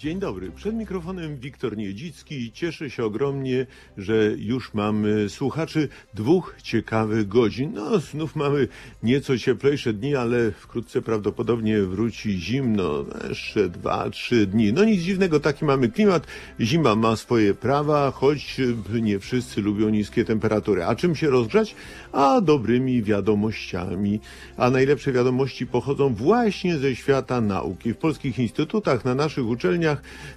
Dzień dobry. Przed mikrofonem Wiktor Niedzicki. Cieszę się ogromnie, że już mamy słuchaczy dwóch ciekawych godzin. No, znów mamy nieco cieplejsze dni, ale wkrótce prawdopodobnie wróci zimno. Jeszcze dwa, trzy dni. No nic dziwnego, taki mamy klimat. Zima ma swoje prawa, choć nie wszyscy lubią niskie temperatury. A czym się rozgrzać? A dobrymi wiadomościami. A najlepsze wiadomości pochodzą właśnie ze świata nauki. W polskich instytutach, na naszych uczelniach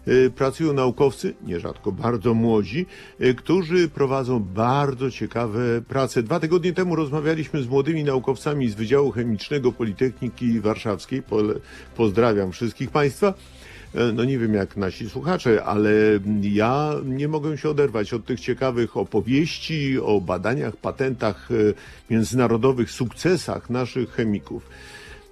y, pracują naukowcy, nierzadko bardzo młodzi, y, którzy prowadzą bardzo ciekawe prace. Dwa tygodnie temu rozmawialiśmy z młodymi naukowcami z Wydziału Chemicznego Politechniki Warszawskiej. Pozdrawiam wszystkich Państwa. E, No nie wiem jak nasi słuchacze, ale ja nie mogę się oderwać od tych ciekawych opowieści o badaniach, patentach, e, międzynarodowych sukcesach naszych chemików.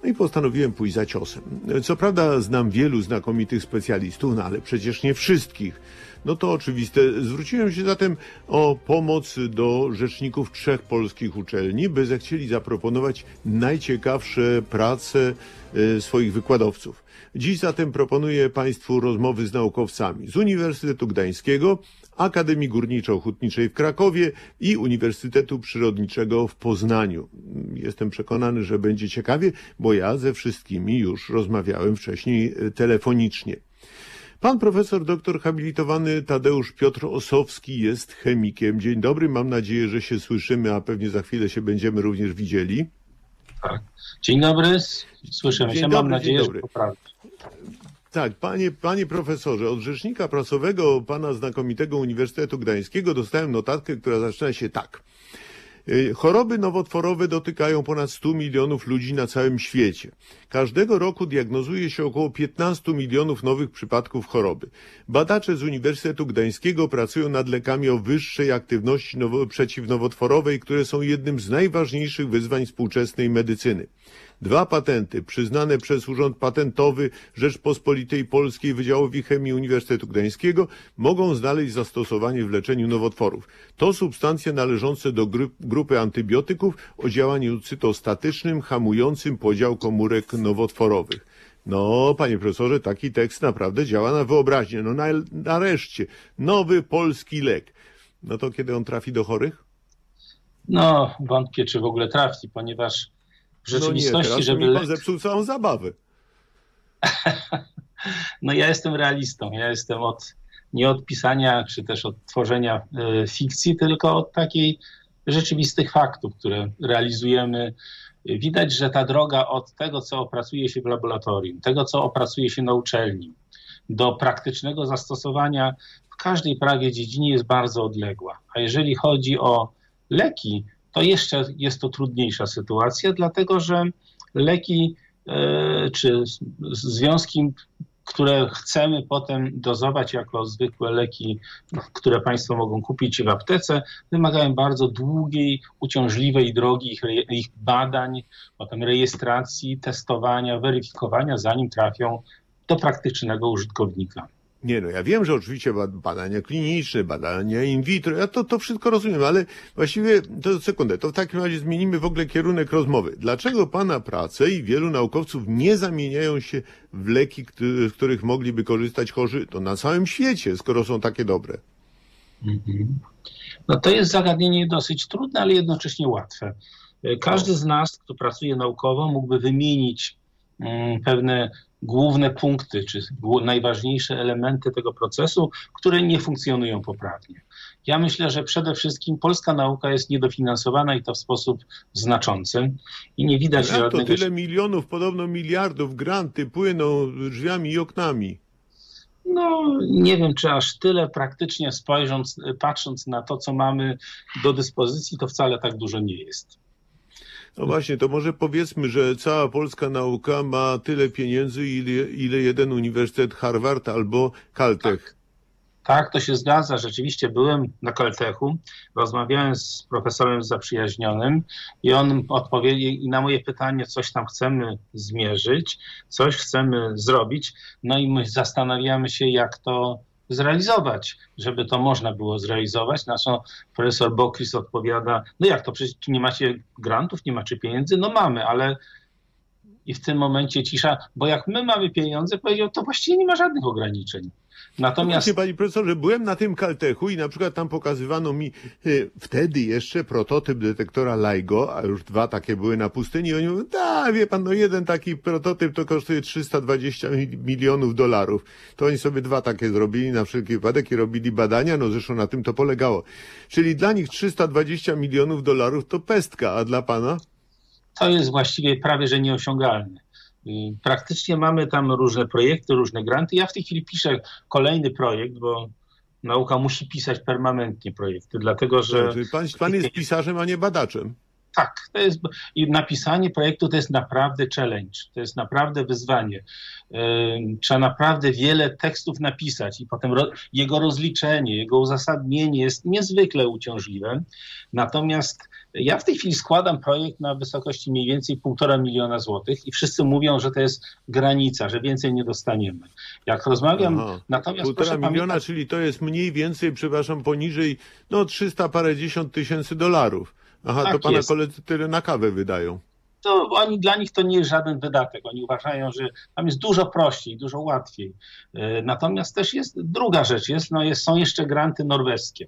No i postanowiłem pójść za ciosem. Co prawda znam wielu znakomitych specjalistów, no ale przecież nie wszystkich. No to oczywiste. Zwróciłem się zatem o pomoc do rzeczników trzech polskich uczelni, by zechcieli zaproponować najciekawsze prace e, swoich wykładowców. Dziś zatem proponuję Państwu rozmowy z naukowcami z Uniwersytetu Gdańskiego, Akademii Górniczo-Hutniczej w Krakowie i Uniwersytetu Przyrodniczego w Poznaniu. Jestem przekonany, że będzie ciekawie, bo ja ze wszystkimi już rozmawiałem wcześniej e, telefonicznie. Pan profesor doktor habilitowany Tadeusz Piotr Osowski jest chemikiem. Dzień dobry, mam nadzieję, że się słyszymy, a pewnie za chwilę się będziemy również widzieli. Tak. Dzień dobry, słyszymy Dzień się. dobry, Mam dzień nadzieję, że dobry. Tak, panie, panie profesorze, od rzecznika prasowego pana znakomitego Uniwersytetu Gdańskiego dostałem notatkę, która zaczyna się tak. Y, Choroby nowotworowe dotykają ponad 100 milionów ludzi na całym świecie. Każdego roku diagnozuje się około 15 milionów nowych przypadków choroby. Badacze z Uniwersytetu Gdańskiego pracują nad lekami o wyższej aktywności nowo- przeciwnowotworowej, które są jednym z najważniejszych wyzwań współczesnej medycyny. Dwa patenty przyznane przez Urząd Patentowy Rzeczpospolitej Polskiej Wydziałowi Chemii Uniwersytetu Gdańskiego mogą znaleźć zastosowanie w leczeniu nowotworów. To substancje należące do gru- grupy antybiotyków o działaniu cytostatycznym hamującym podział komórek nowotworowych. No, panie profesorze, taki tekst naprawdę działa na wyobraźnię. No na, nareszcie, nowy polski lek. No to kiedy on trafi do chorych? No, wątpię, czy w ogóle trafi, ponieważ w no nie, rzeczywistości, teraz żeby. mi pan zepsuł całą zabawę. No ja jestem realistą. Ja jestem od nie od pisania, czy też od tworzenia e, fikcji, tylko od takiej rzeczywistych faktów, które realizujemy. Widać, że ta droga od tego, co opracuje się w laboratorium, tego, co opracuje się na uczelni, do praktycznego zastosowania w każdej prawie dziedzinie jest bardzo odległa. A jeżeli chodzi o leki, to jeszcze jest to trudniejsza sytuacja, dlatego że leki e, czy związki, które chcemy potem dozować jako zwykłe leki, które Państwo mogą kupić w aptece, wymagają bardzo długiej, uciążliwej drogi ich, ich badań, potem rejestracji, testowania, weryfikowania, zanim trafią do praktycznego użytkownika. Nie no, ja wiem, że oczywiście bad- badania kliniczne, badania in vitro, ja to, to wszystko rozumiem, ale właściwie, to sekundę, to w takim razie zmienimy w ogóle kierunek rozmowy. Dlaczego Pana prace i wielu naukowców nie zamieniają się w leki, z których mogliby korzystać chorzy to na całym świecie, skoro są takie dobre? No to jest zagadnienie dosyć trudne, ale jednocześnie łatwe. Każdy z nas, kto pracuje naukowo, mógłby wymienić mm, pewne główne punkty, czy najważniejsze elementy tego procesu, które nie funkcjonują poprawnie. Ja myślę, że przede wszystkim polska nauka jest niedofinansowana i to w sposób znaczący i nie widać to żadnego... tyle milionów, podobno miliardów, granty płyną drzwiami i oknami. No, nie wiem, czy aż tyle praktycznie spojrząc, patrząc na to, co mamy do dyspozycji, to wcale tak dużo nie jest. No właśnie, to może powiedzmy, że cała polska nauka ma tyle pieniędzy, ile, ile jeden uniwersytet Harvard albo Caltech. Tak, to się zgadza. Rzeczywiście byłem na Caltechu, rozmawiałem z profesorem zaprzyjaźnionym i on odpowiedział na moje pytanie, coś tam chcemy zmierzyć, coś chcemy zrobić, no i my zastanawiamy się, jak to zrealizować, żeby to można było zrealizować. Na co profesor Bokris odpowiada, no jak to, przecież nie macie grantów, nie macie pieniędzy? No mamy, ale I w tym momencie cisza, bo jak my mamy pieniądze, powiedział, to właściwie nie ma żadnych ograniczeń. Natomiast... Właśnie, panie profesorze, byłem na tym Caltechu i na przykład tam pokazywano mi y, wtedy jeszcze prototyp detektora LIGO, a już dwa takie były na pustyni i oni mówią, da, wie pan, no jeden taki prototyp to kosztuje 320 milionów dolarów. To oni sobie dwa takie zrobili na wszelki wypadek i robili badania, no zresztą na tym to polegało. Czyli dla nich 320 milionów dolarów to pestka, a dla pana? To jest właściwie prawie, że nieosiągalne. Praktycznie mamy tam różne projekty, różne granty. Ja w tej chwili piszę kolejny projekt, bo nauka musi pisać permanentnie projekty, dlatego że... Pan, pan jest pisarzem, a nie badaczem. Tak, to jest, i napisanie projektu to jest naprawdę challenge, to jest naprawdę wyzwanie. Trzeba naprawdę wiele tekstów napisać i potem ro, jego rozliczenie, jego uzasadnienie jest niezwykle uciążliwe. Natomiast ja w tej chwili składam projekt na wysokości mniej więcej półtora miliona złotych i wszyscy mówią, że to jest granica, że więcej nie dostaniemy. Jak rozmawiam, Aha. natomiast półtora miliona, pamiętać... czyli to jest mniej więcej, przepraszam, poniżej no 300 parędziesiąt tysięcy dolarów. Aha, tak to pana jest. koledzy tyle na kawę wydają. To oni, dla nich to nie jest żaden wydatek. Oni uważają, że tam jest dużo prościej, dużo łatwiej. E, natomiast też jest druga rzecz, jest, no jest, są jeszcze granty norweskie.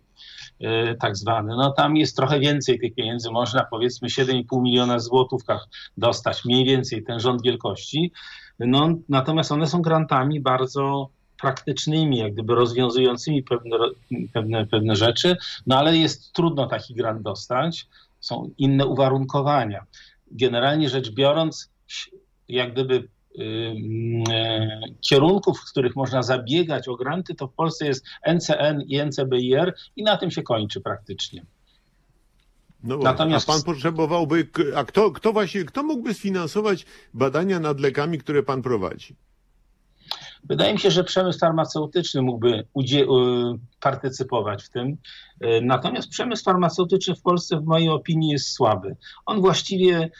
E, tak zwane. No tam jest trochę więcej tych pieniędzy, można powiedzmy 7,5 miliona złotówkach dostać, mniej więcej ten rząd wielkości. No, natomiast one są grantami bardzo praktycznymi, jak gdyby rozwiązującymi pewne, pewne, pewne rzeczy, no ale jest trudno taki grant dostać, są inne uwarunkowania. Generalnie rzecz biorąc, jak gdyby kierunków, w których można zabiegać o granty, to w Polsce jest NCN i NCBIR i na tym się kończy praktycznie. No Natomiast... A pan potrzebowałby, a kto, kto właśnie, kto mógłby sfinansować badania nad lekami, które pan prowadzi? Wydaje mi się, że przemysł farmaceutyczny mógłby partycypować w tym. Natomiast przemysł farmaceutyczny w Polsce, w mojej opinii, jest słaby. On właściwie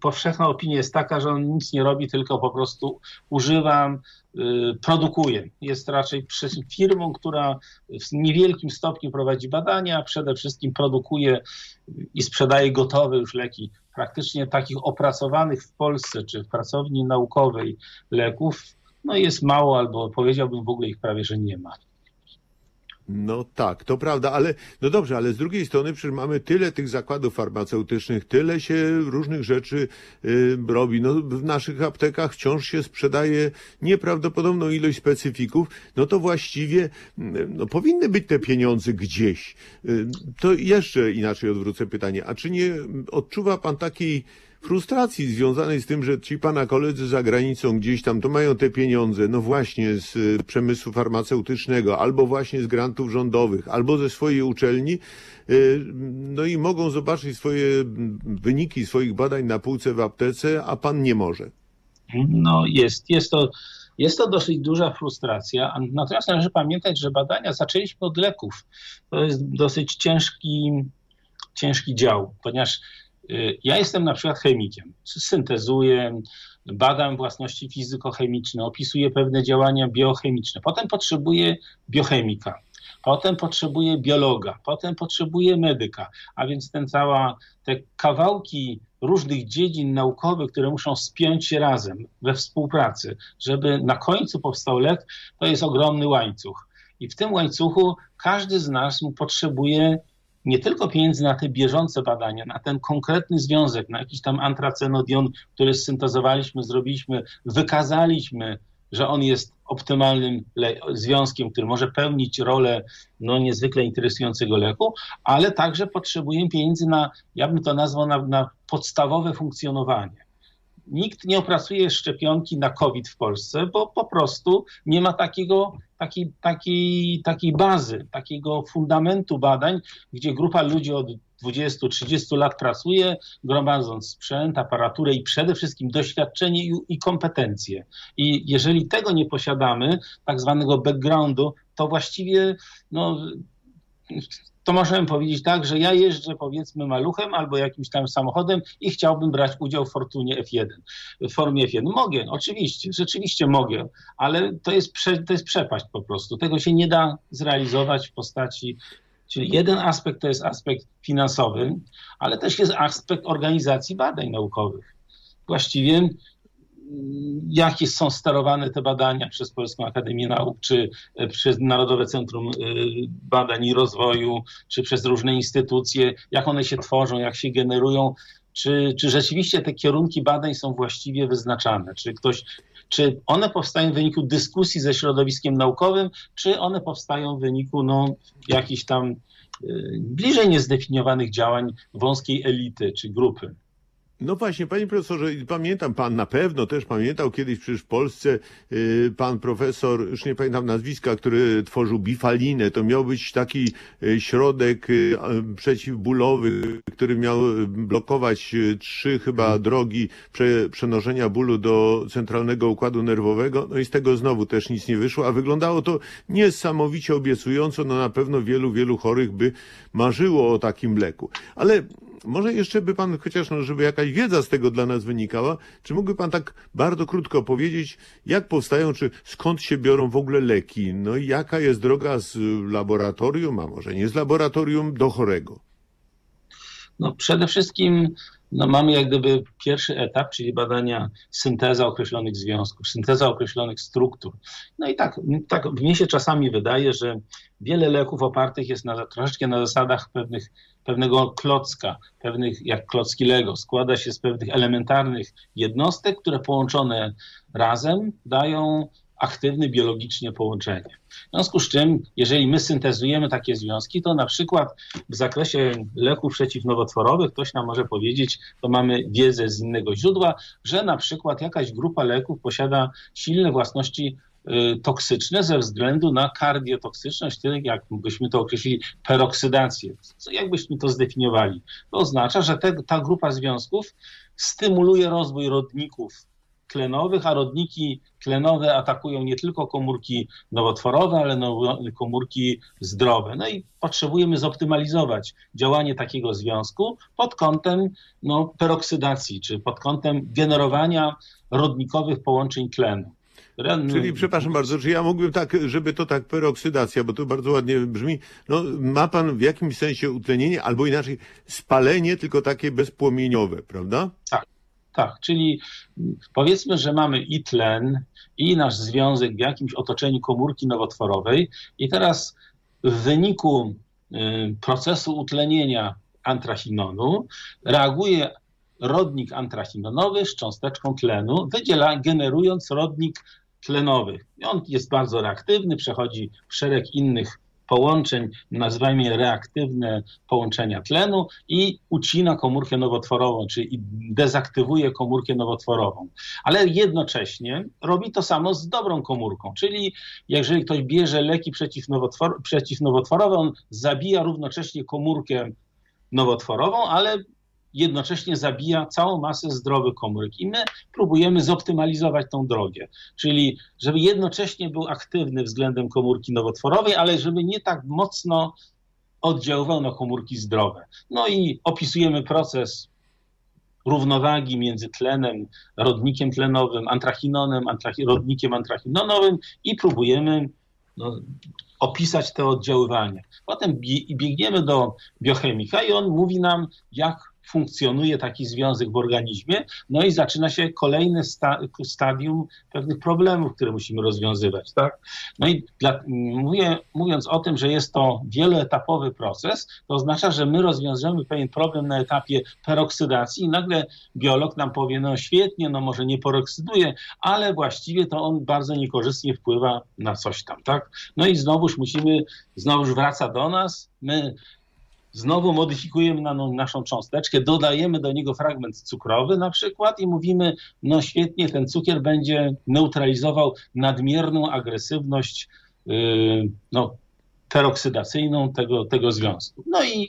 powszechna opinia jest taka, że on nic nie robi, tylko po prostu używa, y, produkuje. Jest raczej firmą, która w niewielkim stopniu prowadzi badania, przede wszystkim produkuje i sprzedaje gotowe już leki. Praktycznie takich opracowanych w Polsce czy w pracowni naukowej leków no jest mało, albo powiedziałbym w ogóle ich prawie, że nie ma. No tak, to prawda, ale no dobrze, ale z drugiej strony przecież mamy tyle tych zakładów farmaceutycznych, tyle się różnych rzeczy y, robi. No, w naszych aptekach wciąż się sprzedaje nieprawdopodobną ilość specyfików. No to właściwie mm, no, powinny być te pieniądze gdzieś. Y, to jeszcze inaczej odwrócę pytanie. A czy nie odczuwa pan takiej frustracji związanej z tym, że ci pana koledzy za granicą gdzieś tam to mają te pieniądze, no właśnie z y, przemysłu farmaceutycznego, albo właśnie z grantów rządowych, albo ze swojej uczelni, y, no i mogą zobaczyć swoje wyniki swoich badań na półce w aptece, a pan nie może. No jest, jest to. Jest to dosyć duża frustracja, natomiast należy pamiętać, że badania zaczęliśmy od leków. To jest dosyć ciężki, ciężki dział, ponieważ ja jestem na przykład chemikiem, syntezuję, badam własności fizykochemiczne, opisuję pewne działania biochemiczne. Potem potrzebuję biochemika, potem potrzebuję biologa, potem potrzebuję medyka, a więc ten cała, te kawałki różnych dziedzin naukowych, które muszą spiąć się razem we współpracy, żeby na końcu powstał lek, to jest ogromny łańcuch. I w tym łańcuchu każdy z nas potrzebuje nie tylko pieniędzy na te bieżące badania, na ten konkretny związek, na jakiś tam antracenodion, który syntezowaliśmy, zrobiliśmy, wykazaliśmy, że on jest optymalnym związkiem, który może pełnić rolę no, niezwykle interesującego leku, ale także potrzebujemy pieniędzy na, ja bym to nazwał, na, na podstawowe funkcjonowanie. Nikt nie opracuje szczepionki na COVID w Polsce, bo po prostu nie ma takiego takiej, takiej, takiej bazy, takiego fundamentu badań, gdzie grupa ludzi od 20-30 lat pracuje, gromadząc sprzęt, aparaturę i przede wszystkim doświadczenie i, i kompetencje. I jeżeli tego nie posiadamy, tak zwanego backgroundu, to właściwie no, to możemy powiedzieć tak, że ja jeżdżę powiedzmy maluchem albo jakimś tam samochodem i chciałbym brać udział w Fortunie F1, w formie F1. Mogę, oczywiście, rzeczywiście mogę, ale to jest, prze, to jest przepaść po prostu. Tego się nie da zrealizować w postaci Czyli jeden aspekt to jest aspekt finansowy, ale też jest aspekt organizacji badań naukowych. Właściwie jakie są sterowane te badania przez Polską Akademię Nauk, czy e, przez Narodowe Centrum e, Badań i Rozwoju, czy przez różne instytucje, jak one się tworzą, jak się generują, czy, czy rzeczywiście te kierunki badań są właściwie wyznaczane, czy ktoś czy one powstają w wyniku dyskusji ze środowiskiem naukowym, czy one powstają w wyniku no, jakichś tam y, bliżej niezdefiniowanych działań wąskiej elity czy grupy. No właśnie, panie profesorze, pamiętam, pan na pewno też pamiętał kiedyś przecież w Polsce y, pan profesor, już nie pamiętam nazwiska, który tworzył bifalinę. To miał być taki y, środek y, przeciwbólowy, który miał blokować trzy chyba drogi prze, przenoszenia bólu do centralnego układu nerwowego. No i z tego znowu też nic nie wyszło, a wyglądało to niesamowicie obiecująco. No na pewno wielu, wielu chorych by marzyło o takim leku. Ale może jeszcze by pan, chociaż no, żeby jakaś wiedza z tego dla nas wynikała, czy mógłby pan tak bardzo krótko powiedzieć, jak powstają, czy skąd się biorą w ogóle leki? No i jaka jest droga z laboratorium, a może nie z laboratorium, do chorego? No przede wszystkim no mamy jak gdyby pierwszy etap, czyli badania synteza określonych związków, synteza określonych struktur. No i tak, tak mnie się czasami wydaje, że wiele leków opartych jest na, troszeczkę na zasadach pewnych, pewnego klocka, pewnych jak klocki Lego. Składa się z pewnych elementarnych jednostek, które połączone razem dają aktywne biologicznie połączenie. W związku z czym, jeżeli my syntezujemy takie związki, to na przykład w zakresie leków przeciwnowotworowych ktoś nam może powiedzieć, to mamy wiedzę z innego źródła, że na przykład jakaś grupa leków posiada silne własności y, toksyczne ze względu na kardiotoksyczność, tak jak byśmy to określili, peroksydację. Jakbyśmy to zdefiniowali? To oznacza, że te, ta grupa związków stymuluje rozwój rodników tlenowych, a rodniki tlenowe atakują nie tylko komórki nowotworowe, ale komórki zdrowe. No i potrzebujemy zoptymalizować działanie takiego związku pod kątem no, peroksydacji, czy pod kątem generowania rodnikowych połączeń tlenu. Czyli, przepraszam bardzo, czy ja mógłbym tak, żeby to tak peroksydacja, bo to bardzo ładnie brzmi, no ma pan w jakimś sensie utlenienie, albo inaczej spalenie, tylko takie bezpłomieniowe, prawda? Tak. Tak, czyli powiedzmy, że mamy i tlen, i nasz związek w jakimś otoczeniu komórki nowotworowej, i teraz w wyniku y, procesu utlenienia antrachinonu reaguje rodnik antrachinonowy z cząsteczką tlenu, wydziela, generując rodnik tlenowy. On jest bardzo reaktywny, przechodzi w szereg innych połączeń, nazwijmy je reaktywne połączenia tlenu i ucina komórkę nowotworową, czyli dezaktywuje komórkę nowotworową. Ale jednocześnie robi to samo z dobrą komórką, czyli jeżeli ktoś bierze leki przeciwnowotwor przeciwnowotworowe, on zabija równocześnie komórkę nowotworową, ale jednocześnie zabija całą masę zdrowych komórek. I my próbujemy zoptymalizować tą drogę, czyli żeby jednocześnie był aktywny względem komórki nowotworowej, ale żeby nie tak mocno oddziaływał na komórki zdrowe. No i opisujemy proces równowagi między tlenem, rodnikiem tlenowym, antrachinonem, antrachi rodnikiem antrachinonowym i próbujemy no, opisać te oddziaływanie. Potem biegniemy do biochemika i on mówi nam, jak funkcjonuje taki związek w organizmie, no i zaczyna się kolejne sta stadium pewnych problemów, które musimy rozwiązywać. Tak? No i dla, mówię, mówiąc o tym, że jest to wieloetapowy proces, to oznacza, że my rozwiązujemy pewien problem na etapie peroksydacji i nagle biolog nam powie, no świetnie, no może nie peroksyduje, ale właściwie to on bardzo niekorzystnie wpływa na coś tam. Tak? No i znowuż musimy, znowuż wraca do nas, my znowu modyfikujemy na naszą cząsteczkę, dodajemy do niego fragment cukrowy na przykład i mówimy, no świetnie, ten cukier będzie neutralizował nadmierną agresywność yy, no, peroksydacyjną tego, tego związku. No i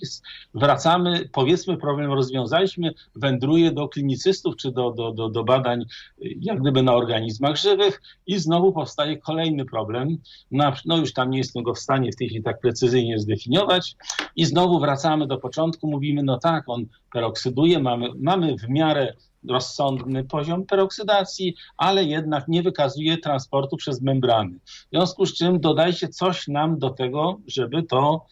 wracamy, powiedzmy problem rozwiązaliśmy, wędruje do klinicystów czy do, do, do, do badań jak gdyby na organizmach żywych i znowu powstaje kolejny problem. No, no już tam nie jestem go w stanie w tej chwili tak precyzyjnie zdefiniować i znowu wracamy do początku, mówimy no tak, on peroksyduje, mamy, mamy w miarę rozsądny poziom peroksydacji, ale jednak nie wykazuje transportu przez membrany. W związku z czym dodajcie coś nam do tego, żeby to,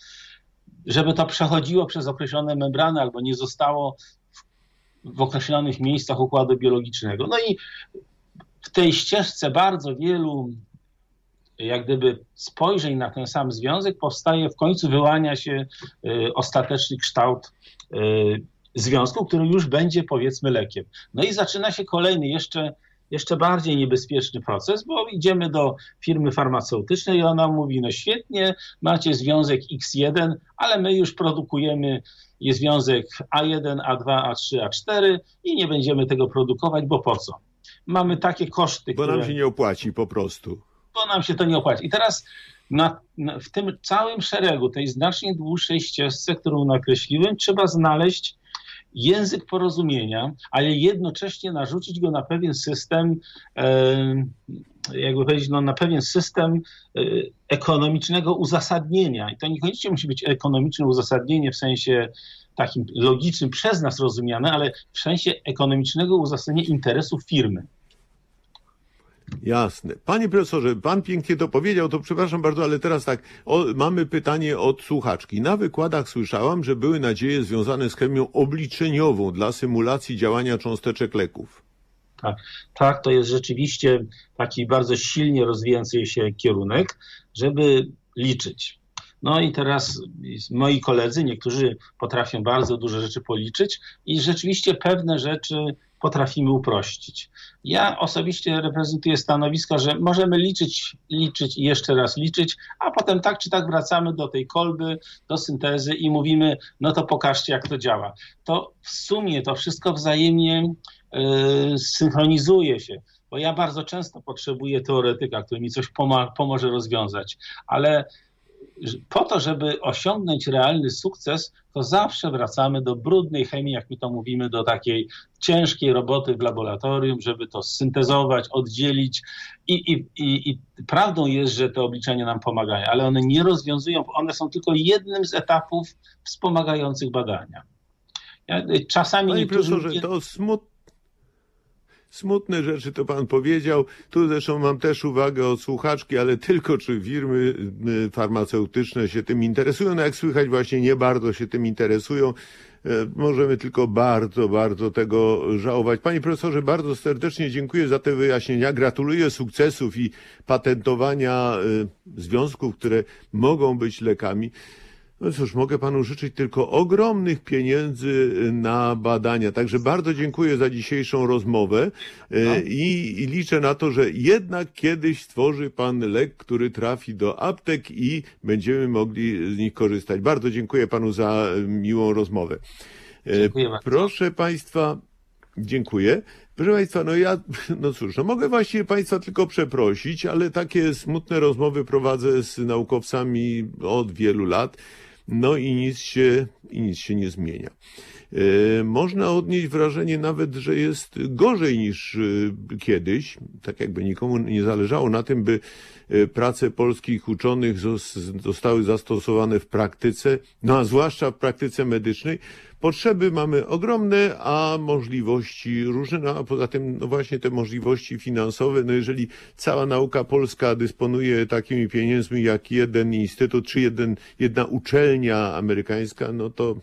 żeby to przechodziło przez określone membrany albo nie zostało w, w określonych miejscach układu biologicznego. No i w tej ścieżce bardzo wielu jak gdyby spojrzeń na ten sam związek powstaje, w końcu wyłania się y, ostateczny kształt y, związku, który już będzie powiedzmy lekiem. No i zaczyna się kolejny jeszcze jeszcze bardziej niebezpieczny proces, bo idziemy do firmy farmaceutycznej i ona mówi, no świetnie, macie związek X1, ale my już produkujemy związek A1, A2, A3, A4 i nie będziemy tego produkować, bo po co? Mamy takie koszty, Bo które... nam się nie opłaci po prostu. bo nam się to nie opłaci. I teraz na, na, w tym całym szeregu, tej znacznie dłuższej ścieżce, którą nakreśliłem, trzeba znaleźć język porozumienia, ale jednocześnie narzucić go na pewien system, jakby powiedzieć, no, na pewien system e, ekonomicznego uzasadnienia. I to niekoniecznie musi być ekonomiczne uzasadnienie w sensie takim logicznym przez nas rozumiane, ale w sensie ekonomicznego uzasadnienia interesów firmy. Jasne. Panie profesorze, pan pięknie to powiedział, to przepraszam bardzo, ale teraz tak, o, mamy pytanie od słuchaczki. Na wykładach słyszałam, że były nadzieje związane z chemią obliczeniową dla symulacji działania cząsteczek leków. Tak, tak, to jest rzeczywiście taki bardzo silnie rozwijający się kierunek, żeby liczyć. No i teraz moi koledzy, niektórzy potrafią bardzo duże rzeczy policzyć i rzeczywiście pewne rzeczy potrafimy uprościć. Ja osobiście reprezentuję stanowisko, że możemy liczyć, liczyć i jeszcze raz liczyć, a potem tak czy tak wracamy do tej kolby, do syntezy i mówimy, no to pokażcie, jak to działa. To w sumie to wszystko wzajemnie yy, synchronizuje się. Bo ja bardzo często potrzebuję teoretyka, który mi coś pomoże rozwiązać, ale po to, żeby osiągnąć realny sukces, to zawsze wracamy do brudnej chemii, jak my to mówimy, do takiej ciężkiej roboty w laboratorium, żeby to syntezować, oddzielić. I, i, i, i prawdą jest, że te obliczenia nam pomagają, ale one nie rozwiązują, one są tylko jednym z etapów wspomagających badania. Ja, czasami Panie niektórzy profesorze, to smut... smutne rzeczy to pan powiedział. Tu zresztą mam też uwagę od słuchaczki, ale tylko czy firmy y, farmaceutyczne się tym interesują. No jak słychać właśnie nie bardzo się tym interesują. E, Możemy tylko bardzo, bardzo tego żałować. Panie profesorze, bardzo serdecznie dziękuję za te wyjaśnienia. Gratuluję sukcesów i patentowania y, związków, które mogą być lekami. No cóż, mogę panu życzyć tylko ogromnych pieniędzy na badania. Także bardzo dziękuję za dzisiejszą rozmowę e, i, i liczę na to, że jednak kiedyś stworzy pan lek, który trafi do aptek i będziemy mogli z nich korzystać. Bardzo dziękuję panu za miłą rozmowę. E, Dziękuję bardzo. Proszę państwa, dziękuję. Proszę Państwa, no ja, no cóż, no mogę właściwie Państwa tylko przeprosić, ale takie smutne rozmowy prowadzę z naukowcami od wielu lat, no i nic się, i nic się nie zmienia. E, Można odnieść wrażenie nawet, że jest gorzej niż e, kiedyś, tak jakby nikomu nie zależało na tym, by e, prace polskich uczonych zos- zostały zastosowane w praktyce, no a zwłaszcza w praktyce medycznej. Potrzeby mamy ogromne, a możliwości różne, no a poza tym, no właśnie te możliwości finansowe, no jeżeli cała nauka polska dysponuje takimi pieniędzmi jak jeden instytut czy jeden, jedna uczelnia amerykańska, no to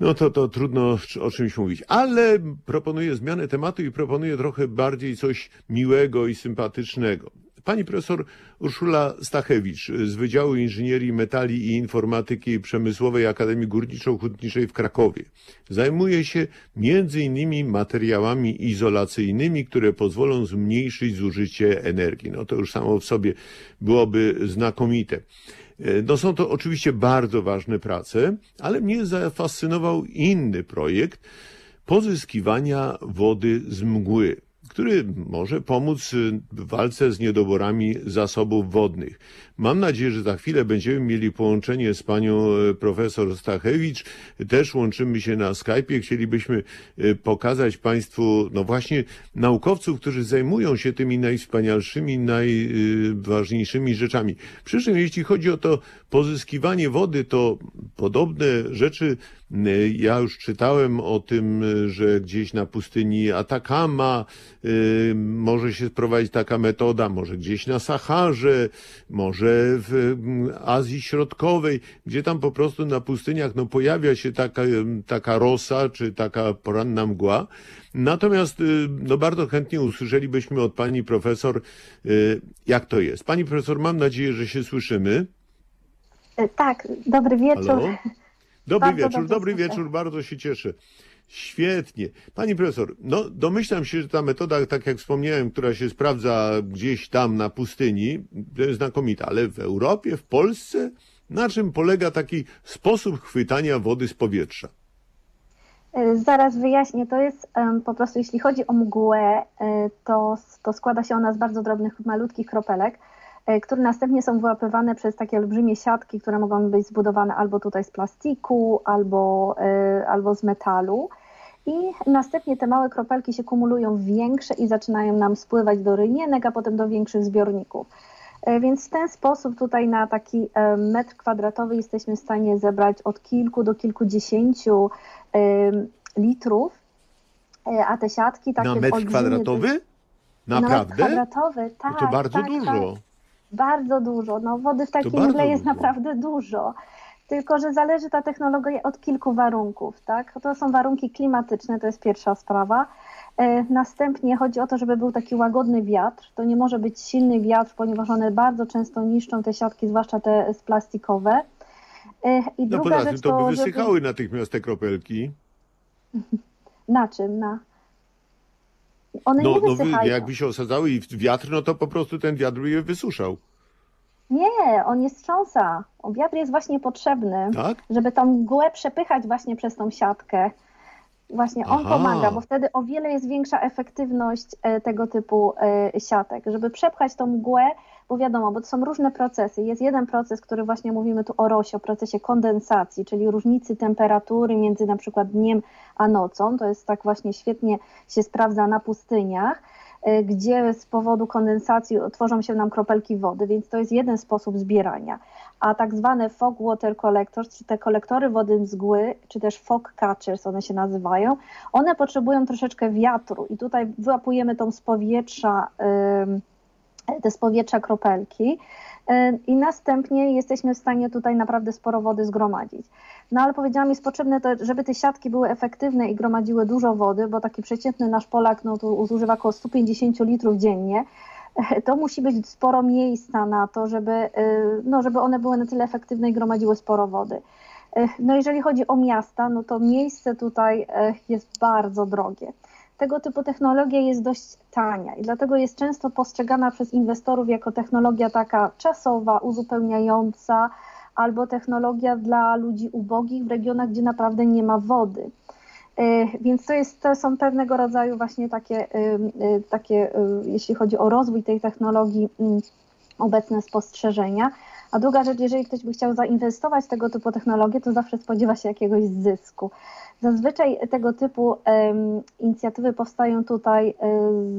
no to, to trudno o czymś mówić. Ale proponuję zmianę tematu i proponuję trochę bardziej coś miłego i sympatycznego. Pani profesor Urszula Stachewicz z Wydziału Inżynierii Metali i Informatyki Przemysłowej Akademii Górniczo-Hutniczej w Krakowie zajmuje się między innymi materiałami izolacyjnymi, które pozwolą zmniejszyć zużycie energii. No to już samo w sobie byłoby znakomite. No są to oczywiście bardzo ważne prace, ale mnie zafascynował inny projekt pozyskiwania wody z mgły, który może pomóc w walce z niedoborami zasobów wodnych. Mam nadzieję, że za chwilę będziemy mieli połączenie z panią e, profesor Stachewicz. Też łączymy się na Skype'ie. Chcielibyśmy e, pokazać państwu, no właśnie, naukowców, którzy zajmują się tymi najwspanialszymi, najważniejszymi rzeczami. Przy czym, jeśli chodzi o to pozyskiwanie wody, to podobne rzeczy e, ja już czytałem o tym, e, że gdzieś na pustyni Atakama y, może się sprowadzić taka metoda, może gdzieś na Saharze, może w mm, Azji Środkowej, gdzie tam po prostu na pustyniach no, pojawia się taka, taka rosa czy taka poranna mgła. Natomiast y, no, bardzo chętnie usłyszelibyśmy od pani profesor, y, jak to jest. Pani profesor, mam nadzieję, że się słyszymy. E, Tak, dobry wieczór. Halo? Dobry Bardzo wieczór, dobrze dobry wieczór, bardzo się cieszę. Świetnie. Pani profesor, no domyślam się, że ta metoda, tak jak wspomniałem, która się sprawdza gdzieś tam na pustyni, to jest znakomita, ale w Europie, w Polsce, na czym polega taki sposób chwytania wody z powietrza? Zaraz wyjaśnię. To jest po prostu, jeśli chodzi o mgłę, e, to, to składa się ona z bardzo drobnych, malutkich kropelek, które następnie są wyłapywane przez takie olbrzymie siatki, które mogą być zbudowane albo tutaj z plastiku, albo, e, albo z metalu. I następnie te małe kropelki się kumulują w większe i zaczynają nam spływać do rynienek, a potem do większych zbiorników. E, Więc w ten sposób tutaj na taki e, metr kwadratowy jesteśmy w stanie zebrać od kilku do kilkudziesięciu litrów, e, a te siatki takie na metr kwadratowy? Na metr Naprawdę? kwadratowy, tak. No to bardzo tak, dużo. Tak, bardzo dużo. No, wody w takiej bardzo mgle jest dużo. naprawdę dużo. Tylko, że zależy ta technologia od kilku warunków, tak? To są warunki klimatyczne, to jest pierwsza sprawa. E, Następnie chodzi o to, żeby był taki łagodny wiatr. To nie może być silny wiatr, ponieważ one bardzo często niszczą te siatki, zwłaszcza te z plastikowe. E, I No druga poza tym rzecz to by żeby- wysychały natychmiast te kropelki. Na czym? Na... One No, nie no wy, wysychają. jakby się osadzały i wiatr, no to po prostu ten wiatr by je wysuszał. Nie, on nie strząsa. O, Wiatr jest właśnie potrzebny, Tak? żeby tą mgłę przepychać właśnie przez tą siatkę. Właśnie on Aha. pomaga, bo wtedy o wiele jest większa efektywność e, tego typu e, siatek, żeby przepchać tą mgłę, bo wiadomo, bo to są różne procesy. Jest jeden proces, który właśnie mówimy tu o rosie, o procesie kondensacji, czyli różnicy temperatury między na przykład dniem a nocą. To jest tak właśnie świetnie się sprawdza na pustyniach e, gdzie z powodu kondensacji tworzą się nam kropelki wody, więc to jest jeden sposób zbierania. A tak zwane fog water collectors, czy te kolektory wody z mgły, czy też fog catchers one się nazywają, one potrzebują troszeczkę wiatru i tutaj wyłapujemy tą z powietrza, te z powietrza kropelki i następnie jesteśmy w stanie tutaj naprawdę sporo wody zgromadzić. No ale powiedziałam, jest potrzebne to, żeby te siatki były efektywne i gromadziły dużo wody, bo taki przeciętny nasz Polak no, tu zużywa około 150 litrów dziennie. To musi być sporo miejsca na to, żeby, y, no, żeby one były na tyle efektywne i gromadziły sporo wody. No jeżeli chodzi o miasta, no to miejsce tutaj jest bardzo drogie. Tego typu technologia jest dość tania i dlatego jest często postrzegana przez inwestorów jako technologia taka czasowa, uzupełniająca, albo technologia dla ludzi ubogich w regionach, gdzie naprawdę nie ma wody. E, Więc to, jest, to są pewnego rodzaju właśnie takie, y, y, takie, jeśli chodzi o rozwój tej technologii, mm, obecne spostrzeżenia. A druga rzecz, jeżeli ktoś by chciał zainwestować w tego typu technologię, to zawsze spodziewa się jakiegoś zysku. Zazwyczaj tego typu inicjatywy powstają tutaj e,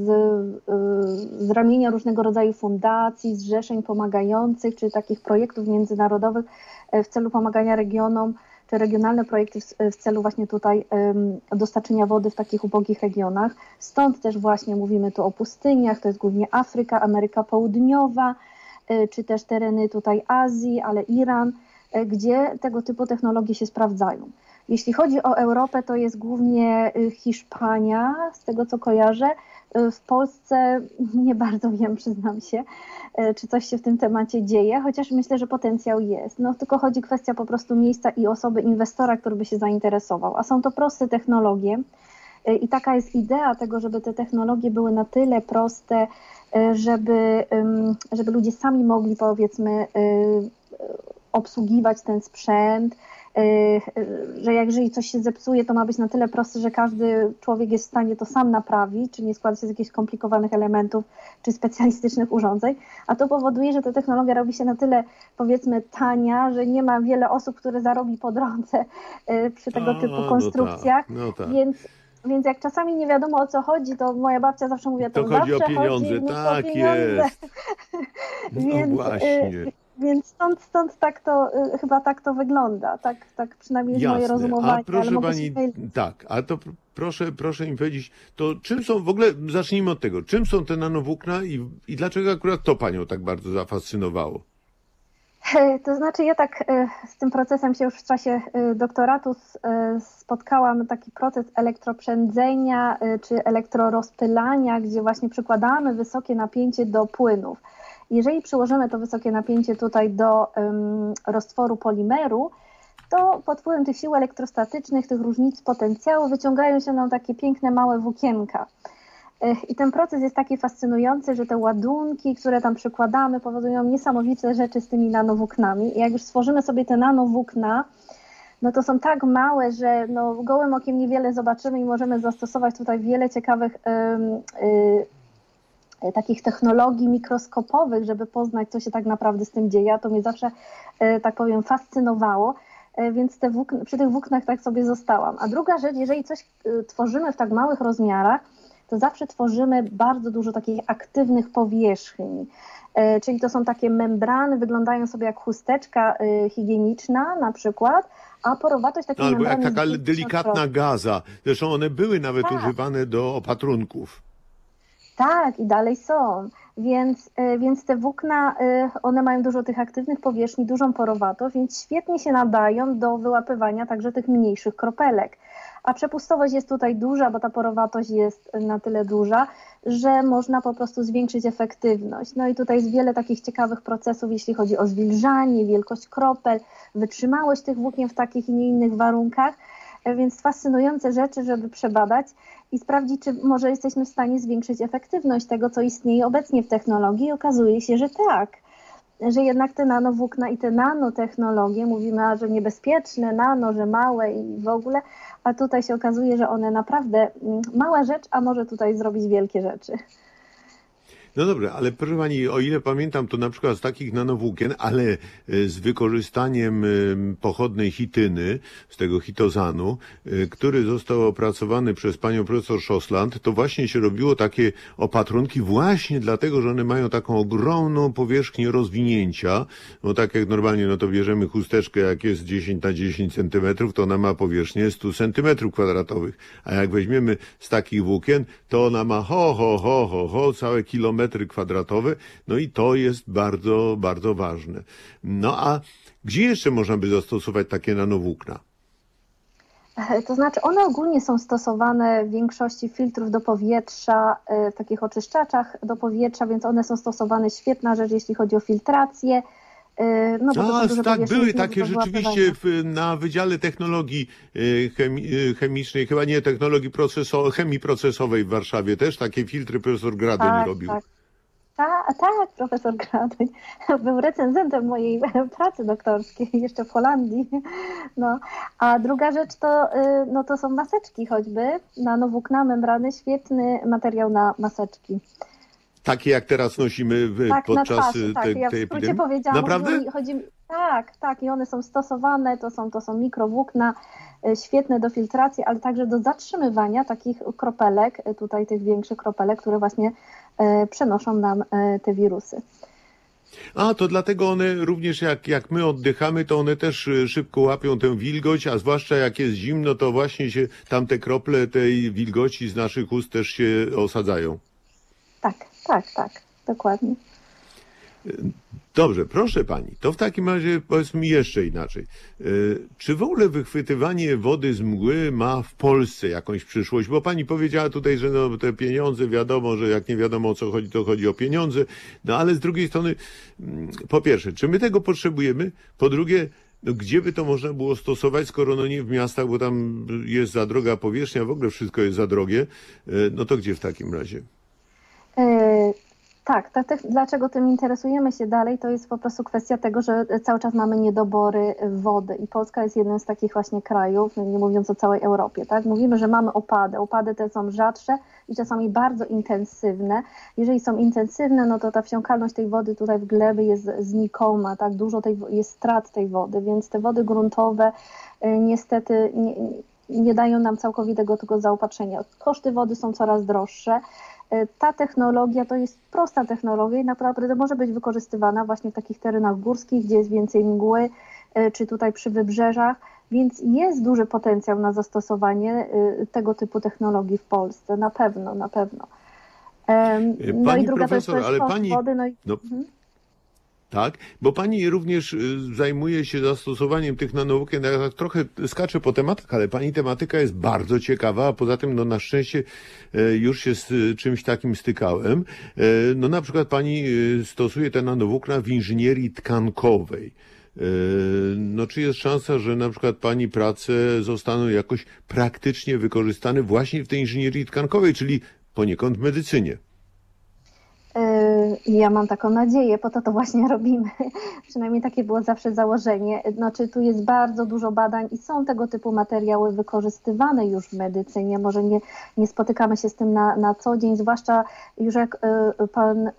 z, e, z ramienia różnego rodzaju fundacji, zrzeszeń pomagających, czy takich projektów międzynarodowych e, w celu pomagania regionom, czy regionalne projekty w, celu właśnie tutaj dostarczenia wody w takich ubogich regionach. Stąd też właśnie mówimy tu o pustyniach, to jest głównie Afryka, Ameryka Południowa, czy też tereny tutaj Azji, ale Iran, e, gdzie tego typu technologie się sprawdzają. Jeśli chodzi o Europę, to jest głównie y, Hiszpania, z tego co kojarzę. W Polsce nie bardzo wiem, przyznam się, czy coś się w tym temacie dzieje, chociaż myślę, że potencjał jest. No tylko chodzi kwestia po prostu miejsca i osoby inwestora, który by się zainteresował. A są to proste technologie. I taka jest idea tego, żeby te technologie były na tyle proste, y, żeby, żeby ludzie sami mogli powiedzmy y, obsługiwać ten sprzęt, y, że jak jeżeli coś się zepsuje, to ma być na tyle proste, że każdy człowiek jest w stanie to sam naprawić, czy nie składa się z jakichś skomplikowanych elementów, czy specjalistycznych urządzeń, a to powoduje, że ta technologia robi się na tyle powiedzmy tania, że nie ma wiele osób, które zarobi po drodze przy tego A, typu no konstrukcjach, tak, no tak. więc więc jak czasami nie wiadomo o co chodzi, to moja babcia zawsze mówi, To to chodzi o zawsze pieniądze, chodzi tak pieniądze. jest. No Więc, y, właśnie. Więc stąd, stąd tak to, y, chyba tak to wygląda, tak, tak przynajmniej jest moje Jasne. rozumowanie. A proszę pani, tak, a to pr- proszę, proszę mi powiedzieć, to czym są, w ogóle zacznijmy od tego, czym są te nanowłókna i, i dlaczego akurat to panią tak bardzo zafascynowało? E, To znaczy, ja tak e, z tym procesem się już w czasie e, doktoratu spotkałam, taki proces elektroprzędzenia czy elektrorozpylania, gdzie właśnie przykładamy wysokie napięcie do płynów. Jeżeli przyłożymy to wysokie napięcie tutaj do roztworu polimeru, to pod wpływem tych sił elektrostatycznych, tych różnic potencjału wyciągają się nam takie piękne małe włókienka. I ten proces jest taki fascynujący, że te ładunki, które tam przykładamy, powodują niesamowite rzeczy z tymi nanowłóknami. I jak już stworzymy sobie te nanowłókna, no to są tak małe, że no, gołym okiem niewiele zobaczymy i możemy zastosować tutaj wiele ciekawych ym, y, y, takich technologii mikroskopowych, żeby poznać, co się tak naprawdę z tym dzieje. A To mnie zawsze, y, tak powiem, fascynowało. Y, Więc te włókn- przy tych włóknach tak sobie zostałam. A druga rzecz, jeżeli coś y, tworzymy w tak małych rozmiarach, to zawsze tworzymy bardzo dużo takich aktywnych powierzchni. E, Czyli to są takie membrany, wyglądają sobie jak chusteczka e, higieniczna na przykład, a porowatość takiej No, albo jak taka delikatna gaza. Zresztą one były nawet Tak. używane do opatrunków. Tak, i dalej są. Więc, e, więc te włókna, e, one mają dużo tych aktywnych powierzchni, dużą porowatość, więc świetnie się nadają do wyłapywania także tych mniejszych kropelek. A przepustowość jest tutaj duża, bo ta porowatość jest na tyle duża, że można po prostu zwiększyć efektywność. No i tutaj jest wiele takich ciekawych procesów, jeśli chodzi o zwilżanie, wielkość kropel, wytrzymałość tych włókien w takich i nie innych warunkach. Więc fascynujące rzeczy, żeby przebadać i sprawdzić, czy może jesteśmy w stanie zwiększyć efektywność tego, co istnieje obecnie w technologii. I okazuje się, że tak, że jednak te nanowłókna i te nanotechnologie, mówimy, że niebezpieczne, nano, że małe i w ogóle, a tutaj się okazuje, że one naprawdę, mm, mała rzecz, a może tutaj zrobić wielkie rzeczy. No dobra, ale proszę pani, o ile pamiętam, to na przykład z takich nanowłókien, ale e, z wykorzystaniem em, pochodnej chityny, z tego hitozanu, e, który został opracowany przez panią profesor Szosland, to właśnie się robiło takie opatrunki właśnie dlatego, że one mają taką ogromną powierzchnię rozwinięcia, bo tak jak normalnie, no to bierzemy chusteczkę, jak jest 10 na 10 centymetrów, to ona ma powierzchnię 100 centymetrów kwadratowych, a jak weźmiemy z takich włókien, to ona ma ho, ho, ho, ho, ho, całe kilometry kwadratowe, no i to jest bardzo, bardzo ważne. No a gdzie jeszcze można by zastosować takie nanowłókna? E, To znaczy, one ogólnie są stosowane w większości filtrów do powietrza, e, w takich oczyszczaczach do powietrza, więc one są stosowane. Świetna rzecz, jeśli chodzi o filtrację. E, No, bo A, tak, powierzchnie były takie rzeczywiście w, na Wydziale Technologii e, chemi, e, Chemicznej, chyba nie technologii proceso, chemii procesowej w Warszawie też takie filtry profesor Gradyń Tak, robił. tak. Ta, tak, profesor Gradyń był recenzentem mojej pracy doktorskiej jeszcze w Holandii. No. A druga rzecz to, y, no to są maseczki choćby, nanowłókna, membrany, świetny materiał na maseczki. Takie jak teraz nosimy w, Tak, na podczas tak, tej, ja w tej skrócie epidemii. powiedziałam. Naprawdę? Chodzi, chodzi, tak, tak, i one są stosowane, to są, to są mikrowłókna, y, świetne do filtracji, ale także do zatrzymywania takich kropelek, y, tutaj tych większych kropelek, które właśnie y, przenoszą nam y, te wirusy. A, to dlatego one również jak, jak my oddychamy, to one też szybko łapią tę wilgoć, a zwłaszcza jak jest zimno, to właśnie się tam te krople tej wilgoci z naszych ust też się osadzają. Tak, tak, dokładnie. Dobrze, proszę pani, to w takim razie powiedz mi jeszcze inaczej. E, Czy w ogóle wychwytywanie wody z mgły ma w Polsce jakąś przyszłość? Bo pani powiedziała tutaj, że no, te pieniądze, wiadomo, że jak nie wiadomo o co chodzi, to chodzi o pieniądze. No ale z drugiej strony, mm, po pierwsze, czy my tego potrzebujemy? Po drugie, no, gdzie by to można było stosować, skoro no nie w miastach, bo tam jest za droga powierzchnia, w ogóle wszystko jest za drogie, E, no to gdzie w takim razie? E, Tak, tak, tak, dlaczego tym interesujemy się dalej, to jest po prostu kwestia tego, że cały czas mamy niedobory wody i Polska jest jednym z takich właśnie krajów, nie mówiąc o całej Europie, tak? Mówimy, że mamy opady, opady te są rzadsze i czasami bardzo intensywne. Jeżeli są intensywne, no to ta wsiąkalność tej wody tutaj w gleby jest znikoma, tak? Dużo tej, jest strat tej wody, więc te wody gruntowe y, niestety nie, nie dają nam całkowitego tego zaopatrzenia. Koszty wody są coraz droższe. E, ta technologia to jest prosta technologia i naprawdę może być wykorzystywana właśnie w takich terenach górskich, gdzie jest więcej mgły, e, czy tutaj przy wybrzeżach, więc jest duży potencjał na zastosowanie e, tego typu technologii w Polsce, na pewno, na pewno. No Pani i druga to jest, profesor, to jest ale pani- wody, no i No, Mhm. Tak, bo pani również y, zajmuje się zastosowaniem tych nanowłókien. Ja trochę skaczę po tematach, ale pani tematyka jest bardzo ciekawa, a poza tym no na szczęście e, już się z y, czymś takim stykałem. No na przykład pani y, stosuje te nanowłókna w inżynierii tkankowej. No czy jest szansa, że na przykład pani prace zostaną jakoś praktycznie wykorzystane właśnie w tej inżynierii tkankowej, czyli poniekąd medycynie? Yy, Ja mam taką nadzieję, po to to właśnie robimy. Przynajmniej takie było zawsze założenie. Znaczy, tu jest bardzo dużo badań i są tego typu materiały wykorzystywane już w medycynie. Może nie, nie spotykamy się z tym na, na co dzień, zwłaszcza już jak y, pan, y,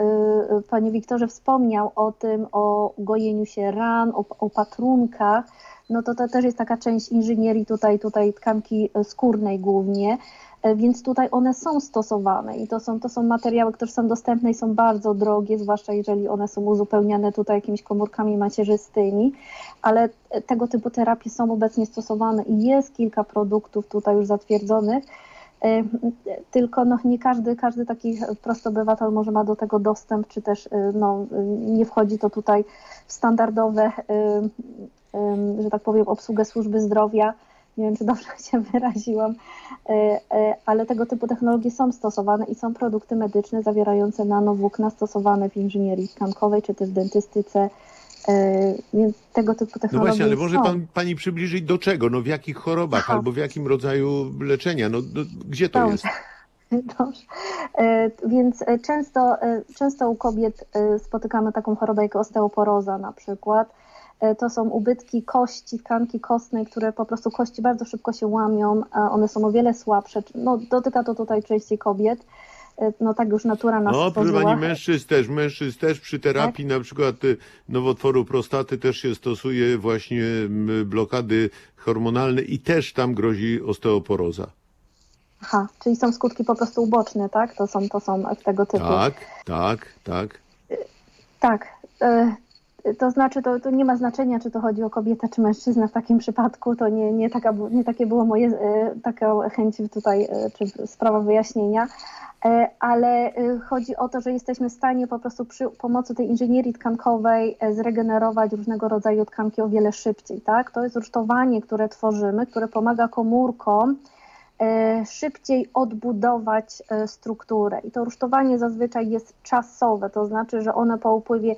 panie Wiktorze wspomniał o tym, o gojeniu się ran, o, patrunkach. No to to też jest taka część inżynierii tutaj, tutaj tkanki skórnej głównie. E, Więc tutaj one są stosowane i to są, to są materiały, które są dostępne i są bardzo drogie, zwłaszcza jeżeli one są uzupełniane tutaj jakimiś komórkami macierzystymi, ale e, tego typu terapie są obecnie stosowane i jest kilka produktów tutaj już zatwierdzonych. E, Tylko no, nie każdy, każdy taki prosty obywatel może ma do tego dostęp, czy też no, nie wchodzi to tutaj w standardowe, że tak powiem, obsługę służby zdrowia. Nie wiem, czy dobrze się wyraziłam, e, e, ale tego typu technologie są stosowane i są produkty medyczne zawierające nanowłókna stosowane w inżynierii tkankowej czy też w dentystyce, e, więc tego typu No technologie właśnie, ale może pan, pani przybliżyć do czego? No w jakich chorobach Aha. albo w jakim rodzaju leczenia? No, no gdzie to Dobrze. jest? Dobrze. Więc często, często u kobiet spotykamy taką chorobę jak osteoporoza na przykład. E, To są ubytki kości, tkanki kostnej, które po prostu kości bardzo szybko się łamią, a one są o wiele słabsze. No, dotyka to tutaj częściej kobiet. E, No tak już natura nas No, proszę pani, mężczyzn też, mężczyzn też przy terapii na przykład y, nowotworu prostaty też się stosuje właśnie blokady hormonalne i też tam grozi osteoporoza. Aha, czyli są skutki po prostu uboczne, tak? To są, to są tego typu. Tak, tak, tak. Tak. To znaczy, to, to nie ma znaczenia, czy to chodzi o kobietę, czy mężczyznę w takim przypadku. To nie, nie, taka, nie takie było moje, e, taka chęć tutaj, e, czy sprawa wyjaśnienia. E, Ale chodzi o to, że jesteśmy w stanie po prostu przy pomocy tej inżynierii tkankowej zregenerować różnego rodzaju tkanki o wiele szybciej. Tak? To jest rusztowanie, które tworzymy, które pomaga komórkom szybciej odbudować strukturę. I to rusztowanie zazwyczaj jest czasowe, to znaczy, że one po upływie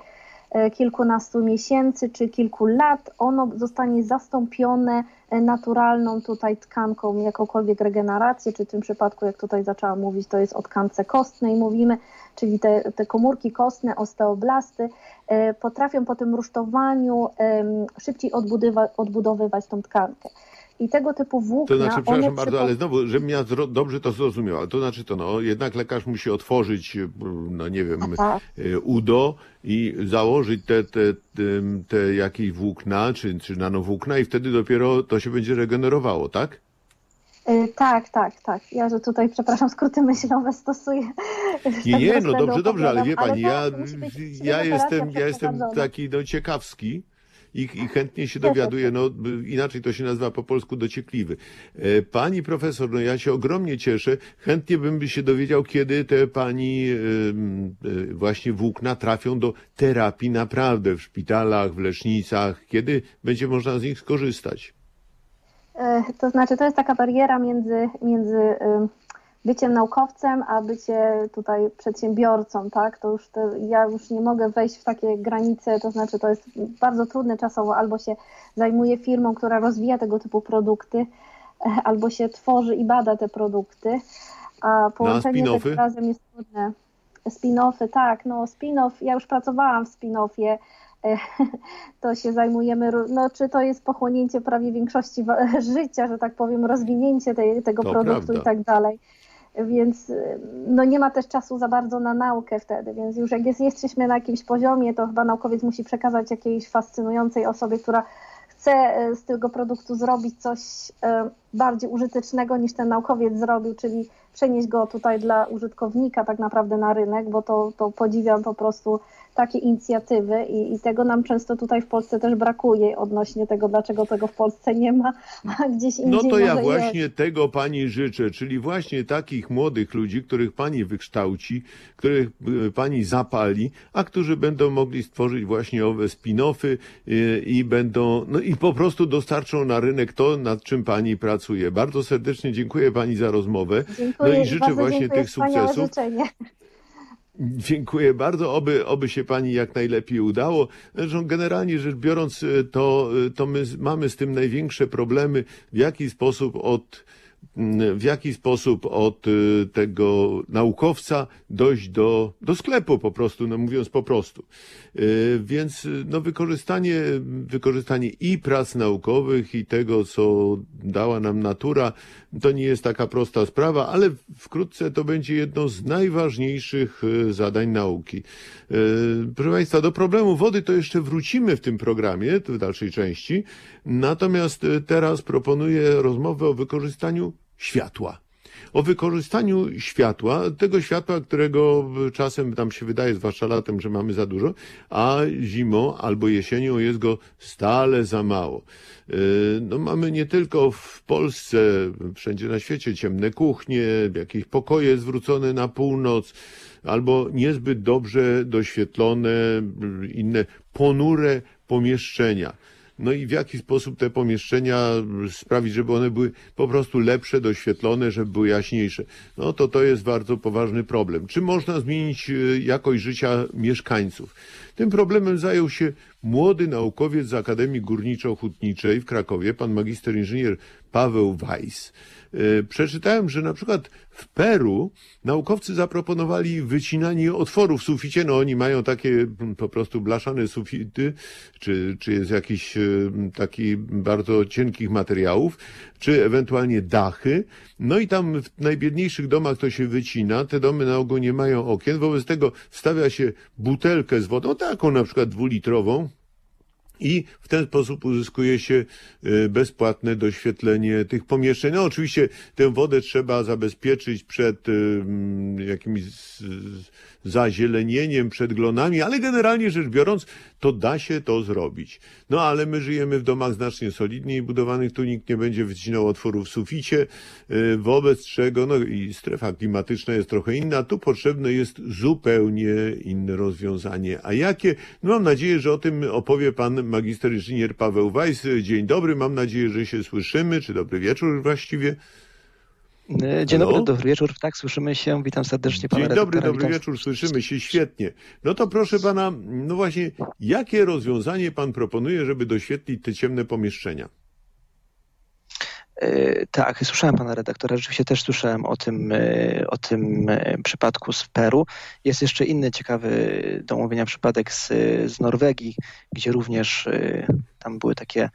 kilkunastu miesięcy czy kilku lat, ono zostanie zastąpione e, naturalną tutaj tkanką, jakąkolwiek regenerację, czy w tym przypadku, jak tutaj zaczęłam mówić, to jest o tkance kostnej mówimy, czyli te, te komórki kostne, osteoblasty, e, potrafią po tym rusztowaniu szybciej odbudowywać tą tkankę. I tego typu włókna, To znaczy, przepraszam bardzo, ale znowu, żebym ja zro- dobrze to zrozumiał, ale to znaczy to, no, jednak lekarz musi otworzyć, y, no nie wiem, Tak. y, udo i założyć te, te, te, te jakieś włókna, czy, czy nanowłókna i wtedy dopiero to się będzie regenerowało, tak? Y, Tak, tak, tak. Ja, że tutaj, przepraszam, skróty myślowe stosuję. Nie, nie, no dobrze, dobrze, ale wie pani, ja, tak, ja fizjoterapia jestem, ja jestem taki no, ciekawski i, i chętnie się dowiaduję, no inaczej to się nazywa po polsku dociekliwy. E, Pani profesor, no ja się ogromnie cieszę, chętnie bym by się dowiedział, kiedy te pani em, e, właśnie włókna trafią do terapii naprawdę w szpitalach, w lecznicach, kiedy będzie można z nich skorzystać. E, To znaczy, to jest taka bariera między, między byciem naukowcem, a bycie tutaj przedsiębiorcą, tak? To już to, ja już nie mogę wejść w takie granice, to znaczy to jest bardzo trudne czasowo, albo się zajmuję firmą, która rozwija tego typu produkty, albo się tworzy i bada te produkty, a połączenie spin-offy? tego razem jest trudne. Spin-offy, tak, no spin-off, ja już pracowałam w spin-offie, to się zajmujemy, no czy to jest pochłonięcie prawie większości życia, że tak powiem, rozwinięcie tej, tego To produktu prawda. i tak dalej. Więc y, no nie ma też czasu za bardzo na naukę wtedy, więc już jak jest, jesteśmy na jakimś poziomie, to chyba naukowiec musi przekazać jakiejś fascynującej osobie, która chce chce z tego produktu zrobić coś bardziej użytecznego niż ten naukowiec zrobił, czyli przenieść go tutaj dla użytkownika tak naprawdę na rynek, bo to, to podziwiam po prostu takie inicjatywy i, i, tego nam często tutaj w Polsce też brakuje odnośnie tego, dlaczego tego w Polsce nie ma, a gdzieś indziej No to ja właśnie jest. tego pani życzę, czyli właśnie takich młodych ludzi, których pani wykształci, których y, pani zapali, a którzy będą mogli stworzyć właśnie owe spin-offy y, i będą, no i po prostu dostarczą na rynek to, nad czym pani pracuje. Bardzo serdecznie dziękuję pani za rozmowę. Dziękuję, No i życzę właśnie tych sukcesów. Dziękuję bardzo, oby, oby się pani jak najlepiej udało. Zresztą generalnie rzecz biorąc, to, to my mamy z tym największe problemy, w jaki sposób od w jaki sposób od y, tego naukowca dojść do, do sklepu po prostu, no mówiąc po prostu. Y, Więc y, no wykorzystanie, wykorzystanie i prac naukowych i tego, co dała nam natura, to nie jest taka prosta sprawa, ale wkrótce to będzie jedno z najważniejszych zadań nauki. Proszę Państwa, do problemu wody to jeszcze wrócimy w tym programie, w dalszej części. Natomiast teraz proponuję rozmowę o wykorzystaniu światła. O wykorzystaniu światła, tego światła, którego czasem nam się wydaje, zwłaszcza latem, że mamy za dużo, a zimą albo jesienią jest go stale za mało. Yy, No mamy nie tylko w Polsce, wszędzie na świecie ciemne kuchnie, jakieś pokoje zwrócone na północ, albo niezbyt dobrze doświetlone, yy, inne ponure pomieszczenia. No i w jaki sposób te pomieszczenia sprawić, żeby one były po prostu lepsze, doświetlone, żeby były jaśniejsze. No to to jest bardzo poważny problem. Czy można zmienić y, jakość życia mieszkańców? Tym problemem zajął się młody naukowiec z Akademii Górniczo-Hutniczej w Krakowie, pan magister inżynier Paweł Weiss. Y, Przeczytałem, że na przykład w Peru naukowcy zaproponowali wycinanie otworów w suficie. No oni mają takie mm, po prostu blaszane sufity, czy, czy jest jakiś y, taki bardzo cienkich materiałów, czy ewentualnie dachy. No i tam w najbiedniejszych domach to się wycina. Te domy na ogół nie mają okien. Wobec tego wstawia się butelkę z wodą, taką na przykład dwulitrową, i w ten sposób uzyskuje się y, bezpłatne doświetlenie tych pomieszczeń. No oczywiście tę wodę trzeba zabezpieczyć przed y, zazielenieniem, przed glonami, ale generalnie rzecz biorąc, to da się to zrobić. No ale my żyjemy w domach znacznie solidniej budowanych, tu nikt nie będzie wycinał otworów w suficie, y, wobec czego, no i strefa klimatyczna jest trochę inna, tu potrzebne jest zupełnie inne rozwiązanie. A jakie? No mam nadzieję, że o tym opowie pan magister inżynier Paweł Weiss. Dzień dobry, mam nadzieję, że się słyszymy, czy dobry wieczór właściwie. E, Dzień Halo? dobry, dobry wieczór. Tak, słyszymy się. Witam serdecznie pana Dzień dobry, redaktora. dobry wieczór, słyszymy się świetnie. No to proszę pana, no właśnie, jakie rozwiązanie pan proponuje, żeby doświetlić te ciemne pomieszczenia? E, Tak, słyszałem pana redaktora. Rzeczywiście też słyszałem o tym, e, o tym e, przypadku z Peru. Jest jeszcze inny ciekawy do omówienia przypadek z, z Norwegii, gdzie również tam były takie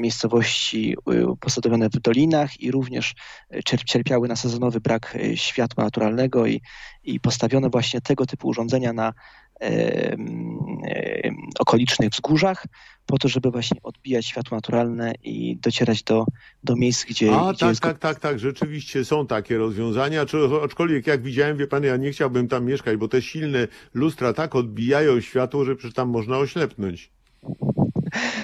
miejscowości posadowione w dolinach i również cierp- cierpiały na sezonowy brak światła naturalnego i, i postawiono właśnie tego typu urządzenia na okolicznych wzgórzach po to, żeby właśnie odbijać światło naturalne i docierać do, do miejsc, gdzie, A, gdzie tak, jest tak, tak, tak, rzeczywiście są takie rozwiązania, aczkolwiek jak widziałem, wie pan, ja nie chciałbym tam mieszkać, bo te silne lustra tak odbijają światło, że przecież tam można oślepnąć.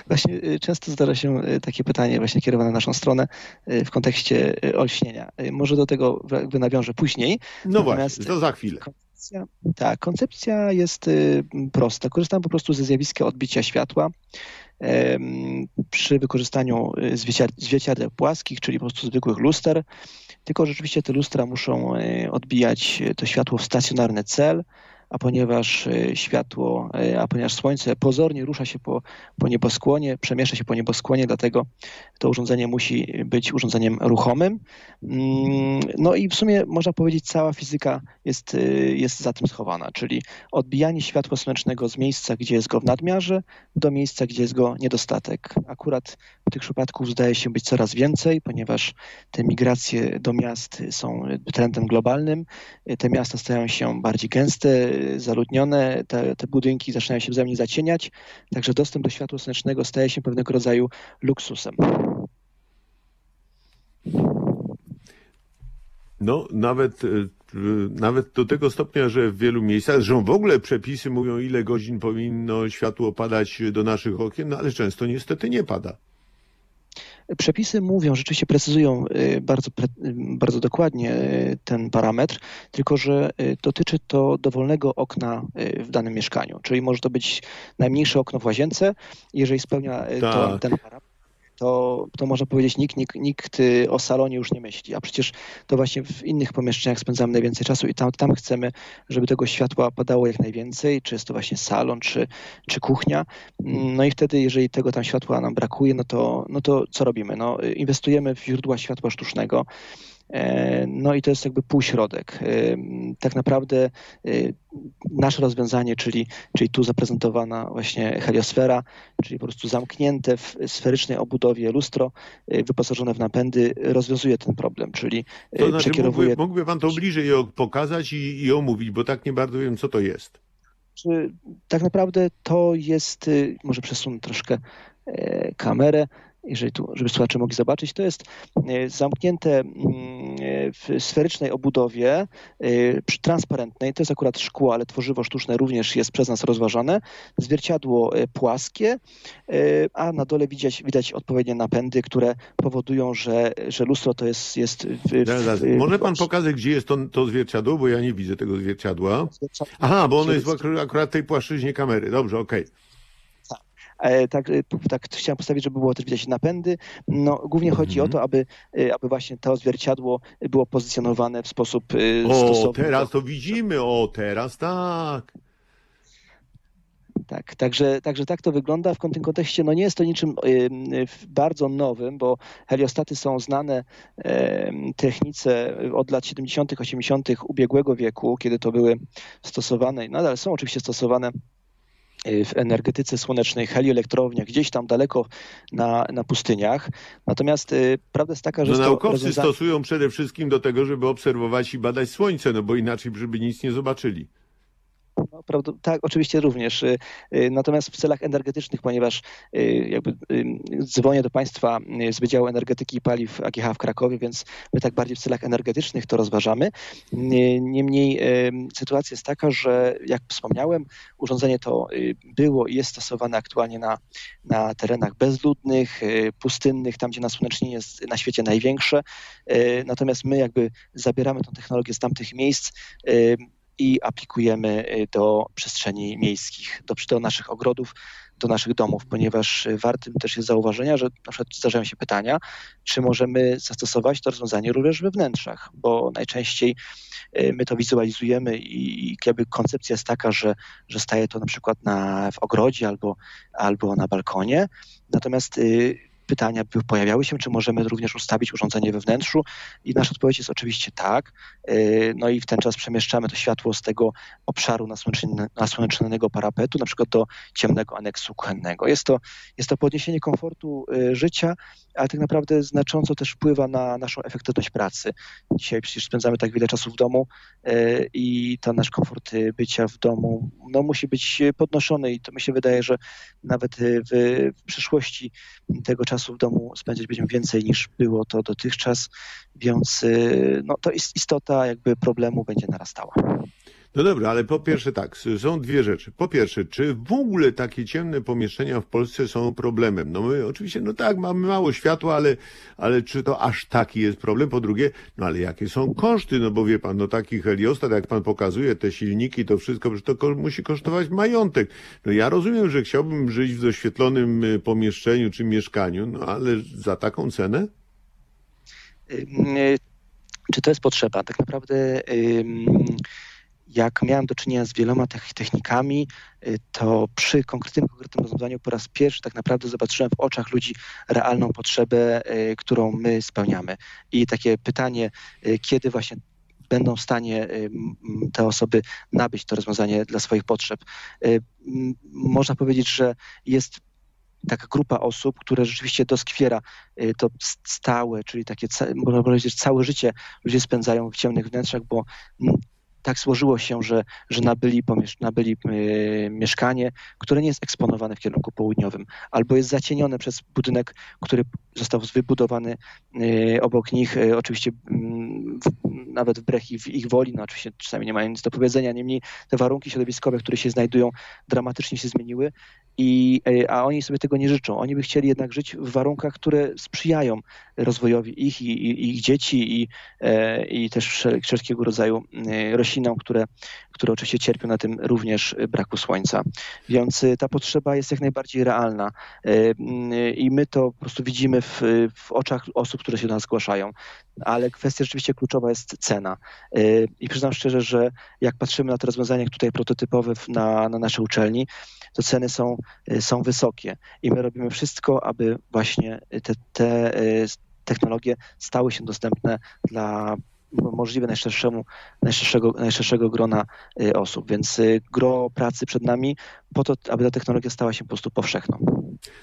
Właśnie y, często zdarza się y, takie pytanie właśnie kierowane na naszą stronę y, w kontekście olśnienia. Może do tego nawiążę później. No Natomiast- właśnie, to za chwilę. Koncepcja, tak, koncepcja jest y, prosta. Korzystam po prostu ze zjawiska odbicia światła przy wykorzystaniu y, zwierciadeł płaskich, czyli po prostu zwykłych luster. Tylko rzeczywiście te lustra muszą y, odbijać to światło w stacjonarny cel, a ponieważ y, światło, y, a ponieważ słońce pozornie rusza się po, po nieboskłonie, przemieszcza się po nieboskłonie, dlatego to urządzenie musi być urządzeniem ruchomym. Mm, No i w sumie można powiedzieć, cała fizyka jest, y, jest za tym schowana, czyli odbijanie światła słonecznego z miejsca, gdzie jest go w nadmiarze, do miejsca, gdzie jest go niedostatek. Akurat tych przypadków zdaje się być coraz więcej, ponieważ te migracje do miast są trendem globalnym. Te miasta stają się bardziej gęste, zaludnione, te, te budynki zaczynają się wzajemnie zacieniać, także dostęp do światła słonecznego staje się pewnego rodzaju luksusem. No, nawet, e, nawet do tego stopnia, że w wielu miejscach, że w ogóle przepisy mówią, ile godzin powinno światło padać do naszych okien, no ale często niestety nie pada. Przepisy mówią, rzeczywiście precyzują y, bardzo, bardzo dokładnie y, ten parametr, tylko że y, dotyczy to dowolnego okna w danym mieszkaniu. Czyli może to być najmniejsze okno w łazience, jeżeli spełnia tak. to, ten parametr to, to można powiedzieć, nikt, nikt, nikt y, o salonie już nie myśli, a przecież to właśnie w innych pomieszczeniach spędzamy najwięcej czasu i tam, tam chcemy, żeby tego światła padało jak najwięcej, czy jest to właśnie salon, czy, czy kuchnia. No i wtedy, jeżeli tego tam światła nam brakuje, no to, no to co robimy? No, inwestujemy w źródła światła sztucznego. E, no i to jest jakby półśrodek. E, tak naprawdę e, nasze rozwiązanie, czyli, czyli tu zaprezentowana właśnie heliosfera, czyli po prostu zamknięte w sferycznej obudowie lustro, wyposażone w napędy, rozwiązuje ten problem, czyli to znaczy, przekierowuje... Mógłby, mógłby pan to bliżej pokazać i, i omówić, bo tak nie bardzo wiem, co to jest. Czy tak naprawdę to jest, może przesunę troszkę kamerę, jeżeli tu, żeby słuchacze mogli zobaczyć, to jest e, zamknięte mm, e, w sferycznej obudowie, e, transparentnej, to jest akurat szkło, ale tworzywo sztuczne również jest przez nas rozważane, zwierciadło płaskie, a na dole widać, widać odpowiednie napędy, które powodują, że, że lustro to jest... jest w, w, Może pan pokazać, gdzie jest to, to zwierciadło, bo ja nie widzę tego zwierciadła. Aha, bo ono jest akurat tej płaszczyźnie kamery. Dobrze, okej. Okay. E, tak, e, tak chciałem postawić, żeby było też widać napędy. No, głównie chodzi o to, aby, e, aby właśnie to zwierciadło było pozycjonowane w sposób o, stosowny. O, teraz to widzimy, o, teraz tak. Tak, także, także tak to wygląda. W tym kontekście no nie jest to niczym bardzo nowym, bo heliostaty są znane technice od lat 70., 80. ubiegłego wieku, kiedy to były stosowane i nadal są oczywiście stosowane w energetyce słonecznej, helioelektrowniach, gdzieś tam daleko na, na pustyniach. Natomiast y, prawda jest taka, że. No, naukowcy rozwiązanie... stosują przede wszystkim do tego, żeby obserwować i badać słońce, no bo inaczej, żeby nic nie zobaczyli. Tak, oczywiście również. Y, y, natomiast w celach energetycznych, ponieważ y, jakby dzwonię do Państwa z Wydziału Energetyki i Paliw AGH w Krakowie, więc my tak bardziej w celach energetycznych to rozważamy. Niemniej sytuacja jest taka, że jak wspomniałem, urządzenie to było i jest stosowane aktualnie na, na terenach bezludnych, pustynnych, tam gdzie nasłonecznienie jest na świecie największe. Natomiast my jakby zabieramy tę technologię z tamtych miejsc i aplikujemy y, do przestrzeni miejskich, do, do naszych ogrodów, do naszych domów, ponieważ y, wartym też jest zauważenia, że na przykład zdarzają się pytania, czy możemy zastosować to rozwiązanie również we wnętrzach, bo najczęściej y, my to wizualizujemy i jakby koncepcja jest taka, że, że staje to na przykład na, w ogrodzie albo, albo na balkonie, natomiast pytania pojawiały się, czy możemy również ustawić urządzenie we wnętrzu i nasza odpowiedź jest oczywiście tak. Y, no i w ten czas przemieszczamy to światło z tego obszaru nasłonecznionego parapetu, na przykład do ciemnego aneksu kuchennego. Jest to, jest to podniesienie komfortu y, życia, ale tak naprawdę znacząco też wpływa na naszą efektywność pracy. Dzisiaj przecież spędzamy tak wiele czasu w domu y, i ten nasz komfort bycia w domu no, musi być podnoszony i to mi się wydaje, że nawet w przyszłości tego czasu w domu spędzić będziemy więcej niż było to dotychczas, więc no, to istota jakby problemu będzie narastała. No dobra, ale po pierwsze tak, są dwie rzeczy. Po pierwsze, czy w ogóle takie ciemne pomieszczenia w Polsce są problemem? No my oczywiście, no tak, mamy mało światła, ale, ale czy to aż taki jest problem? Po drugie, no ale jakie są koszty? No bo wie pan, no taki heliostat, jak pan pokazuje, te silniki, to wszystko, że to musi kosztować majątek. No ja rozumiem, że chciałbym żyć w doświetlonym y, pomieszczeniu czy mieszkaniu, no ale za taką cenę? Czy to jest potrzeba? Tak naprawdę jak miałem do czynienia z wieloma technikami, y, to przy konkretnym, konkretnym rozwiązaniu po raz pierwszy tak naprawdę zobaczyłem w oczach ludzi realną potrzebę, y, którą my spełniamy. I takie pytanie, y, kiedy właśnie będą w stanie te osoby nabyć to rozwiązanie dla swoich potrzeb. Można powiedzieć, że jest taka grupa osób, które rzeczywiście doskwiera to stałe, czyli takie, można powiedzieć, całe życie ludzie spędzają w ciemnych wnętrzach, bo tak złożyło się, że, że nabyli, nabyli yy, mieszkanie, które nie jest eksponowane w kierunku południowym, albo jest zacienione przez budynek, który został wybudowany yy, obok nich, yy, oczywiście mm, w, nawet wbrew ich, ich woli, no oczywiście czasami nie mają nic do powiedzenia, niemniej te warunki środowiskowe, które się znajdują, dramatycznie się zmieniły, i, e, a oni sobie tego nie życzą. Oni by chcieli jednak żyć w warunkach, które sprzyjają rozwojowi ich i, i ich dzieci i, e, i też wszelkiego rodzaju e, roślinom, które, które oczywiście cierpią na tym również braku słońca. Więc ta potrzeba jest jak najbardziej realna i my to po prostu widzimy w, w oczach osób, które się do nas zgłaszają. Ale kwestia rzeczywiście kluczowa jest cena. I przyznam szczerze, że jak patrzymy na te rozwiązania tutaj prototypowe na, na naszej uczelni, to ceny są, y, są wysokie i my robimy wszystko, aby właśnie te, te y, technologie stały się dostępne dla możliwie najszerszemu, najszerszego, najszerszego grona y, osób. Więc gro pracy przed nami po to, aby ta technologia stała się po prostu powszechną.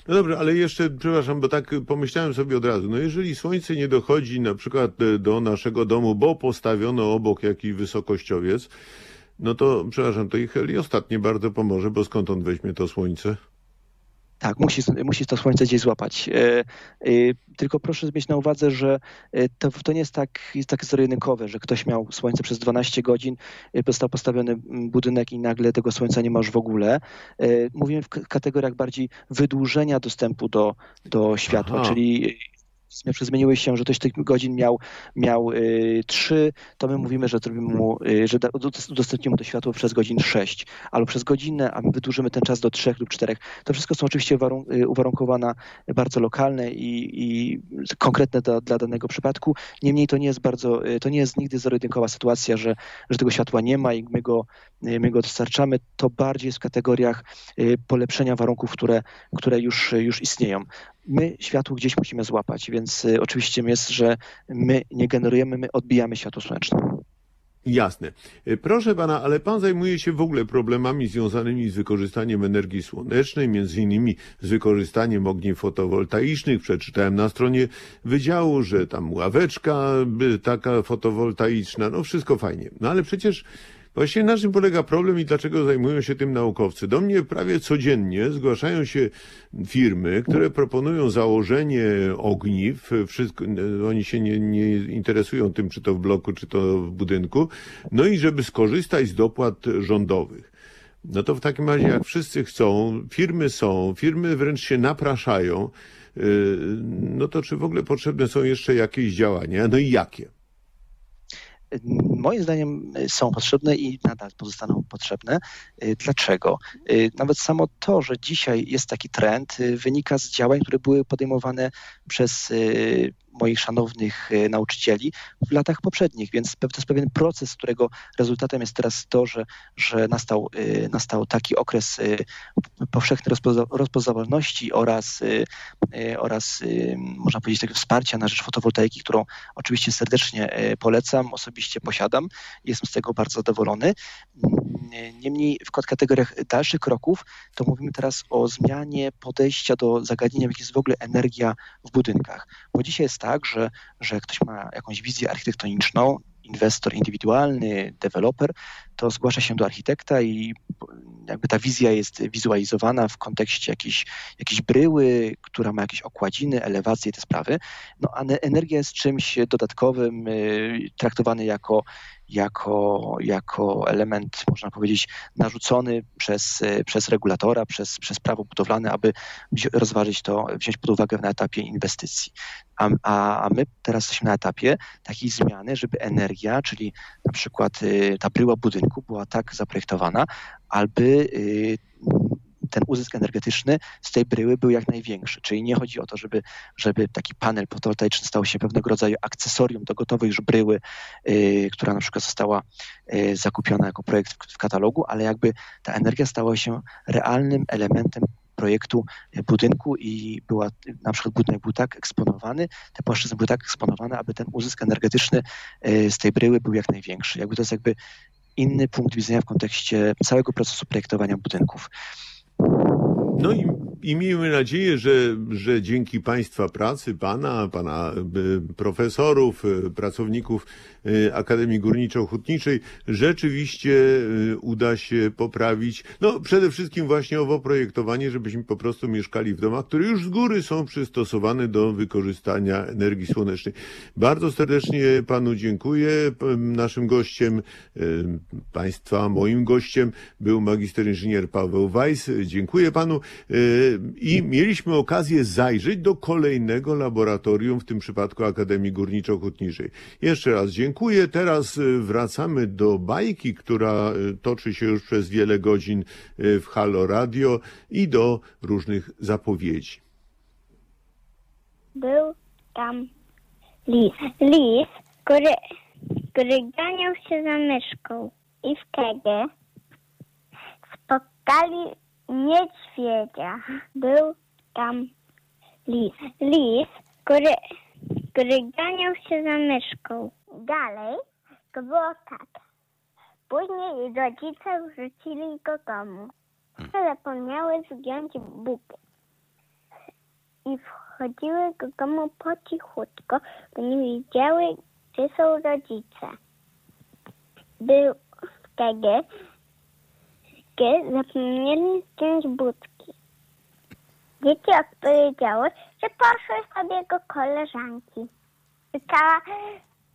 No dobrze, ale jeszcze, przepraszam, bo tak pomyślałem sobie od razu, no jeżeli słońce nie dochodzi na przykład do naszego domu, bo postawiono obok jakiś wysokościowiec, no to, przepraszam, to i heliostat nie bardzo pomoże, bo skąd on weźmie to słońce? Tak, musi, musi to słońce gdzieś złapać. E, e, tylko proszę mieć na uwadze, że e, to, to nie jest tak, jest tak zero że ktoś miał słońce przez 12 godzin, został postawiony budynek i nagle tego słońca nie ma już w ogóle. Mówimy w kategoriach bardziej wydłużenia dostępu do, do światła, Aha. czyli zmieniły się, że ktoś tych godzin miał, miał y, 3, to my mówimy, że zrobimy mu, y, że udostępnimy to światło przez godzin 6, albo przez godzinę, a my wydłużymy ten czas do 3 lub 4. To wszystko są oczywiście y, uwarunkowane bardzo lokalne i, i konkretne do, dla danego przypadku. Niemniej to nie jest bardzo, to nie jest nigdy zero sytuacja, że, że tego światła nie ma i my go, my go dostarczamy. To bardziej jest w kategoriach polepszenia warunków, które, które już, już istnieją my światło gdzieś musimy złapać, więc y, oczywiście jest, że my nie generujemy, my odbijamy światło słoneczne. Jasne. Y, proszę pana, ale pan zajmuje się w ogóle problemami związanymi z wykorzystaniem energii słonecznej, między innymi z wykorzystaniem ogniw fotowoltaicznych. Przeczytałem na stronie wydziału, że tam ławeczka taka fotowoltaiczna, no wszystko fajnie. No ale przecież Właśnie na czym polega problem i dlaczego zajmują się tym naukowcy? Do mnie prawie codziennie zgłaszają się firmy, które proponują założenie ogniw. Wszystko, oni się nie, nie interesują tym, czy to w bloku, czy to w budynku. No i żeby skorzystać z dopłat rządowych. No to w takim razie, jak wszyscy chcą, firmy są, firmy wręcz się napraszają, yy, no to czy w ogóle potrzebne są jeszcze jakieś działania? No i jakie? Moim zdaniem y, są potrzebne i nadal pozostaną potrzebne. Y, dlaczego? Y, nawet samo to, że dzisiaj jest taki trend, wynika z działań, które były podejmowane przez moich szanownych e, nauczycieli w latach poprzednich, więc to jest pewien proces, którego rezultatem jest teraz to, że, że nastał, e, nastał taki okres e, powszechnej rozpoznawalności oraz, oraz można powiedzieć tego wsparcia na rzecz fotowoltaiki, którą oczywiście serdecznie polecam, osobiście posiadam, jestem z tego bardzo zadowolony. Niemniej w kategoriach dalszych kroków to mówimy teraz o zmianie podejścia do zagadnienia, jakim jest w ogóle energia w budynkach. Bo dzisiaj jest tak, że, że ktoś ma jakąś wizję architektoniczną, inwestor indywidualny, deweloper, to zgłasza się do architekta i jakby ta wizja jest wizualizowana w kontekście jakiejś, jakiejś bryły, która ma jakieś okładziny, elewacje te sprawy. No a energia jest czymś dodatkowym, y, traktowany jako jako, jako element, można powiedzieć, narzucony przez, przez regulatora, przez, przez prawo budowlane, aby rozważyć to, wziąć pod uwagę na etapie inwestycji. A, a, a my teraz jesteśmy na etapie takiej zmiany, żeby energia, czyli na przykład y, ta bryła budynku była tak zaprojektowana, aby y, ten uzysk energetyczny z tej bryły był jak największy. Czyli nie chodzi o to, żeby, żeby taki panel fotowoltaiczny stał się pewnego rodzaju akcesorium do gotowej już bryły, yy, która na przykład została yy, zakupiona jako projekt w, w katalogu, ale jakby ta energia stała się realnym elementem projektu budynku i była, na przykład budynek był tak eksponowany, te płaszczyzny były tak eksponowane, aby ten uzysk energetyczny yy, z tej bryły był jak największy. Jakby to jest jakby inny punkt widzenia w kontekście całego procesu projektowania budynków. No i i miejmy nadzieję, że, że dzięki Państwa pracy, Pana, Pana y, profesorów, y, pracowników y, Akademii Górniczo-Hutniczej, rzeczywiście uda się poprawić, no przede wszystkim właśnie owo projektowanie, żebyśmy po prostu mieszkali w domach, które już z góry są przystosowane do wykorzystania energii słonecznej. Bardzo serdecznie Panu dziękuję. Naszym gościem, Państwa, moim gościem był magister inżynier Paweł Weiss. Dziękuję Panu. I mieliśmy okazję zajrzeć do kolejnego laboratorium, w tym przypadku Akademii Górniczo-Hutniczej. Jeszcze raz dziękuję. Teraz y, wracamy do bajki, która y, toczy się już przez wiele godzin y, w Halo Radio i do różnych zapowiedzi. Był tam lis. Lis, który, który ganiał się za myszką. I wtedy spotkali niedźwiedzia. Był tam lis. Lis, który, który ganiał się za myszką. Dalej to było tak. Później rodzice wrzucili go domu. Zapomniały zgiąć buty i wchodziły do domu po cichutko, bo nie wiedziały, gdzie są rodzice. Był wtedy, kiedy zapomnieli zdjąć budki. Dzieci odpowiedziały, że poszły sobie do koleżanki. Pytała,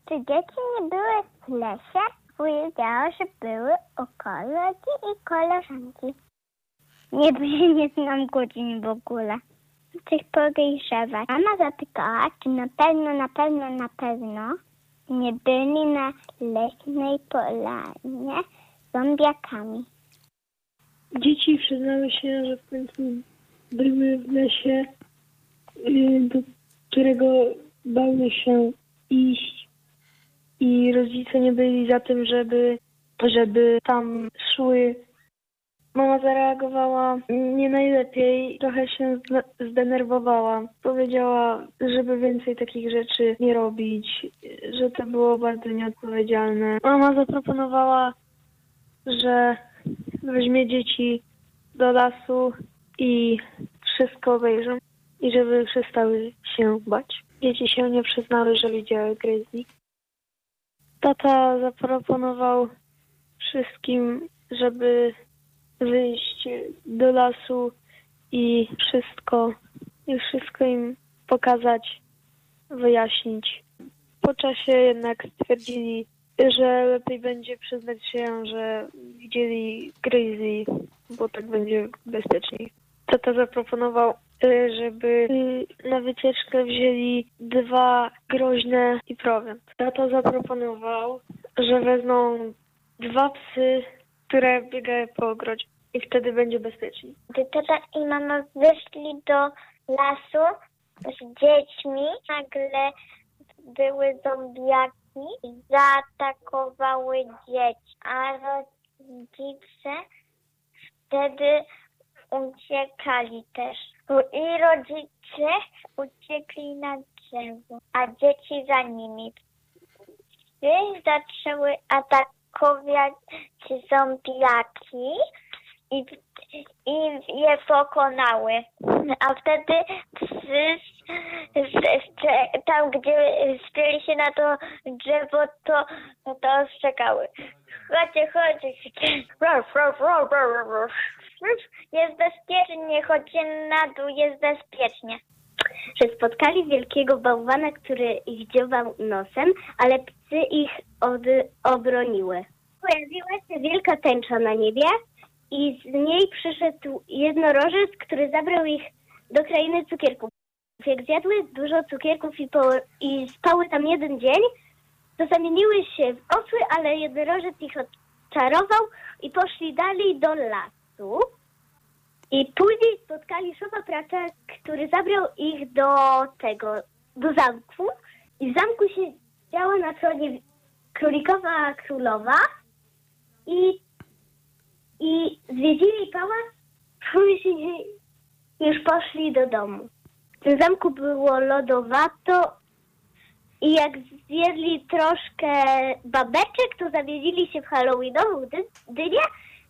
czy dzieci nie były w lesie? Powiedziała, że były u kolegi i koleżanki. Nie, nie znam godzin w ogóle coś podejrzewać. Mama zapytała, czy na pewno, na pewno, na pewno nie byli na leśnej polanie zombiakami. Dzieci przyznały się, że w końcu były w lesie, y, do którego bały się iść i rodzice nie byli za tym, żeby, żeby tam szły. Mama zareagowała nie najlepiej, trochę się zde- zdenerwowała. Powiedziała, żeby więcej takich rzeczy nie robić, że to było bardzo nieodpowiedzialne. Mama zaproponowała, że weźmie dzieci do lasu i wszystko obejrzą i żeby przestały się bać. Dzieci się nie przyznały, że widziały gryzli. Tata zaproponował wszystkim, żeby wyjść do lasu i wszystko, i wszystko im pokazać, wyjaśnić. Po czasie jednak stwierdzili, że lepiej będzie przyznać się, że widzieli grizzly, bo tak będzie bezpieczniej. Tata zaproponował, y, żeby na wycieczkę wzięli dwa groźne i prowiant. Tata zaproponował, że wezmą dwa psy, które biegają po ogrodzie i wtedy będzie bezpieczniej. Gdy tata i mama wyszli do lasu z dziećmi, nagle były zombiaki i zaatakowały dzieci, a rodzice wtedy uciekali też. I rodzice uciekli na drzewo, a dzieci za nimi. Psy zaczęły atakować zombiaki i, i je pokonały. A wtedy psy tam, gdzie spieli się na to drzewo, to, to ostrzekały. Chodźcie, chodźcie. Jest bezpiecznie, chodźcie na dół, jest bezpiecznie. Że spotkali wielkiego bałwana, który ich dziobał nosem, ale psy ich od, obroniły. Pojawiła się wielka tęcza na niebie i z niej przyszedł jednorożec, który zabrał ich do krainy cukierków. Jak zjadły dużo cukierków i, po, i spały tam jeden dzień, to zamieniły się w osły, ale jednorożec ich odczarował i poszli dalej do lasu. I później spotkali szopa pracza, który zabrał ich do tego, do zamku. I w zamku się działa na tronie królikowa królowa i, i zwiedzili pałac, później już poszli do domu. W tym zamku było lodowato i jak zjedli troszkę babeczek, to zawiedzili się w halloweenową dy- dynię,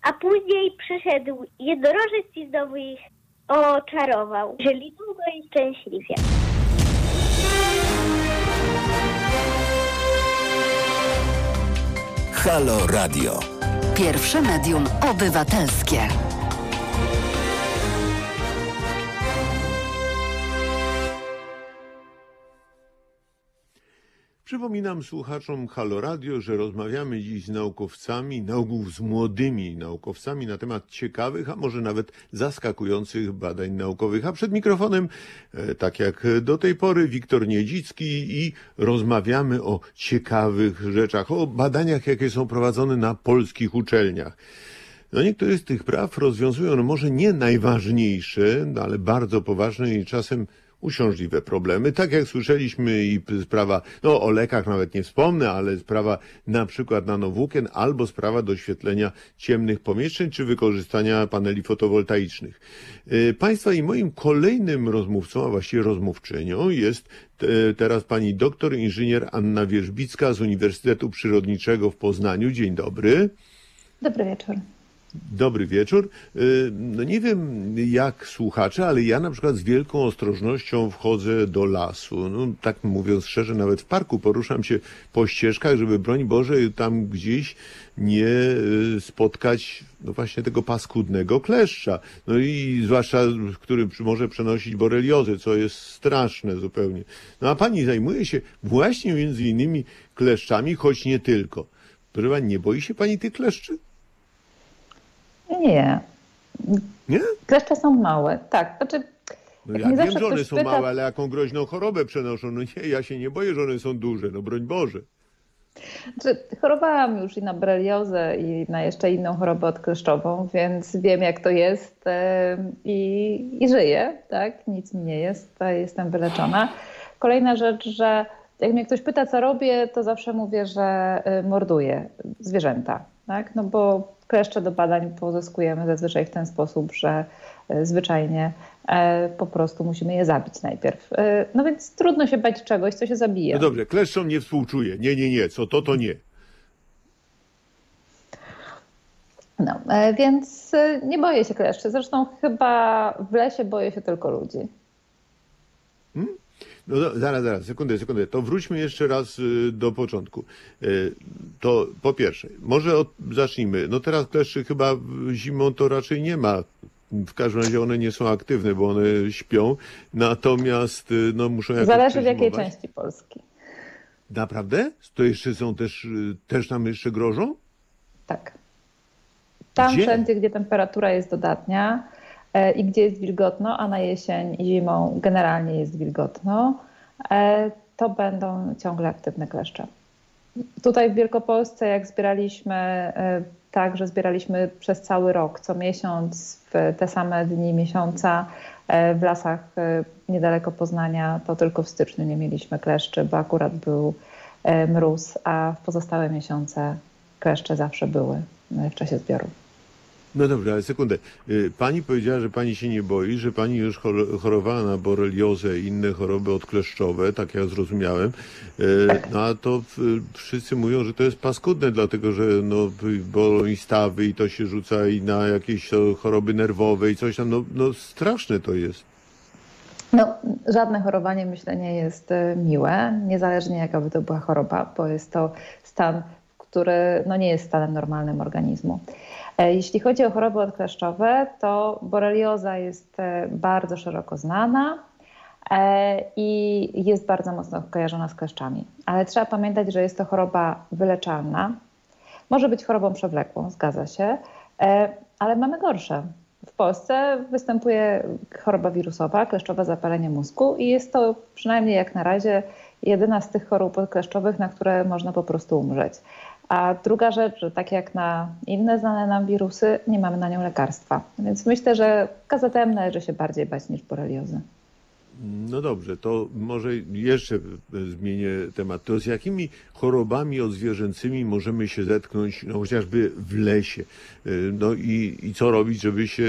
a później przyszedł jednorożec i znowu ich oczarował. Żyli długo i szczęśliwie. Halo Radio. Pierwsze medium obywatelskie. Przypominam słuchaczom Halo Radio, że rozmawiamy dziś z naukowcami, nauków z młodymi naukowcami na temat ciekawych, a może nawet zaskakujących badań naukowych. A przed mikrofonem, e, tak jak do tej pory, Wiktor Niedzicki i rozmawiamy o ciekawych rzeczach, o badaniach, jakie są prowadzone na polskich uczelniach. No niektóre z tych praw rozwiązują no może nie najważniejsze, no ale bardzo poważne i czasem uciążliwe problemy. Tak jak słyszeliśmy i sprawa, no o lekach nawet nie wspomnę, ale sprawa na przykład nanowłókien albo sprawa doświetlenia ciemnych pomieszczeń czy wykorzystania paneli fotowoltaicznych. E, Państwa i moim kolejnym rozmówcą, a właściwie rozmówczynią jest teraz pani doktor inżynier Anna Wierzbicka z Uniwersytetu Przyrodniczego w Poznaniu. Dzień dobry. Dobry wieczór. Dobry wieczór. Y, No nie wiem jak słuchacze, ale ja na przykład z wielką ostrożnością wchodzę do lasu. No, tak mówiąc szczerze, nawet w parku poruszam się po ścieżkach, żeby broń Boże tam gdzieś nie y, spotkać no właśnie tego paskudnego kleszcza. No i zwłaszcza, który może przenosić boreliozę, co jest straszne zupełnie. No a pani zajmuje się właśnie między innymi kleszczami, choć nie tylko. Proszę pani, nie boi się pani tych kleszczy? Nie. Nie? Kleszcze są małe. Tak, znaczy No ja wiem, że one są pyta- małe, ale jaką groźną chorobę przenoszą? No nie, ja się nie boję, że one są duże, no broń Boże. Znaczy, chorowałam już i na boreliozę, i na jeszcze inną chorobę odkleszczową, więc wiem, jak to jest i, i żyję, tak? Nic mi nie jest, jestem wyleczona. Kolejna rzecz, że jak mnie ktoś pyta, co robię, to zawsze mówię, że y, morduję zwierzęta, tak? No bo kleszcze do badań pozyskujemy zazwyczaj w ten sposób, że y, zwyczajnie e, po prostu musimy je zabić najpierw. Y, No więc trudno się bać czegoś, co się zabije. No dobrze, kleszczom nie współczuję. Nie, nie, nie, co to, to nie. No, e, więc e, nie boję się kleszczy. Zresztą chyba w lesie boję się tylko ludzi. No do, zaraz, zaraz, sekundę, sekundę. To wróćmy jeszcze raz y, do początku. Y, To po pierwsze, może od, zacznijmy. No teraz kleszczy chyba zimą to raczej nie ma. W każdym razie one nie są aktywne, bo one śpią. Natomiast y, no muszą jakoś Zależy w jakiej przezimować. części Polski. Naprawdę? To jeszcze są też, y, też nam jeszcze grożą? Tak. Tam Gdzie? wszędzie, gdzie temperatura jest dodatnia i gdzie jest wilgotno, a na jesień i zimą generalnie jest wilgotno, e, to będą ciągle aktywne kleszcze. Tutaj w Wielkopolsce, jak zbieraliśmy, e, tak, że zbieraliśmy przez cały rok, co miesiąc, w te same dni miesiąca e, w lasach e, niedaleko Poznania, to tylko w styczniu nie mieliśmy kleszczy, bo akurat był e, mróz, a w pozostałe miesiące kleszcze zawsze były e, w czasie zbioru. No dobrze, ale sekundę. Y, Pani powiedziała, że pani się nie boi, że pani już chor- chorowała na boreliozę i inne choroby odkleszczowe, tak ja zrozumiałem. Y, No a to wszyscy mówią, że to jest paskudne, dlatego że no, bolą i stawy i to się rzuca i na jakieś o, choroby nerwowe i coś tam. No, no straszne to jest. No, żadne chorowanie myślę nie jest e, miłe, niezależnie jaka by to była choroba, bo jest to stan, który no, nie jest stanem normalnym organizmu. E, Jeśli chodzi o choroby odkleszczowe, to borelioza jest e, bardzo szeroko znana e, i jest bardzo mocno kojarzona z kleszczami. Ale trzeba pamiętać, że jest to choroba wyleczalna. Może być chorobą przewlekłą, zgadza się, ale mamy gorsze. W Polsce występuje choroba wirusowa, kleszczowe zapalenie mózgu i jest to przynajmniej jak na razie jedyna z tych chorób kleszczowych, na które można po prostu umrzeć. A druga rzecz, że tak jak na inne znane nam wirusy, nie mamy na nią lekarstwa. Więc myślę, że KZM należy się bardziej bać niż boreliozy. No dobrze, to może jeszcze zmienię temat. To z jakimi chorobami odzwierzęcymi możemy się zetknąć, no chociażby w lesie? E, No i, i co robić, żeby się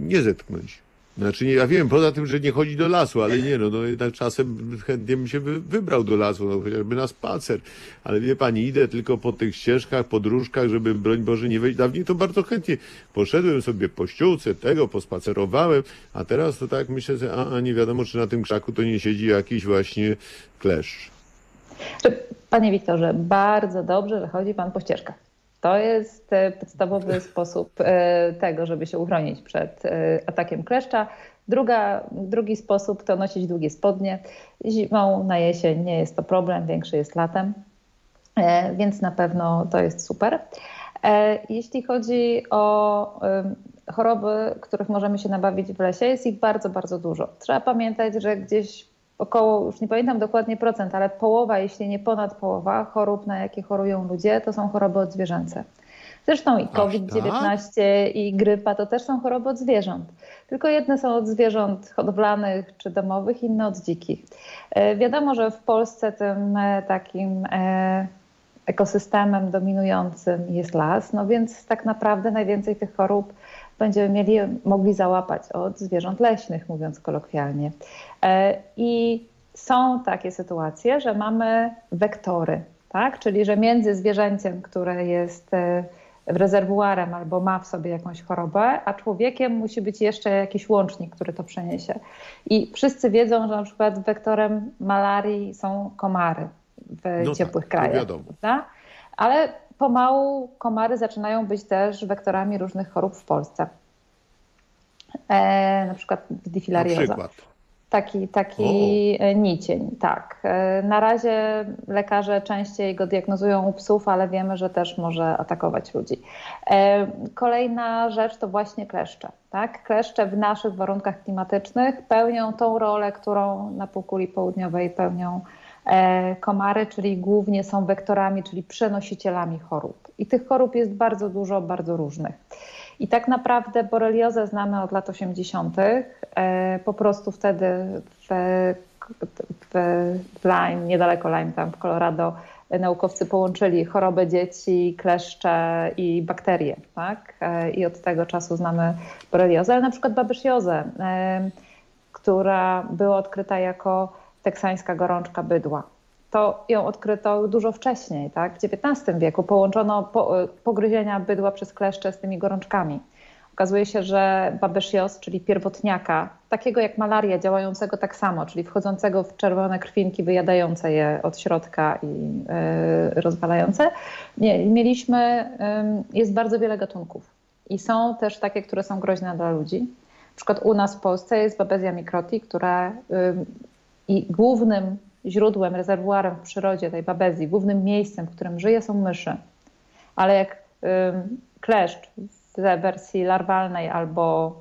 nie zetknąć? Znaczy nie, ja wiem, poza tym, że nie chodzi do lasu, ale nie, no, no jednak czasem chętnie bym się wy, wybrał do lasu, no chociażby na spacer. Ale wie pani, idę tylko po tych ścieżkach, podróżkach, żeby broń Boże nie wejść. Dawniej to bardzo chętnie poszedłem sobie po ściółce tego, pospacerowałem, a teraz to tak myślę, że a, a nie wiadomo, czy na tym krzaku to nie siedzi jakiś właśnie kleszcz. Panie Wiktorze, bardzo dobrze, że chodzi Pan po ścieżkach. To jest e, podstawowy sposób e, tego, żeby się uchronić przed e, atakiem kleszcza. Druga, drugi sposób to nosić długie spodnie. Zimą na jesień nie jest to problem, większy jest latem, więc na pewno to jest super. Jeśli chodzi o choroby, których możemy się nabawić w lesie, jest ich bardzo, bardzo dużo. Trzeba pamiętać, że gdzieś około, już nie pamiętam dokładnie procent, ale połowa, jeśli nie ponad połowa chorób, na jakie chorują ludzie, to są choroby odzwierzęce. Zresztą i tak? COVID-19 i grypa to też są choroby od zwierząt. Tylko jedne są od zwierząt hodowlanych czy domowych, inne od dzikich. E, Wiadomo, że w Polsce tym e, takim e, ekosystemem dominującym jest las, no więc tak naprawdę najwięcej tych chorób będziemy mieli, mogli załapać od zwierząt leśnych, mówiąc kolokwialnie. E, I są takie sytuacje, że mamy wektory, tak? czyli że między zwierzęciem, które jest e, rezerwuarem albo ma w sobie jakąś chorobę, a człowiekiem musi być jeszcze jakiś łącznik, który to przeniesie. I wszyscy wiedzą, że na przykład wektorem malarii są komary w No ciepłych tak, krajach. wiadomo. Prawda? Ale pomału komary zaczynają być też wektorami różnych chorób w Polsce. E, na przykład przykład. Taki, taki nicień, tak. E, Na razie lekarze częściej go diagnozują u psów, ale wiemy, że też może atakować ludzi. E, Kolejna rzecz to właśnie kleszcze. Tak? Kleszcze w naszych warunkach klimatycznych pełnią tą rolę, którą na półkuli południowej pełnią komary, czyli głównie są wektorami, czyli przenosicielami chorób. I tych chorób jest bardzo dużo, bardzo różnych. I tak naprawdę boreliozę znamy od lat 80. E, Po prostu wtedy w, w, w Lyme, niedaleko Lyme, tam w Colorado, e, naukowcy połączyli chorobę dzieci, kleszcze i bakterie. Tak? E, I od tego czasu znamy boreliozę, ale na przykład babysziozę, e, która była odkryta jako teksańska gorączka bydła to ją odkryto dużo wcześniej, tak? w XIX wieku. Połączono po, pogryzienia bydła przez kleszcze z tymi gorączkami. Okazuje się, że babeszios, czyli pierwotniaka, takiego jak malaria, działającego tak samo, czyli wchodzącego w czerwone krwinki, wyjadające je od środka i y, rozwalające, nie, mieliśmy, y, jest bardzo wiele gatunków. I są też takie, które są groźne dla ludzi. Na przykład u nas w Polsce jest babezja microti, która y, i głównym źródłem, rezerwuarem w przyrodzie tej babezji, głównym miejscem, w którym żyje, są myszy. Ale jak kleszcz w wersji larwalnej albo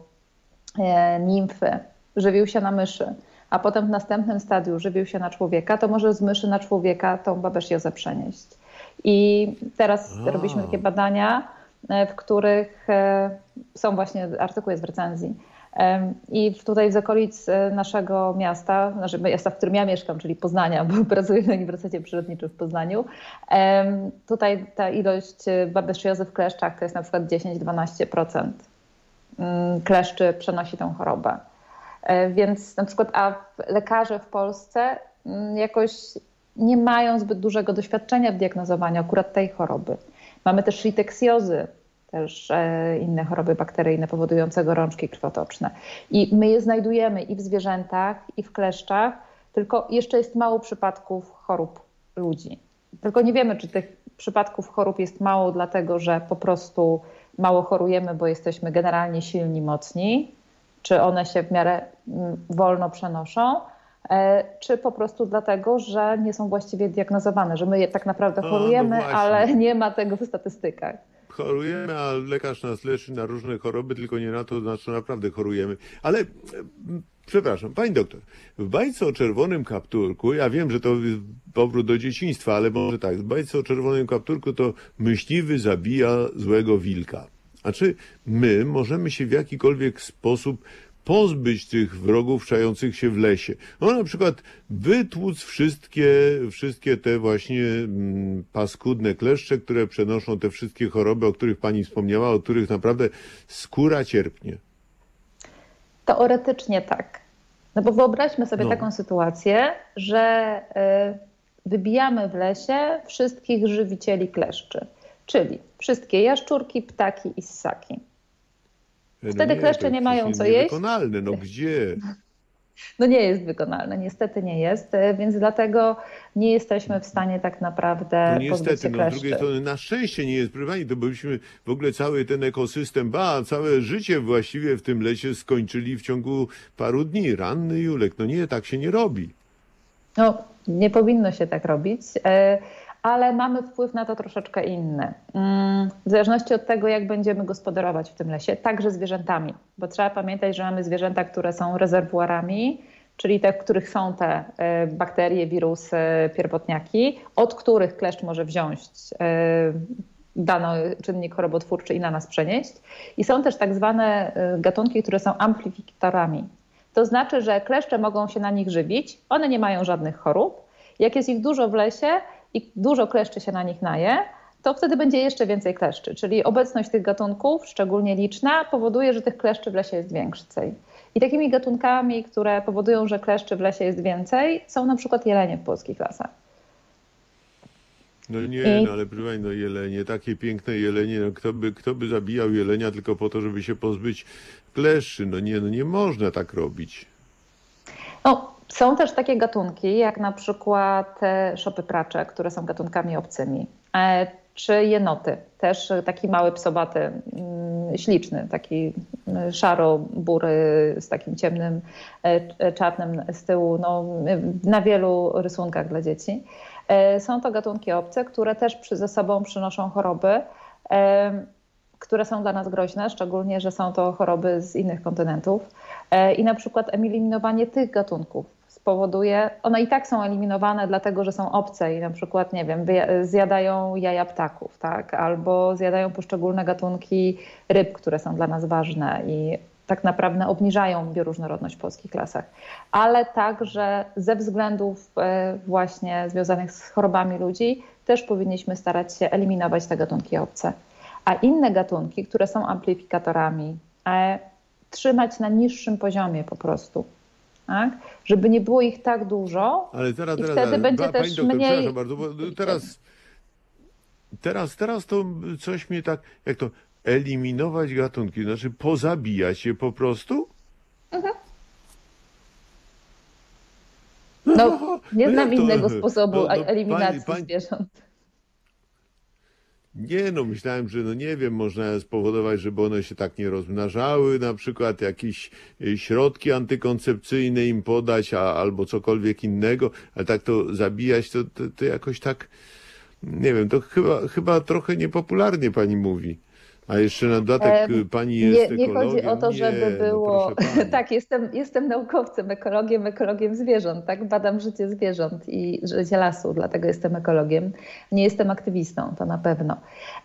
e, nimfy żywił się na myszy, a potem w następnym stadium żywił się na człowieka, to może z myszy na człowieka tą babesziozę przenieść. I teraz A. robiliśmy takie badania, e, w których e, są właśnie, artykuł jest w recenzji, I tutaj z okolic e, naszego miasta, znaczy miasta, w którym ja mieszkam, czyli Poznania, bo pracuję na Uniwersytecie Przyrodniczym w Poznaniu, tutaj ta ilość e, babeszyjozy w kleszczach to jest na przykład 10-12% mm, kleszczy przenosi tę chorobę. E, Więc na przykład, a lekarze w Polsce mm, jakoś nie mają zbyt dużego doświadczenia w diagnozowaniu akurat tej choroby. Mamy też liteksjozy, też e, inne choroby bakteryjne powodujące gorączki krwotoczne. I my je znajdujemy i w zwierzętach, i w kleszczach, tylko jeszcze jest mało przypadków chorób ludzi. Tylko nie wiemy, czy tych przypadków chorób jest mało, dlatego że po prostu mało chorujemy, bo jesteśmy generalnie silni, mocni, czy one się w miarę mm, wolno przenoszą, e, czy po prostu dlatego, że nie są właściwie diagnozowane, że my je tak naprawdę A, no chorujemy, ale nie ma tego w statystykach. Chorujemy, a lekarz nas leczy na różne choroby, tylko nie na to, na co naprawdę chorujemy. Ale, e, przepraszam, pani doktor, w bajce o czerwonym kapturku, ja wiem, że to powrót do dzieciństwa, ale może tak, w bajce o czerwonym kapturku to myśliwy zabija złego wilka. A czy my możemy się w jakikolwiek sposób pozbyć tych wrogów czających się w lesie. No na przykład wytłuc wszystkie, wszystkie te właśnie mm, paskudne kleszcze, które przenoszą te wszystkie choroby, o których pani wspomniała, o których naprawdę skóra cierpnie. Teoretycznie tak. No bo wyobraźmy sobie No. taką sytuację, że y, wybijamy w lesie wszystkich żywicieli kleszczy, czyli wszystkie jaszczurki, ptaki i ssaki. No Wtedy kleszcze to nie mają co jeść. Niewykonalne, no gdzie? No nie jest wykonalne, niestety nie jest, y, więc dlatego nie jesteśmy w stanie tak naprawdę No niestety, no z drugiej strony na szczęście nie jest, pani, to byśmy w ogóle cały ten ekosystem, ba, całe życie właściwie w tym lesie skończyli w ciągu paru dni. Ranny Julek, no nie, tak się nie robi. No, nie powinno się tak robić, e, ale mamy wpływ na to troszeczkę inny. Mm, W zależności od tego, jak będziemy gospodarować w tym lesie, także zwierzętami, bo trzeba pamiętać, że mamy zwierzęta, które są rezerwuarami, czyli te, w których są te e, bakterie, wirusy, pierwotniaki, od których kleszcz może wziąć e, dany czynnik chorobotwórczy i na nas przenieść. I są też tak zwane e, gatunki, które są amplifikatorami. To znaczy, że kleszcze mogą się na nich żywić, one nie mają żadnych chorób. Jak jest ich dużo w lesie i dużo kleszczy się na nich naje, to wtedy będzie jeszcze więcej kleszczy. Czyli obecność tych gatunków, szczególnie liczna, powoduje, że tych kleszczy w lesie jest więcej. I takimi gatunkami, które powodują, że kleszczy w lesie jest więcej, są na przykład jelenie w polskich lasach. No nie, no ale proszę no jelenie, takie piękne jelenie, no kto by, kto by zabijał jelenia tylko po to, żeby się pozbyć kleszczy? No nie, no nie można tak robić. No, są też takie gatunki, jak na przykład e, szopy pracze, które są gatunkami obcymi, e, czy jenoty, też taki mały psobaty, mm, śliczny, taki mm, szaro-bury z takim ciemnym, e, czarnym z tyłu, no, na wielu rysunkach dla dzieci. Są to gatunki obce, które też ze sobą przynoszą choroby, które są dla nas groźne, szczególnie, że są to choroby z innych kontynentów. I na przykład eliminowanie tych gatunków spowoduje, one i tak są eliminowane dlatego, że są obce i na przykład, nie wiem, zjadają jaja ptaków, tak? albo zjadają poszczególne gatunki ryb, które są dla nas ważne i tak naprawdę obniżają bioróżnorodność w polskich lasach. Ale także ze względów e, właśnie związanych z chorobami ludzi też powinniśmy starać się eliminować te gatunki obce. A inne gatunki, które są amplifikatorami, e, trzymać na niższym poziomie po prostu. Tak? Żeby nie było ich tak dużo, Ale zaraz, I zaraz, wtedy zaraz. będzie też doktor, mniej- bardzo, bo teraz, teraz, teraz to coś mnie tak, jak to, eliminować gatunki, znaczy pozabijać je po prostu? no, nie no znam jak to? innego sposobu No, no, eliminacji pani- pani- zwierząt. Nie, no myślałem, że no nie wiem, można spowodować, żeby one się tak nie rozmnażały, na przykład jakieś y, środki antykoncepcyjne im podać, a, albo cokolwiek innego, ale tak to zabijać, to, to, to jakoś tak, nie wiem, to chyba, chyba trochę niepopularnie pani mówi. A jeszcze na dodatek y, pani Nie, jest nie chodzi ekologiem. o to, żeby Nie, było. No tak, jestem, jestem naukowcem, ekologiem, ekologiem zwierząt, tak? Badam życie zwierząt i życie lasu, dlatego jestem ekologiem. Nie jestem aktywistą, to na pewno.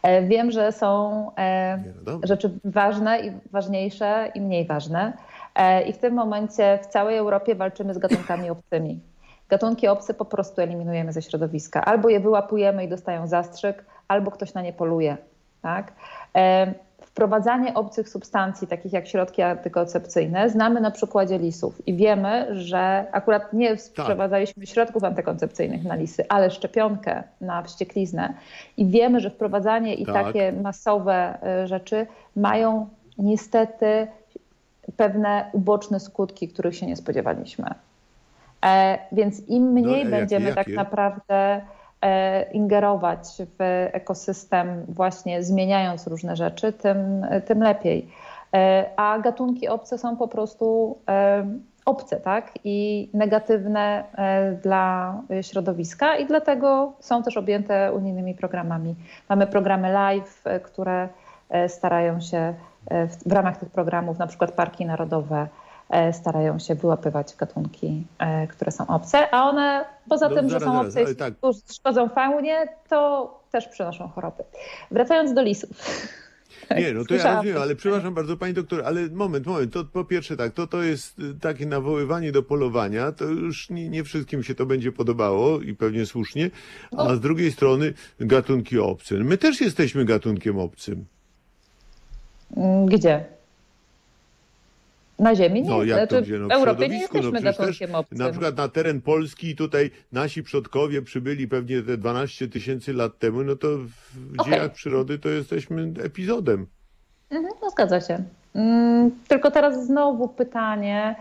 E, Wiem, że są e, Nie, no rzeczy ważne i ważniejsze i mniej ważne. E, I w tym momencie w całej Europie walczymy z gatunkami obcymi. Gatunki obce po prostu eliminujemy ze środowiska. Albo je wyłapujemy i dostają zastrzyk, albo ktoś na nie poluje. Tak? E, Wprowadzanie obcych substancji, takich jak środki antykoncepcyjne, znamy na przykładzie lisów i wiemy, że akurat nie wprowadzaliśmy środków antykoncepcyjnych na lisy, ale szczepionkę na wściekliznę i wiemy, że wprowadzanie i Tak. takie masowe y, rzeczy mają niestety pewne uboczne skutki, których się nie spodziewaliśmy. E, Więc im mniej No, a jakie- będziemy tak jakie? naprawdę e, ingerować w ekosystem, właśnie zmieniając różne rzeczy, tym, tym lepiej. E, A gatunki obce są po prostu e, obce, tak? I negatywne e, dla środowiska i dlatego są też objęte unijnymi programami. Mamy programy live, e, które e, starają się e, w, ramach tych programów, na przykład parki narodowe, e, starają się wyłapywać gatunki, e, które są obce, a one poza No, tym, że zaraz, są zaraz, obce i tak. szkodzą faunie, to też przynoszą choroby. Wracając do lisów. Nie, no to ja rozumiem, ale przepraszam bardzo, pani doktor, ale moment, moment, to po pierwsze tak, to, to jest y, takie nawoływanie do polowania, to już nie, nie wszystkim się to będzie podobało i pewnie słusznie, a z drugiej strony gatunki obce. My też jesteśmy gatunkiem obcym. Mm, Gdzie? Na Ziemi nie. No jak to znaczy, gdzie? No, w Europie nie jesteśmy no, gatunkiem obcym. Na przykład na teren Polski tutaj nasi przodkowie przybyli pewnie te 12 tysięcy lat temu, no to w Okej. dziejach przyrody to jesteśmy epizodem. Mhm, no zgadza się. Mm, Tylko teraz znowu pytanie,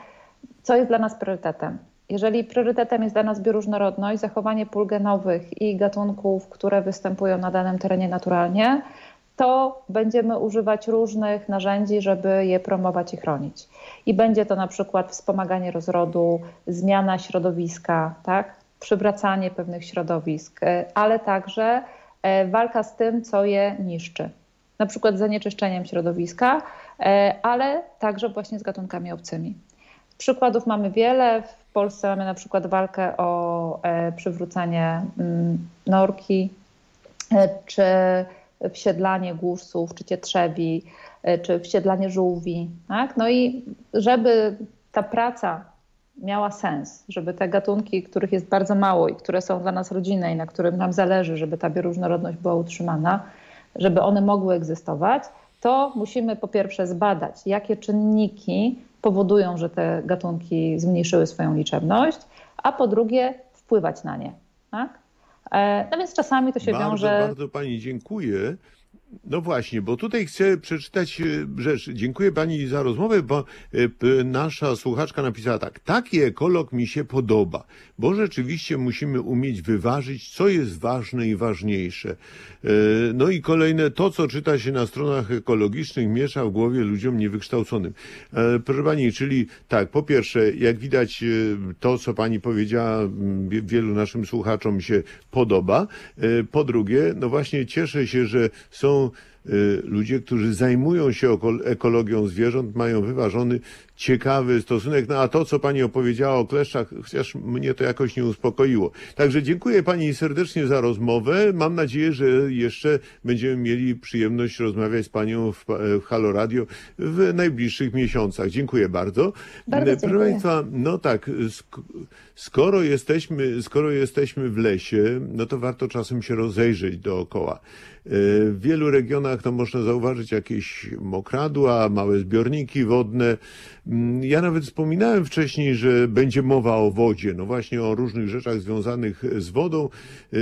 co jest dla nas priorytetem? Jeżeli priorytetem jest dla nas bioróżnorodność, zachowanie pól genowych i gatunków, które występują na danym terenie naturalnie, to będziemy używać różnych narzędzi, żeby je promować i chronić. I będzie to na przykład wspomaganie rozrodu, zmiana środowiska, tak? przywracanie pewnych środowisk, e, ale także e, walka z tym, co je niszczy na przykład zanieczyszczeniem środowiska, e, ale także właśnie z gatunkami obcymi. Przykładów mamy wiele. W Polsce mamy na przykład walkę o przywrócenie mm, norki, czy wsiedlanie głusów, czy cietrzewi, e, czy wsiedlanie żółwi. Tak? No i żeby ta praca miała sens, żeby te gatunki, których jest bardzo mało i które są dla nas rodzinne i na którym nam zależy, żeby ta bioróżnorodność była utrzymana, żeby one mogły egzystować, to musimy po pierwsze zbadać, jakie czynniki powodują, że te gatunki zmniejszyły swoją liczebność, a po drugie wpływać na nie. Tak? E, No więc czasami to się bardzo, wiąże. bardzo pani dziękuję. No właśnie, bo tutaj chcę przeczytać e, rzecz. Dziękuję pani za rozmowę, bo e, nasza słuchaczka napisała tak. Taki ekolog mi się podoba, bo rzeczywiście musimy umieć wyważyć, co jest ważne i ważniejsze. E, No i kolejne, to co czyta się na stronach ekologicznych miesza w głowie ludziom niewykształconym. E, Proszę pani, czyli tak, po pierwsze, jak widać e, to, co pani powiedziała, wielu naszym słuchaczom się podoba. Po drugie, no właśnie cieszę się, że są ludzie, którzy zajmują się ekologią zwierząt, mają wyważony, ciekawy stosunek. No a to, co pani opowiedziała o kleszczach, chociaż mnie to jakoś nie uspokoiło. Także dziękuję pani serdecznie za rozmowę. Mam nadzieję, że jeszcze będziemy mieli przyjemność rozmawiać z panią w, w Halo Radio w najbliższych miesiącach. Dziękuję bardzo. Bardzo Proszę dziękuję. państwa, no tak, skoro jesteśmy, skoro jesteśmy w lesie, no to warto czasem się rozejrzeć dookoła. E, W wielu regionach no, można zauważyć jakieś mokradła, małe zbiorniki wodne. Mm, Ja nawet wspominałem wcześniej, że będzie mowa o wodzie, no właśnie o różnych rzeczach związanych z wodą. E,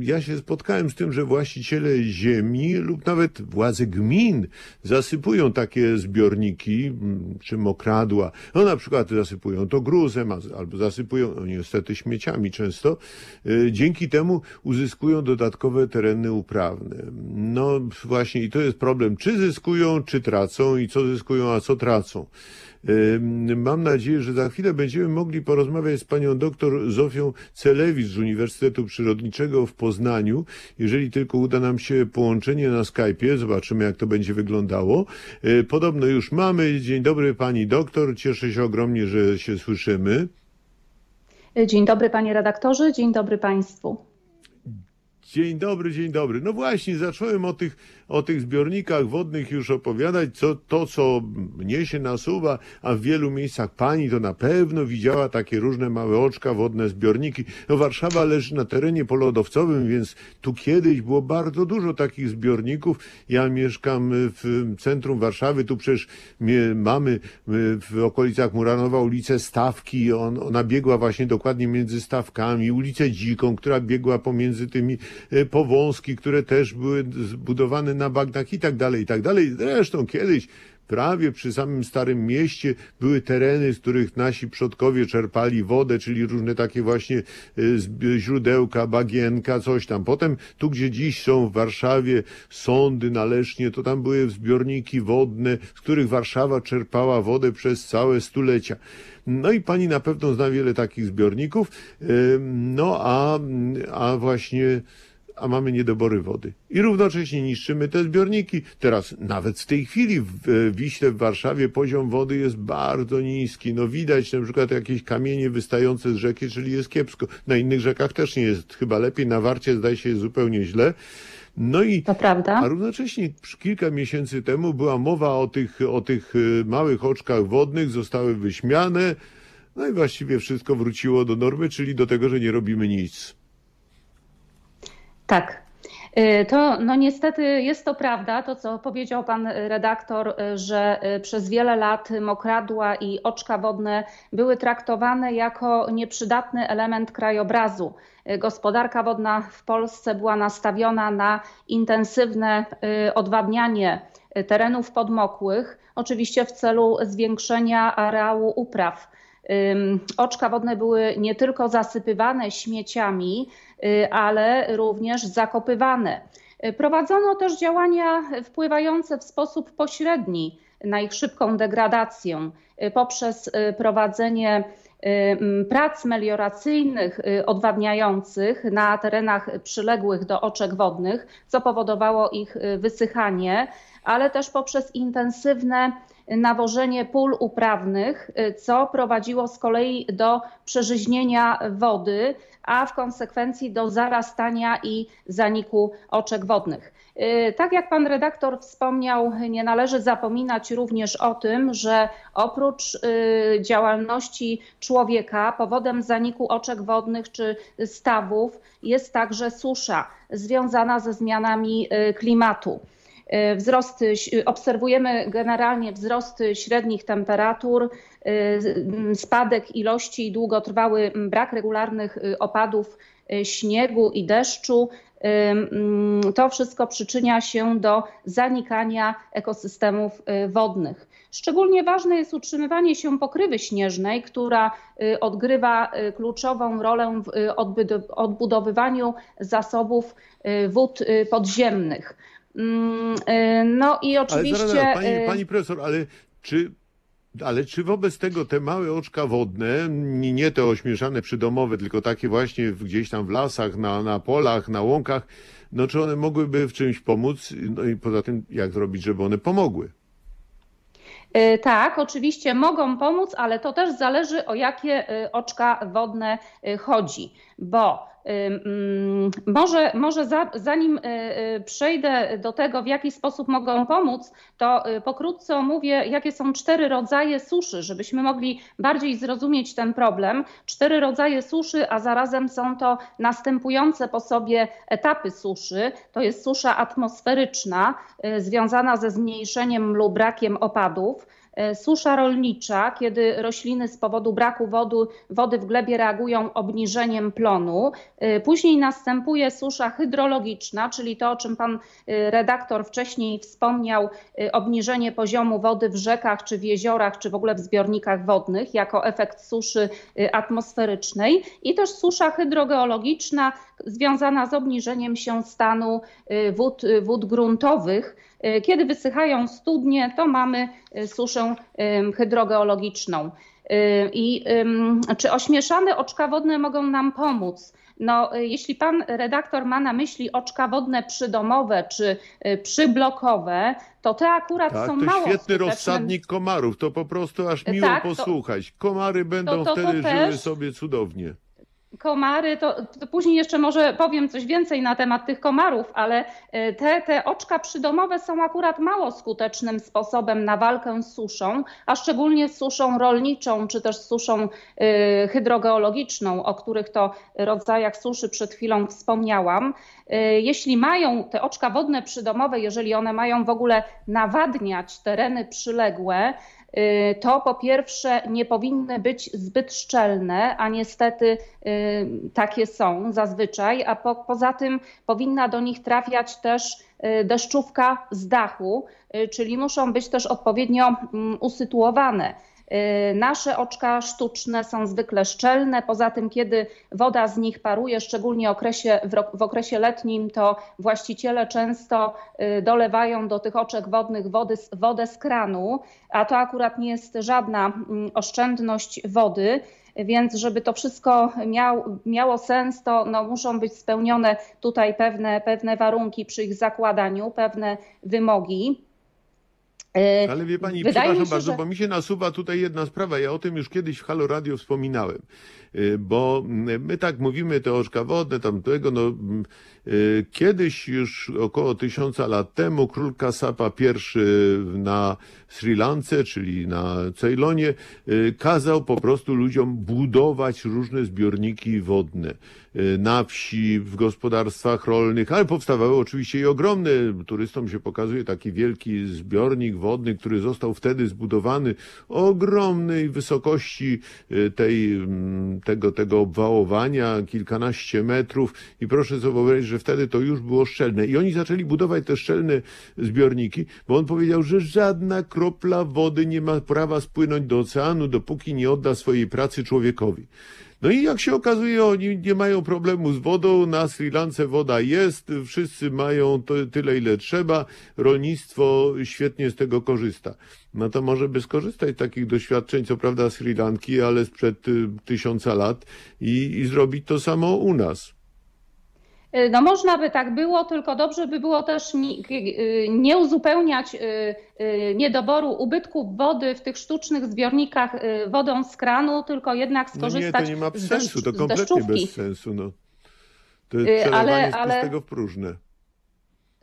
Ja się spotkałem z tym, że właściciele ziemi lub nawet władze gmin zasypują takie zbiorniki mm, czy mokradła. No na przykład zasypują to gruzem albo zasypują no, niestety śmieciami często. E, Dzięki temu uzyskują dodatkowe tereny uprawne. No właśnie i to jest problem, czy zyskują, czy tracą i co zyskują, a co tracą. Mam nadzieję, że za chwilę będziemy mogli porozmawiać z panią doktor Zofią Celewicz z Uniwersytetu Przyrodniczego w Poznaniu. Jeżeli tylko uda nam się połączenie na Skype'ie, zobaczymy jak to będzie wyglądało. Y, Podobno już mamy. Dzień dobry pani doktor. Cieszę się ogromnie, że się słyszymy. Dzień dobry panie redaktorze, dzień dobry państwu. Dzień dobry, dzień dobry. No właśnie, zacząłem o tych, o tych zbiornikach wodnych już opowiadać, co, to co mnie się nasuwa, a w wielu miejscach pani to na pewno widziała takie różne małe oczka, wodne zbiorniki. No Warszawa leży na terenie polodowcowym, więc tu kiedyś było bardzo dużo takich zbiorników. Ja mieszkam w centrum Warszawy, tu przecież mamy w okolicach Muranowa ulicę Stawki, on, ona biegła właśnie dokładnie między Stawkami, ulicę Dziką, która biegła pomiędzy tymi y, powązki, które też były zbudowane na bagnach i tak dalej, i tak dalej. Zresztą kiedyś prawie przy samym Starym Mieście były tereny, z których nasi przodkowie czerpali wodę, czyli różne takie właśnie zb- źródełka, bagienka, coś tam. Potem tu, gdzie dziś są w Warszawie sądy na Lesznie, to tam były zbiorniki wodne, z których Warszawa czerpała wodę przez całe stulecia. No i pani na pewno zna wiele takich zbiorników. Ym, No a, a właśnie a mamy niedobory wody. I równocześnie niszczymy te zbiorniki. Teraz nawet w tej chwili w Wiśle w Warszawie poziom wody jest bardzo niski. No widać na przykład jakieś kamienie wystające z rzeki, czyli jest kiepsko. Na innych rzekach też nie jest chyba lepiej. Na Warcie zdaje się jest zupełnie źle. No i To prawda? a równocześnie kilka miesięcy temu była mowa o tych, o tych y, małych oczkach wodnych, zostały wyśmiane. No i właściwie wszystko wróciło do normy, czyli do tego, że nie robimy nic. Tak. Y, to no niestety jest to prawda, to co powiedział pan redaktor, y, że y, przez wiele lat mokradła i oczka wodne były traktowane jako nieprzydatny element krajobrazu. Gospodarka wodna w Polsce była nastawiona na intensywne odwadnianie terenów podmokłych, oczywiście w celu zwiększenia areału upraw. Oczka wodne były nie tylko zasypywane śmieciami, ale również zakopywane. Prowadzono też działania wpływające w sposób pośredni na ich szybką degradację y, poprzez y, prowadzenie prac melioracyjnych odwadniających na terenach przyległych do oczek wodnych, co powodowało ich wysychanie, ale też poprzez intensywne nawożenie pól uprawnych, y, co prowadziło z kolei do przeżyźnienia wody, a w konsekwencji do zarastania i zaniku oczek wodnych. Y, tak jak pan redaktor wspomniał, nie należy zapominać również o tym, że oprócz y, działalności człowieka powodem zaniku oczek wodnych czy stawów jest także susza związana ze zmianami klimatu. E, wzrosty, obserwujemy generalnie wzrosty średnich temperatur, e, spadek ilości i długotrwały brak regularnych e, opadów śniegu i deszczu. To wszystko przyczynia się do zanikania ekosystemów wodnych. Szczególnie ważne jest utrzymywanie się pokrywy śnieżnej, która odgrywa kluczową rolę w odbudowywaniu zasobów wód podziemnych. Mm, y, no i oczywiście. Ale zaraz, pani, y, pani profesor, ale czy ale czy wobec tego te małe oczka wodne, nie te ośmieszane przydomowe, tylko takie właśnie gdzieś tam w lasach, na, na polach, na łąkach, no czy one mogłyby w czymś pomóc? No i poza tym, jak zrobić, żeby one pomogły? Y, tak, oczywiście mogą pomóc, ale to też zależy o jakie oczka wodne chodzi, bo może, może za, zanim y, y, przejdę do tego, w jaki sposób mogą pomóc, to y, pokrótce omówię, jakie są cztery rodzaje suszy, żebyśmy mogli bardziej zrozumieć ten problem. Cztery rodzaje suszy, a zarazem są to następujące po sobie etapy suszy. To jest susza atmosferyczna, związana ze zmniejszeniem lub brakiem opadów. E, susza rolnicza, kiedy rośliny z powodu braku wody, wody w glebie reagują obniżeniem plonu. E, później następuje susza hydrologiczna, czyli to, o czym pan e, redaktor wcześniej wspomniał, obniżenie poziomu wody w rzekach, czy w jeziorach, czy w ogóle w zbiornikach wodnych, jako efekt suszy atmosferycznej. I też susza hydrogeologiczna, związana z obniżeniem się stanu wód, wód gruntowych. E, kiedy wysychają studnie, to mamy e, suszę hydrogeologiczną. E, I czy ośmieszane oczka wodne mogą nam pomóc? No, jeśli pan redaktor ma na myśli oczka wodne przydomowe czy przyblokowe, to te akurat tak, są to mało świetny rozsadnik komarów, to po prostu aż miło tak, posłuchać. Komary będą to, to, to wtedy też... żyły sobie cudownie komary, to, to, później jeszcze może powiem coś więcej na temat tych komarów, ale e, te, te oczka przydomowe są akurat mało skutecznym sposobem na walkę z suszą, a szczególnie z suszą rolniczą, czy też suszą e, hydrogeologiczną, o których to rodzajach suszy przed chwilą wspomniałam. E, jeśli mają te oczka wodne przydomowe, jeżeli one mają w ogóle nawadniać tereny przyległe, to po pierwsze nie powinny być zbyt szczelne, a niestety y, takie są zazwyczaj, a po, poza tym powinna do nich trafiać też y, deszczówka z dachu, czyli muszą być też odpowiednio mm, usytuowane. Y, nasze oczka sztuczne są zwykle szczelne, poza tym kiedy woda z nich paruje, szczególnie okresie, w okresie letnim, to właściciele często y, dolewają do tych oczek wodnych wody, wodę z kranu, a to akurat nie jest żadna mm, oszczędność wody. Więc żeby to wszystko miał, miało sens, to no, muszą być spełnione tutaj pewne, pewne warunki przy ich zakładaniu, pewne wymogi. E, Ale wie pani, Wydaje przepraszam się, bardzo, że- bo mi się nasuwa tutaj jedna sprawa. Ja o tym już kiedyś w Halo Radio wspominałem. Y, Bo my tak mówimy, te oczka wodne, tam tego, no y, kiedyś już około tysiąca lat temu król Kasapa I na Sri Lance, czyli na Ceylonie, kazał po prostu ludziom budować różne zbiorniki wodne na wsi, w gospodarstwach rolnych, ale powstawały oczywiście i ogromne. Turystom się pokazuje taki wielki zbiornik wodny, który został wtedy zbudowany o ogromnej wysokości y, tej, mm, tego, tego obwałowania, kilkanaście metrów i proszę sobie wyobrazić, że wtedy to już było szczelne i oni zaczęli budować te szczelne zbiorniki, bo on powiedział, że żadna kropla wody nie ma prawa spłynąć do oceanu, dopóki nie odda swojej pracy człowiekowi. No i jak się okazuje, oni nie mają problemu z wodą, na Sri Lance woda jest, wszyscy mają to, tyle, ile trzeba, rolnictwo świetnie z tego korzysta. No to może by skorzystać z takich doświadczeń, co prawda Sri Lanki, ale sprzed y, tysiąca lat i, i zrobić to samo u nas. Y, No można by tak było, tylko dobrze by było też nie, y, nie uzupełniać y, y, niedoboru ubytków wody w tych sztucznych zbiornikach y, wodą z kranu, tylko jednak No nie, skorzystać to nie ma sensu, to kompletnie bez sensu. No. To Y, jest ale- przelewanie z ale- pustego w próżne.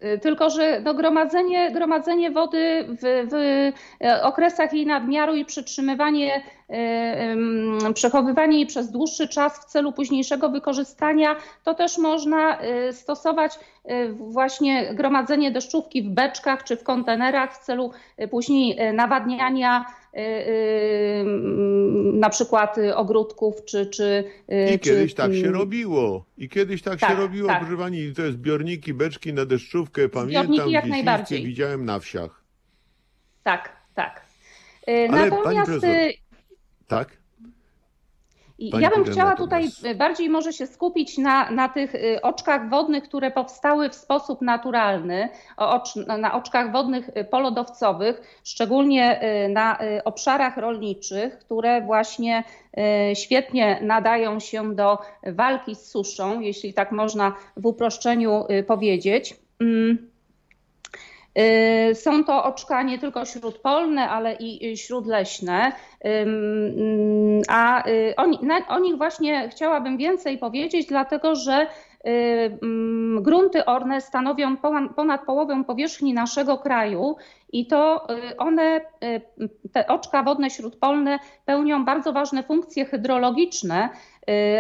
Y, Tylko, że no, gromadzenie, gromadzenie wody w, w okresach jej nadmiaru i przytrzymywanie, przechowywanie jej przez dłuższy czas w celu późniejszego wykorzystania, to też można e, stosować e, właśnie gromadzenie deszczówki w beczkach czy w kontenerach w celu e, później nawadniania na przykład ogródków czy... czy I czy, kiedyś tak się mm, robiło. I kiedyś tak, się Tak, robiło, tak. proszę pani, te zbiorniki, beczki na deszczówkę, pamiętam, Zbiorniki jak najbardziej. widziałem na wsiach. Tak, tak. Ale pani Natomiast profesor, e, Tak? Pani Ja bym chciała tutaj bardziej może się skupić na, na tych y, oczkach wodnych, które powstały w sposób naturalny, ocz, na oczkach wodnych y, polodowcowych, szczególnie y, na obszarach rolniczych, które właśnie świetnie nadają się do walki z suszą, jeśli tak można w uproszczeniu powiedzieć. Mm. Y, Są to oczka nie tylko śródpolne, ale i y, śródleśne. Ym, A y, o, na, o nich właśnie chciałabym więcej powiedzieć, dlatego że mm, grunty orne stanowią ponad połowę powierzchni naszego kraju i to one, te oczka wodne śródpolne pełnią bardzo ważne funkcje hydrologiczne,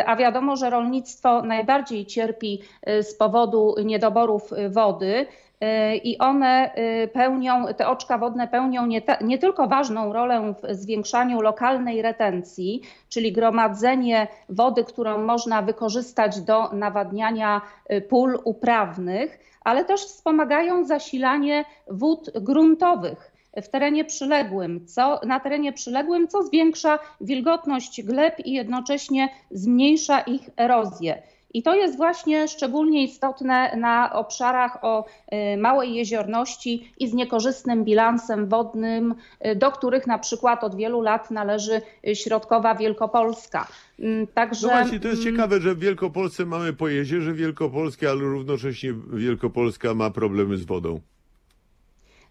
a wiadomo, że rolnictwo najbardziej cierpi z powodu niedoborów wody. Y, I one y, pełnią, te oczka wodne pełnią nie, te, nie tylko ważną rolę w zwiększaniu lokalnej retencji, czyli gromadzenie wody, którą można wykorzystać do nawadniania y, pól uprawnych, ale też wspomagają zasilanie wód gruntowych w terenie przyległym, co, na terenie przyległym, co zwiększa wilgotność gleb i jednocześnie zmniejsza ich erozję. I to jest właśnie szczególnie istotne na obszarach o y, małej jeziorności i z niekorzystnym bilansem wodnym, y, do których na przykład od wielu lat należy y, środkowa Wielkopolska. Mm, Także No właśnie, to jest mm, ciekawe, że w Wielkopolsce mamy po jezierze wielkopolskie, ale równocześnie Wielkopolska ma problemy z wodą.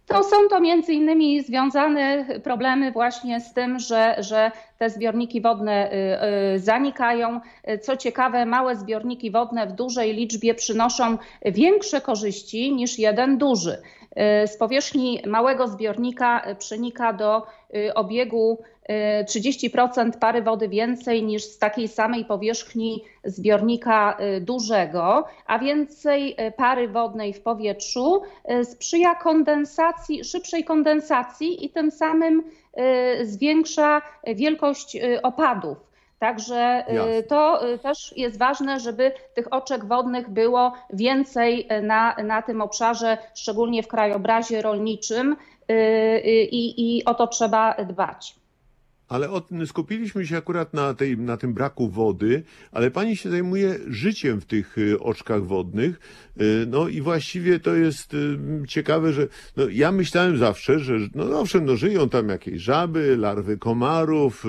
To są to między innymi związane problemy właśnie z tym, że, że te zbiorniki wodne y, y, zanikają. Co ciekawe, małe zbiorniki wodne w dużej liczbie przynoszą większe korzyści niż jeden duży. Y, Z powierzchni małego zbiornika przenika do obiegu 30% pary wody więcej niż z takiej samej powierzchni zbiornika y, dużego, a więcej y, pary wodnej w powietrzu y, sprzyja kondensacji, szybszej kondensacji i tym samym zwiększa wielkość opadów. Także to też jest ważne, żeby tych oczek wodnych było więcej na, na tym obszarze, szczególnie w krajobrazie rolniczym i, i o to trzeba dbać. Ale od, skupiliśmy się akurat na, tej, na tym braku wody, ale pani się zajmuje życiem w tych y, oczkach wodnych. Y, No i właściwie to jest y, ciekawe, że no, ja myślałem zawsze, że no owszem, no żyją tam jakieś żaby, larwy komarów,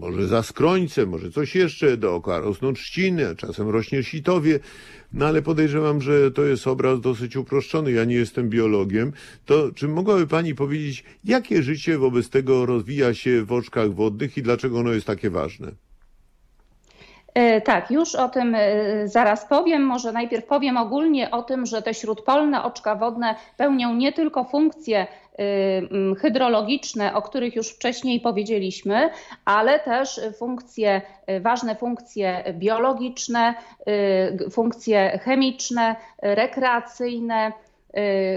może zaskrońce, może coś jeszcze, dookoła rosną trzciny, czasem rośnie sitowie. No ale podejrzewam, że to jest obraz dosyć uproszczony. Ja nie jestem biologiem. To czy mogłaby Pani powiedzieć, jakie życie wobec tego rozwija się w oczkach wodnych i dlaczego ono jest takie ważne? E, tak, już o tym e, zaraz powiem. Może najpierw powiem ogólnie o tym, że te śródpolne oczka wodne pełnią nie tylko funkcje e, hydrologiczne, o których już wcześniej powiedzieliśmy, ale też funkcje, ważne funkcje biologiczne, funkcje chemiczne, rekreacyjne,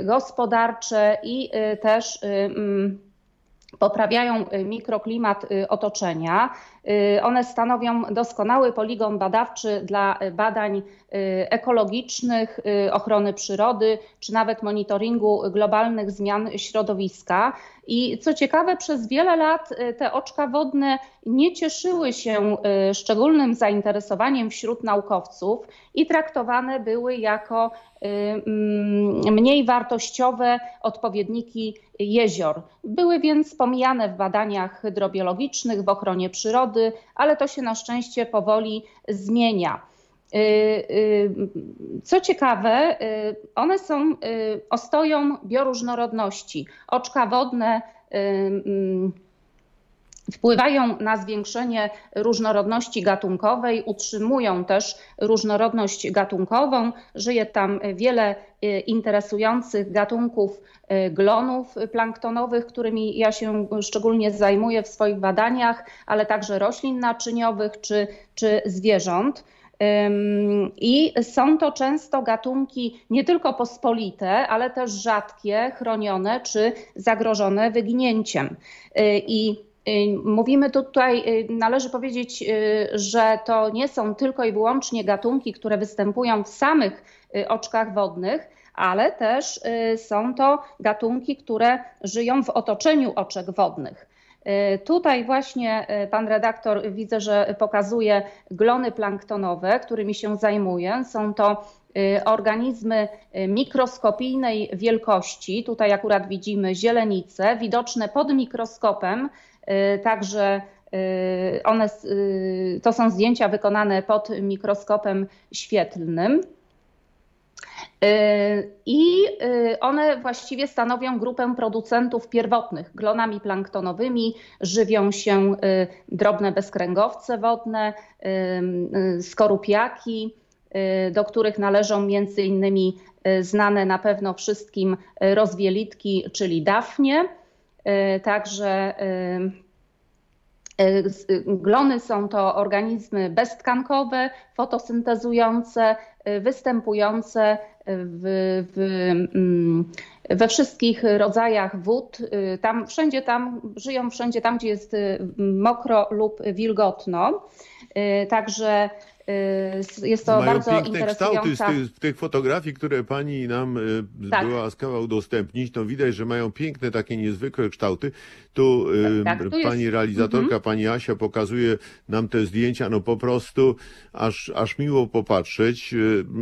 gospodarcze i też poprawiają mikroklimat otoczenia. Y, one stanowią doskonały poligon badawczy dla badań y, ekologicznych, y, ochrony przyrody, czy nawet monitoringu globalnych zmian środowiska. I co ciekawe, przez wiele lat te oczka wodne nie cieszyły się szczególnym zainteresowaniem wśród naukowców i traktowane były jako mm, mniej wartościowe odpowiedniki jezior. Były więc pomijane w badaniach hydrobiologicznych, w ochronie przyrody ale to się na szczęście powoli zmienia. Y, y, co ciekawe, y, one są ostoją bioróżnorodności. Oczka wodne mm, wpływają na zwiększenie różnorodności gatunkowej, utrzymują też różnorodność gatunkową. Żyje tam wiele e, interesujących gatunków e, glonów planktonowych, którymi ja się szczególnie zajmuję w swoich badaniach, ale także roślin naczyniowych czy, czy zwierząt. I są to często gatunki nie tylko pospolite, ale też rzadkie, chronione czy zagrożone wyginięciem. E, I Y, mówimy tutaj, y, należy powiedzieć, y, że to nie są tylko i wyłącznie gatunki, które występują w samych oczkach wodnych, ale też są to gatunki, które żyją w otoczeniu oczek wodnych. Tutaj właśnie pan redaktor widzę, że pokazuje glony planktonowe, którymi się zajmuję. Są to organizmy mikroskopijnej wielkości. Tutaj akurat widzimy zielenice, widoczne pod mikroskopem Y, także y, one, y, to są zdjęcia wykonane pod mikroskopem świetlnym. I one właściwie stanowią grupę producentów pierwotnych. Glonami planktonowymi żywią się drobne bezkręgowce wodne, skorupiaki, do których należą między innymi znane na pewno wszystkim rozwielitki, czyli dafnie. E, także e, e, Glony są to organizmy beztkankowe, fotosyntezujące, występujące w, w, mm, we wszystkich rodzajach wód. Tam, wszędzie tam, żyją wszędzie tam, gdzie jest mokro lub wilgotno. Także jest to Mają bardzo piękne interesująca... kształty z tych, tych fotografii, które pani nam y, tak. była łaskawa udostępnić. To widać, że mają piękne, takie niezwykłe kształty. Tu y, tak, tak, tu pani jest... realizatorka, mhm. pani Asia pokazuje nam te zdjęcia, no po prostu aż, aż miło popatrzeć.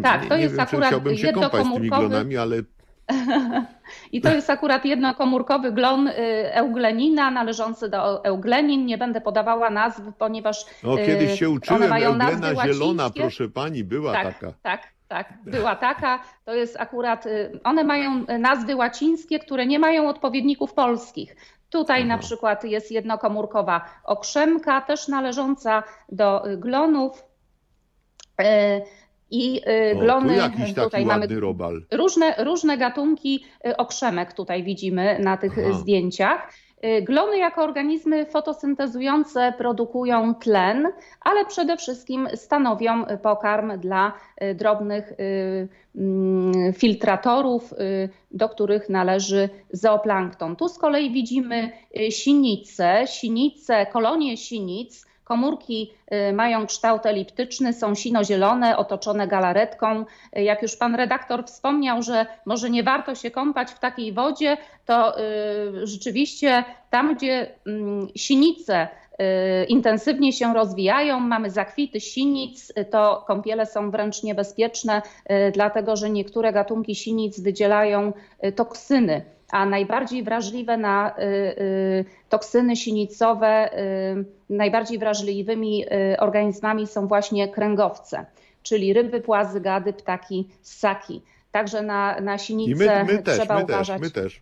Tak, to nie jest wiem, czy akurat chciałbym się kąpać z tymi glonami, ale I to jest akurat jednokomórkowy glon y, euglenina należący do euglenin. Nie będę podawała nazw, ponieważ no, kiedyś się y, uczyłem, Euglena zielona, proszę pani, była tak, taka. Tak, tak, była taka. To jest akurat, y, one mają nazwy łacińskie, które nie mają odpowiedników polskich. Tutaj Aha. na przykład jest jednokomórkowa okrzemka, też należąca do glonów. I y, glony, o, tu jakiś taki tutaj ładny mamy robal. Różne, różne gatunki y, okrzemek tutaj widzimy na tych Aha. zdjęciach. Y, glony jako organizmy fotosyntezujące produkują tlen, ale przede wszystkim stanowią pokarm dla drobnych mm, filtratorów, do których należy zooplankton. Tu z kolei widzimy sinice, sinice, kolonie sinic, Komórki y, mają kształt eliptyczny, są sino-zielone, otoczone galaretką. Jak już pan redaktor wspomniał, że może nie warto się kąpać w takiej wodzie, to y, rzeczywiście tam, gdzie mm, sinice y, intensywnie się rozwijają, mamy zakwity sinic, to kąpiele są wręcz niebezpieczne, dlatego że niektóre gatunki sinic wydzielają toksyny a najbardziej wrażliwe na y, y, toksyny sinicowe, y, najbardziej wrażliwymi organizmami są właśnie kręgowce. czyli ryby, płazy, gady, ptaki, ssaki. Także na, na I sinicę my, my też, trzeba my uważać. też, my też.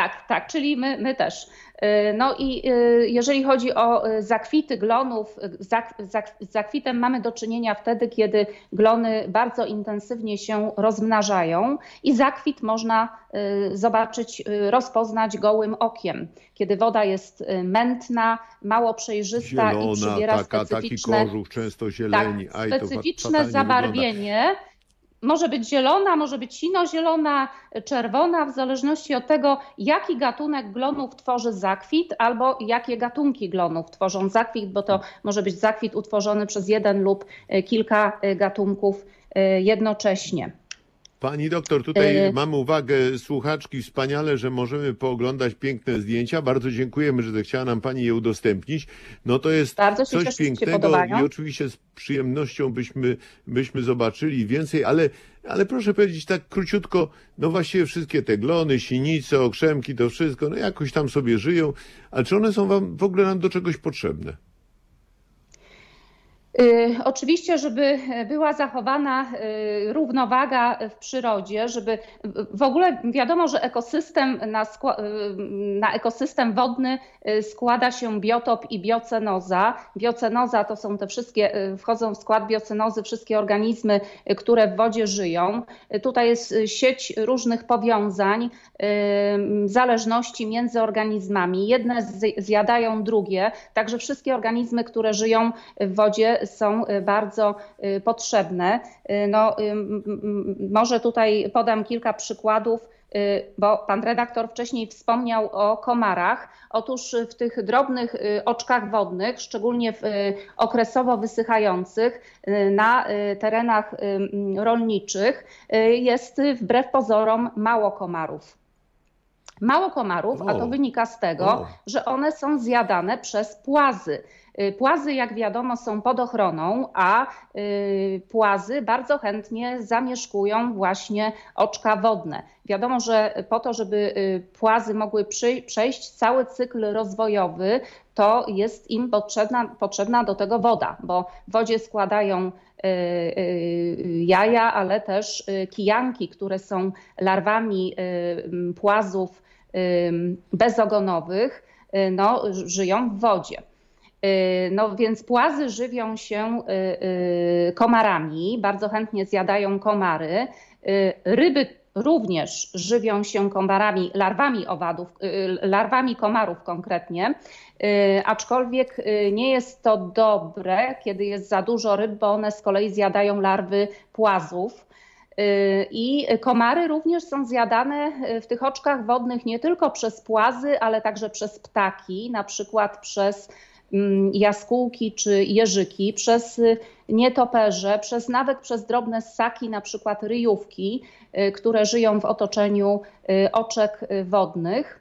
Tak, tak, czyli my, my też. Y, No i y, jeżeli chodzi o y, zakwity glonów, z zakwitem mamy do czynienia wtedy, kiedy glony bardzo intensywnie się rozmnażają i zakwit można zobaczyć, rozpoznać gołym okiem. Kiedy woda jest mętna, mało przejrzysta i Zielona, przybiera taka, taki specyficzne kożuch, często tak, zieleni. Aj, to specyficzne fatalnie wygląda. Może być zielona, może być sino-zielona, czerwona, w zależności od tego, jaki gatunek glonów tworzy zakwit, albo jakie gatunki glonów tworzą zakwit, bo to może być zakwit utworzony przez jeden lub kilka gatunków e, jednocześnie. Pani doktor, tutaj E, mamy uwagę słuchaczki, wspaniale, że możemy pooglądać piękne zdjęcia. Bardzo dziękujemy, że zechciała nam Pani je udostępnić. No to jest Bardzo coś cieszę, pięknego i oczywiście z przyjemnością byśmy, byśmy zobaczyli więcej, ale, ale proszę powiedzieć tak króciutko, no właściwie wszystkie te glony, sinice, okrzemki, to wszystko, no jakoś tam sobie żyją, ale czy one są Wam w ogóle nam do czegoś potrzebne? Y, Oczywiście, żeby była zachowana y, równowaga w przyrodzie, żeby w ogóle wiadomo, że ekosystem na, y, na ekosystem wodny składa się biotop i biocenoza. Biocenoza to są te wszystkie, wchodzą w skład biocenozy wszystkie organizmy, które w wodzie żyją. Tutaj jest sieć różnych powiązań, zależności między organizmami. Jedne zjadają drugie, także wszystkie organizmy, które żyją w wodzie są y, bardzo y, potrzebne. Y, No, może tutaj podam kilka przykładów, bo pan redaktor wcześniej wspomniał o komarach. Otóż w tych drobnych oczkach wodnych, szczególnie w okresowo wysychających na terenach rolniczych jest wbrew pozorom mało komarów. Mało komarów, a to wynika z tego, że one są zjadane przez płazy. Y, Płazy, jak wiadomo, są pod ochroną, a y, płazy bardzo chętnie zamieszkują właśnie oczka wodne. Wiadomo, że po to, żeby y, płazy mogły przejść cały cykl rozwojowy, to jest im potrzebna, potrzebna do tego woda, bo w wodzie składają jaja, ale też kijanki, które są larwami płazów bezogonowych, no, żyją w wodzie. Y, No więc płazy żywią się y, y, komarami, bardzo chętnie zjadają komary. Ryby również żywią się komarami, larwami owadów, larwami komarów konkretnie. Aczkolwiek nie jest to dobre, kiedy jest za dużo ryb, bo one z kolei zjadają larwy płazów. I komary również są zjadane w tych oczkach wodnych nie tylko przez płazy, ale także przez ptaki, na przykład przez jaskółki czy jeżyki, przez nietoperze, przez nawet przez drobne ssaki, na przykład ryjówki, y, które żyją w otoczeniu y, oczek wodnych.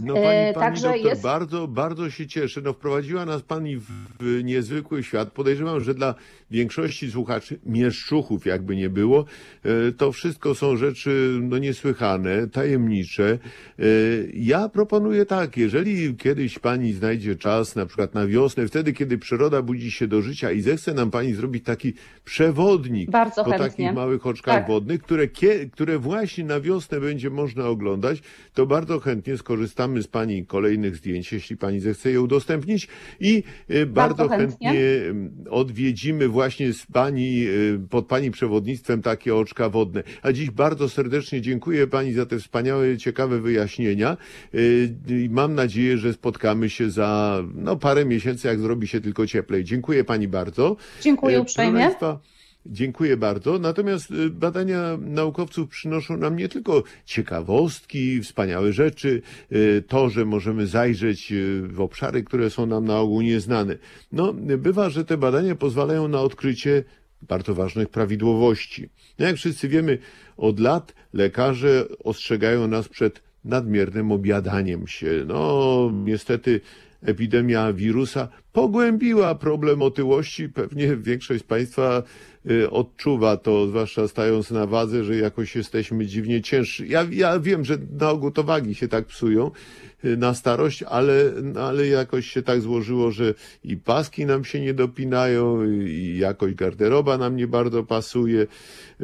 No pani, E, pani także doktor, jest- bardzo, bardzo się cieszę. No wprowadziła nas pani w, w niezwykły świat. Podejrzewam, że dla większości słuchaczy, mieszczuchów jakby nie było, e, to wszystko są rzeczy no niesłychane, tajemnicze. E, Ja proponuję tak, jeżeli kiedyś pani znajdzie czas, na przykład na wiosnę, wtedy kiedy przyroda budzi się do życia i zechce nam pani zrobić taki przewodnik Bardzo po chętnie. takich małych oczkach Tak. wodnych, które, które właśnie na wiosnę będzie można oglądać, to bardzo chętnie skorzystamy z Pani kolejnych zdjęć, jeśli Pani zechce je udostępnić i e, bardzo, Bardzo chętnie. chętnie m, odwiedzimy właśnie z Pani, e, pod Pani przewodnictwem takie oczka wodne. A dziś bardzo serdecznie dziękuję Pani za te wspaniałe, ciekawe wyjaśnienia e, i mam nadzieję, że spotkamy się za no, parę miesięcy, jak zrobi się tylko cieplej. Dziękuję Pani bardzo. Dziękuję uprzejmie. Dziękuję bardzo. Natomiast y, badania naukowców przynoszą nam nie tylko ciekawostki, wspaniałe rzeczy, y, to, że możemy zajrzeć y, w obszary, które są nam na ogół nieznane. No, bywa, że te badania pozwalają na odkrycie bardzo ważnych prawidłowości. No, jak wszyscy wiemy, od lat lekarze ostrzegają nas przed nadmiernym obiadaniem się. No, niestety epidemia wirusa pogłębiła problem otyłości. Pewnie większość z Państwa odczuwa to, zwłaszcza stając na wadze, że jakoś jesteśmy dziwnie ciężsi. Ja, ja wiem, że na ogół to wagi się tak psują y, na starość, ale, ale jakoś się tak złożyło, że i paski nam się nie dopinają, i jakoś garderoba nam nie bardzo pasuje.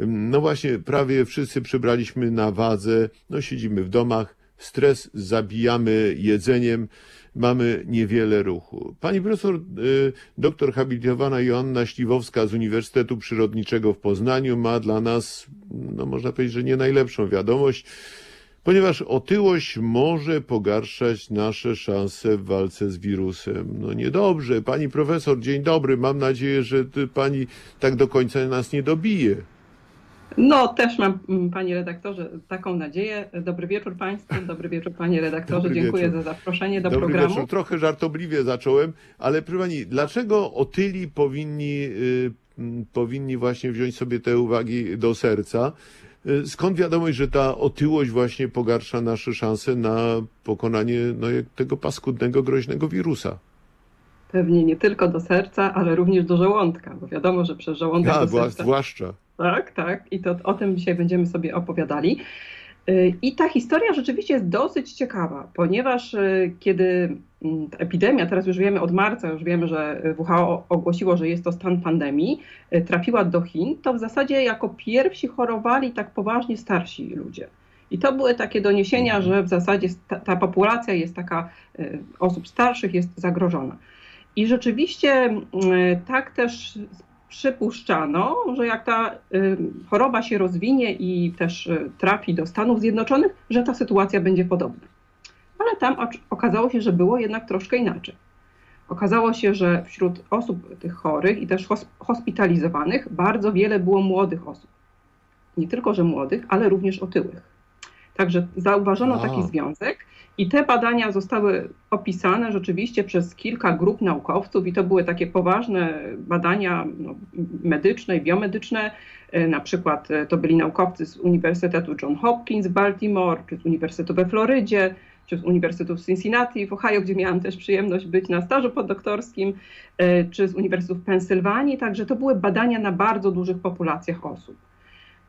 No właśnie, prawie wszyscy przybraliśmy na wadze, no siedzimy w domach, stres zabijamy jedzeniem, mamy niewiele ruchu. Pani profesor, y, doktor habilitowana Joanna Śliwowska z Uniwersytetu Przyrodniczego w Poznaniu ma dla nas, no można powiedzieć, że nie najlepszą wiadomość, ponieważ otyłość może pogarszać nasze szanse w walce z wirusem. No niedobrze. Pani profesor, dzień dobry. Mam nadzieję, że pani tak do końca nas nie dobije. No, też mam, mm, panie redaktorze, taką nadzieję. Dobry wieczór państwu, dobry wieczór panie redaktorze. Dobry Dziękuję wieczór. za zaproszenie do Dobry programu. wieczór. Trochę żartobliwie zacząłem, ale proszę pani, dlaczego otyli powinni, y, m, powinni właśnie wziąć sobie te uwagi do serca? Y, Skąd wiadomość, że ta otyłość właśnie pogarsza nasze szanse na pokonanie no, tego paskudnego, groźnego wirusa? Pewnie nie tylko do serca, ale również do żołądka, bo wiadomo, że przez żołądek Ja, do serca... zwłaszcza. Tak, tak. I to o tym dzisiaj będziemy sobie opowiadali. Y, I ta historia rzeczywiście jest dosyć ciekawa, ponieważ y, kiedy mm, ta epidemia, teraz już wiemy od marca, już wiemy, że WHO ogłosiło, że jest to stan pandemii, y, trafiła do Chin, to w zasadzie jako pierwsi chorowali tak poważnie starsi ludzie. I to były takie doniesienia, że w zasadzie ta, ta populacja jest taka, y, osób starszych jest zagrożona. I rzeczywiście y, tak też przypuszczano, że jak ta y, choroba się rozwinie i też y, trafi do Stanów Zjednoczonych, że ta sytuacja będzie podobna. Ale tam okazało się, że było jednak troszkę inaczej. Okazało się, że wśród osób tych chorych i też hos- hospitalizowanych bardzo wiele było młodych osób. Nie tylko, że młodych, ale również otyłych. Także zauważono A. taki związek i te badania zostały opisane rzeczywiście przez kilka grup naukowców i to były takie poważne badania no, medyczne i biomedyczne. E, Na przykład e, to byli naukowcy z Uniwersytetu John Hopkins w Baltimore, czy z Uniwersytetu we Florydzie, czy z Uniwersytetu w Cincinnati w Ohio, gdzie miałam też przyjemność być na stażu poddoktorskim, e, czy z Uniwersytetu w Pensylwanii. Także to były badania na bardzo dużych populacjach osób.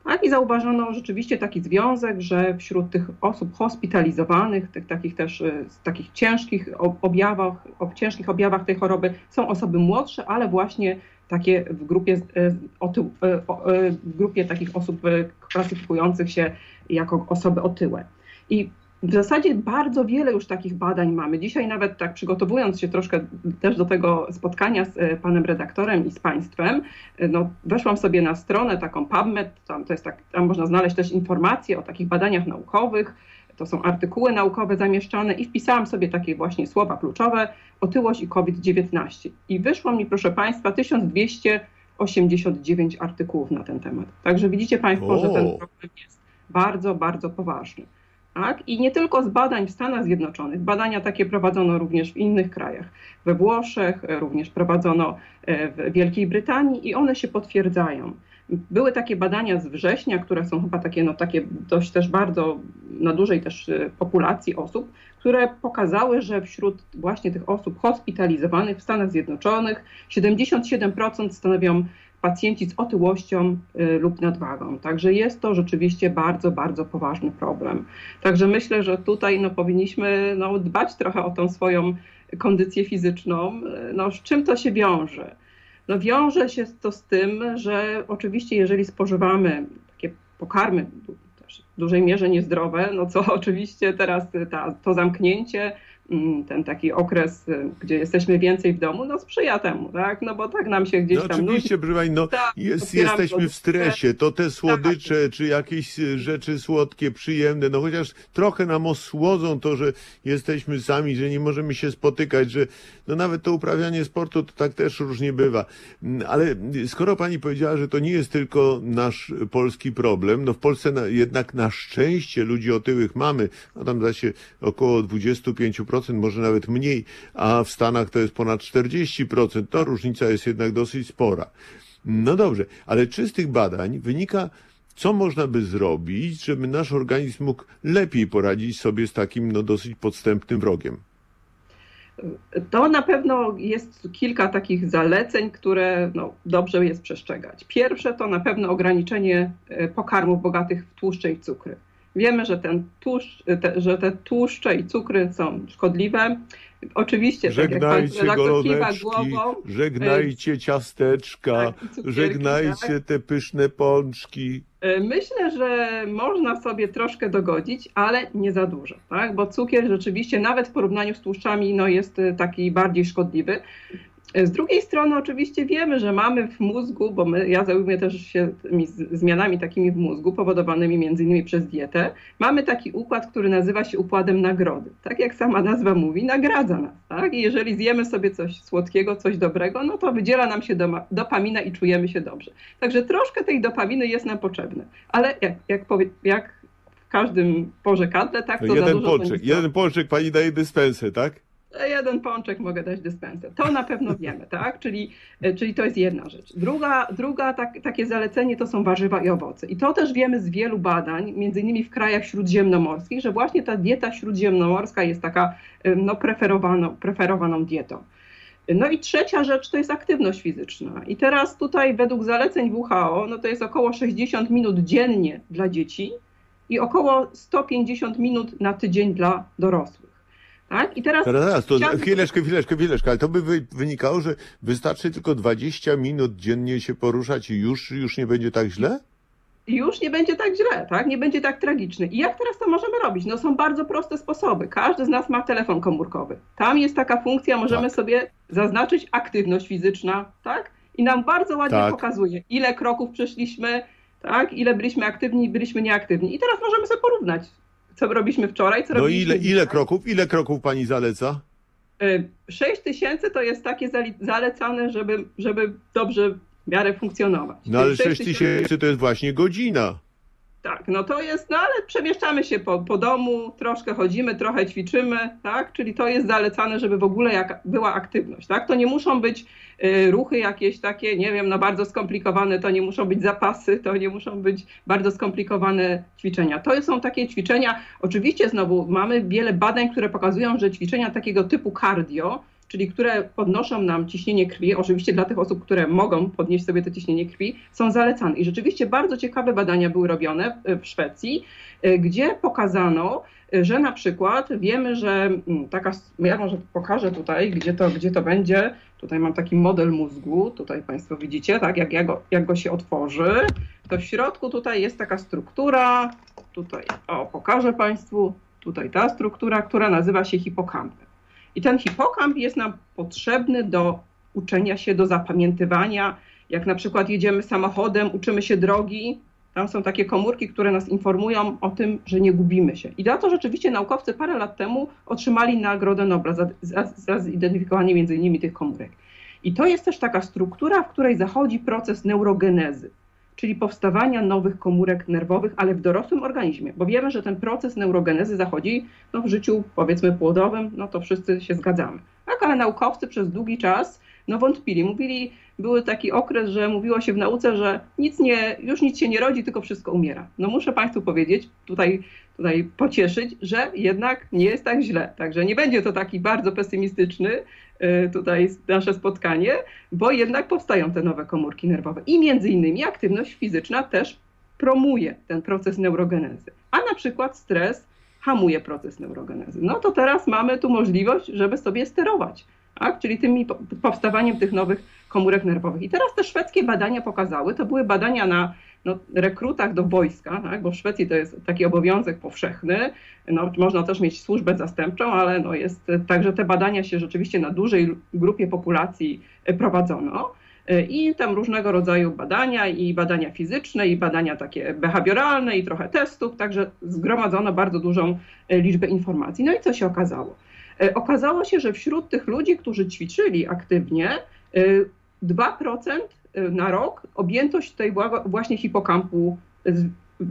Tak, i zauważono rzeczywiście taki związek, że wśród tych osób hospitalizowanych, tych takich też y, takich ciężkich ob- objawach, ob, ciężkich objawach tej choroby są osoby młodsze, ale właśnie takie w grupie, y, y, w grupie takich osób klasyfikujących się jako osoby otyłe. I w zasadzie bardzo wiele już takich badań mamy. Dzisiaj nawet tak przygotowując się troszkę też do tego spotkania z e, panem redaktorem i z państwem, e, no, weszłam sobie na stronę taką PubMed, tam, to jest tak, tam można znaleźć też informacje o takich badaniach naukowych, to są artykuły naukowe zamieszczane i wpisałam sobie takie właśnie słowa kluczowe, otyłość i COVID-19. I wyszło mi, proszę państwa, 1289 artykułów na ten temat. Także widzicie państwo, że ten O. problem jest bardzo, bardzo poważny. Tak? I nie tylko z badań w Stanach Zjednoczonych. Badania takie prowadzono również w innych krajach. We Włoszech e, również prowadzono e, w Wielkiej Brytanii i one się potwierdzają. Były takie badania z września, które są chyba takie, no, takie dość też bardzo na dużej też e, populacji osób, które pokazały, że wśród właśnie tych osób hospitalizowanych w Stanach Zjednoczonych 77% stanowią pacjenci z otyłością y, lub nadwagą. Także jest to rzeczywiście bardzo, bardzo poważny problem. Także myślę, że tutaj no, powinniśmy no, dbać trochę o tą swoją kondycję fizyczną. Y, No, z czym to się wiąże? No, wiąże się to z tym, że oczywiście jeżeli spożywamy takie pokarmy w dużej mierze niezdrowe, no co oczywiście teraz ta, to zamknięcie ten taki okres, y, gdzie jesteśmy więcej w domu, no sprzyja temu, tak? No bo tak nam się gdzieś No tam oczywiście, proszę pani, no Tak, jest, jesteśmy w stresie, to te słodycze, czy jakieś y, rzeczy słodkie, przyjemne, no chociaż trochę nam osłodzą to, że jesteśmy sami, że nie możemy się spotykać, że no nawet to uprawianie sportu to tak też różnie bywa. Mm, Ale skoro pani powiedziała, że to nie jest tylko nasz polski problem, no w Polsce na, jednak na szczęście ludzi otyłych mamy, no tam da się około 25%, może nawet mniej, a w Stanach to jest ponad 40%, to różnica jest jednak dosyć spora. No dobrze, ale czy z tych badań wynika, co można by zrobić, żeby nasz organizm mógł lepiej poradzić sobie z takim no, dosyć podstępnym wrogiem? To na pewno jest kilka takich zaleceń, które no, dobrze jest przestrzegać. Pierwsze to na pewno ograniczenie e, pokarmów bogatych w tłuszcze i cukry. Wiemy, że, ten tłuszcz, te, że te tłuszcze i cukry są szkodliwe. Oczywiście, żegnajcie tak jak pan głową, żegnajcie ciasteczka, tak, cukierki, żegnajcie tak. te pyszne pączki. E, Myślę, że można sobie troszkę dogodzić, ale nie za dużo, tak? bo cukier rzeczywiście nawet w porównaniu z tłuszczami no, jest e, taki bardziej szkodliwy. Z drugiej strony oczywiście wiemy, że mamy w mózgu, bo my, ja zajmuję też się tymi zmianami takimi w mózgu powodowanymi między innymi przez dietę, mamy taki układ, który nazywa się układem nagrody. Tak jak sama nazwa mówi, nagradza nas. Tak? I jeżeli zjemy sobie coś słodkiego, coś dobrego, no to wydziela nam się doma, dopamina i czujemy się dobrze. Także troszkę tej dopaminy jest nam potrzebne. Ale jak, jak, powie, jak w każdym porzekadle, tak No to za jeden dużo to pączek, nic jeden pączek pani daje dyspensę, tak? E, jeden pączek mogę dać dyspensę. To na pewno wiemy, tak? Czyli, e, czyli to jest jedna rzecz. Druga, druga tak, takie zalecenie to są warzywa i owoce. I to też wiemy z wielu badań, między innymi w krajach śródziemnomorskich, że właśnie ta dieta śródziemnomorska jest taka e, no, preferowaną, preferowaną dietą. No i trzecia rzecz to jest aktywność fizyczna. I teraz tutaj według zaleceń WHO, no to jest około 60 minut dziennie dla dzieci i około 150 minut na tydzień dla dorosłych. Tak? I teraz teraz to chciałabym- chwileczkę, chwileczkę, chwileczkę, ale to by wy, wynikało, że wystarczy tylko 20 minut dziennie się poruszać i już, już nie będzie tak źle? już nie będzie tak źle, tak? Nie będzie tak tragiczny. I jak teraz to możemy robić? No są bardzo proste sposoby. Każdy z nas ma telefon komórkowy. Tam jest taka funkcja, możemy Tak. sobie zaznaczyć aktywność fizyczna, tak? I nam bardzo ładnie Tak. pokazuje, ile kroków przeszliśmy, tak? Ile byliśmy aktywni, byliśmy nieaktywni. I teraz możemy sobie porównać, co robiliśmy wczoraj, co No robiliśmy ile, ile kroków, ile kroków pani zaleca? 6 tysięcy to jest takie zalecane, żeby, żeby dobrze w miarę funkcjonować. No ale Więc 6 tysięcy to jest właśnie godzina. Tak, no to jest, no ale przemieszczamy się po, po domu, troszkę chodzimy, trochę ćwiczymy, tak? Czyli to jest zalecane, żeby w ogóle jak, była aktywność, tak? To nie muszą być y, ruchy jakieś takie, nie wiem, no bardzo skomplikowane, to nie muszą być zapasy, to nie muszą być bardzo skomplikowane ćwiczenia. To są takie ćwiczenia, oczywiście znowu mamy wiele badań, które pokazują, że ćwiczenia takiego typu cardio, czyli które podnoszą nam ciśnienie krwi, oczywiście dla tych osób, które mogą podnieść sobie to ciśnienie krwi, są zalecane. I rzeczywiście bardzo ciekawe badania były robione w- Szwecji, y, gdzie pokazano, y, że na przykład wiemy, że mm, taka, ja może pokażę tutaj, gdzie to, gdzie to będzie. Tutaj mam taki model mózgu, tutaj Państwo widzicie, tak, jak, jak, go, jak go się otworzy, to w środku tutaj jest taka struktura, tutaj, o, pokażę Państwu, tutaj ta struktura, która nazywa się hipokampem. I ten hipokamp jest nam potrzebny do uczenia się, do zapamiętywania. Jak na przykład jedziemy samochodem, uczymy się drogi, tam są takie komórki, które nas informują o tym, że nie gubimy się. I za to rzeczywiście naukowcy parę lat temu otrzymali Nagrodę Nobla za, za, za zidentyfikowanie między innymi tych komórek. I to jest też taka struktura, w której zachodzi proces neurogenezy, czyli powstawania nowych komórek nerwowych, ale w dorosłym organizmie. Bo wiemy, że ten proces neurogenezy zachodzi no, w życiu powiedzmy płodowym, no to wszyscy się zgadzamy. Tak, ale naukowcy przez długi czas no, wątpili. Mówili, był taki okres, że mówiło się w nauce, że nic nie, już nic się nie rodzi, tylko wszystko umiera. No muszę Państwu powiedzieć, tutaj, tutaj pocieszyć, że jednak nie jest tak źle. Także nie będzie to taki bardzo pesymistyczny y, tutaj nasze spotkanie, bo jednak powstają te nowe komórki nerwowe. I między innymi aktywność fizyczna też promuje ten proces neurogenezy. A na przykład stres hamuje proces neurogenezy. No to teraz mamy tu możliwość, żeby sobie sterować, tak? czyli tymi po- powstawaniem tych nowych komórek nerwowych. I teraz te szwedzkie badania pokazały, to były badania na no, rekrutach do wojska, tak? bo w Szwecji to jest taki obowiązek powszechny. No, można też mieć służbę zastępczą, ale no, jest także te badania się rzeczywiście na dużej grupie populacji e, prowadzono. E, I tam różnego rodzaju badania, i badania fizyczne, i badania takie behawioralne, i trochę testów, także zgromadzono bardzo dużą e, liczbę informacji. No i co się okazało? E, Okazało się, że wśród tych ludzi, którzy ćwiczyli aktywnie, e, 2% na rok objętość tej wła- właśnie hipokampu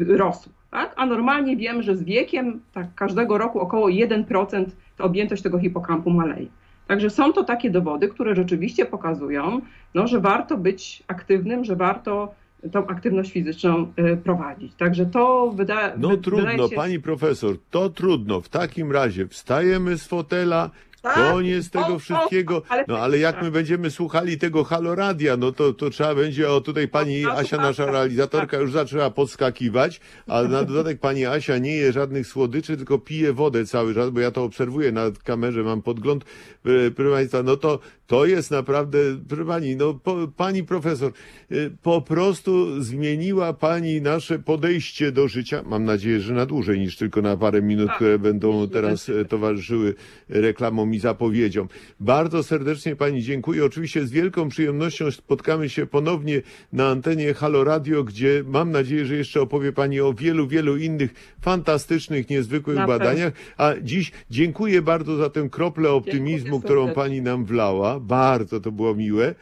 rosła. Tak? A normalnie wiemy, że z wiekiem tak, każdego roku około 1% ta objętość tego hipokampu maleje. Także są to takie dowody, które rzeczywiście pokazują, no, że warto być aktywnym, że warto tą aktywność fizyczną y, prowadzić. Także to wyda, No wy- trudno, wydaje się... pani profesor, to trudno. W takim razie wstajemy z fotela Tak, Koniec tego o, o, wszystkiego. ale- No ale jak my będziemy słuchali tego haloradia, no to, to trzeba będzie, o tutaj pani No, Asia, tak, nasza tak, prowadząca już zaczęła podskakiwać, a na dodatek pani Asia nie je żadnych słodyczy, tylko pije wodę cały czas, bo ja to obserwuję na kamerze, mam podgląd. E, Proszę Państwa, no to, to jest naprawdę, proszę Pani, no po, Pani Profesor, e, po prostu zmieniła Pani nasze podejście do życia. Mam nadzieję, że na dłużej niż tylko na parę minut, Tak, które będą teraz e, towarzyszyły reklamom i zapowiedziom. Bardzo serdecznie Pani dziękuję. Oczywiście z wielką przyjemnością spotkamy się ponownie na antenie Halo Radio, gdzie mam nadzieję, że jeszcze opowie Pani o wielu, wielu innych fantastycznych, niezwykłych Na badaniach. A dziś dziękuję bardzo za tę kroplę optymizmu, którą. Pani nam wlała. Bardzo to było miłe.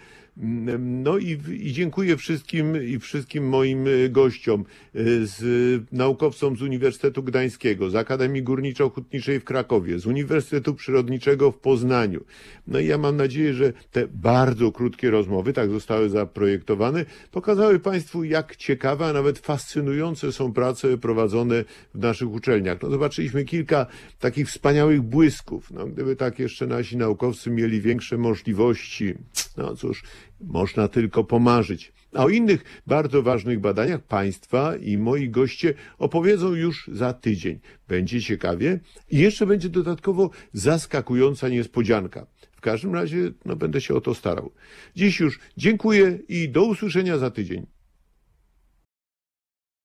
No i, i dziękuję wszystkim i wszystkim moim y, gościom, y, z naukowcom z Uniwersytetu Gdańskiego, z Akademii Górniczo-Hutniczej w Krakowie, z Uniwersytetu Przyrodniczego w Poznaniu. No i ja mam nadzieję, że te bardzo krótkie rozmowy, tak zostały zaprojektowane, pokazały Państwu, jak ciekawe, a nawet fascynujące są prace prowadzone w naszych uczelniach. No zobaczyliśmy kilka takich wspaniałych błysków. No, gdyby tak jeszcze nasi naukowcy mieli większe możliwości, no cóż, można tylko pomarzyć. A o innych bardzo ważnych badaniach Państwa i moi goście opowiedzą już za tydzień. Będzie ciekawie i jeszcze będzie dodatkowo zaskakująca niespodzianka. W każdym razie no, będę się o to starał. Dziś już dziękuję i do usłyszenia za tydzień.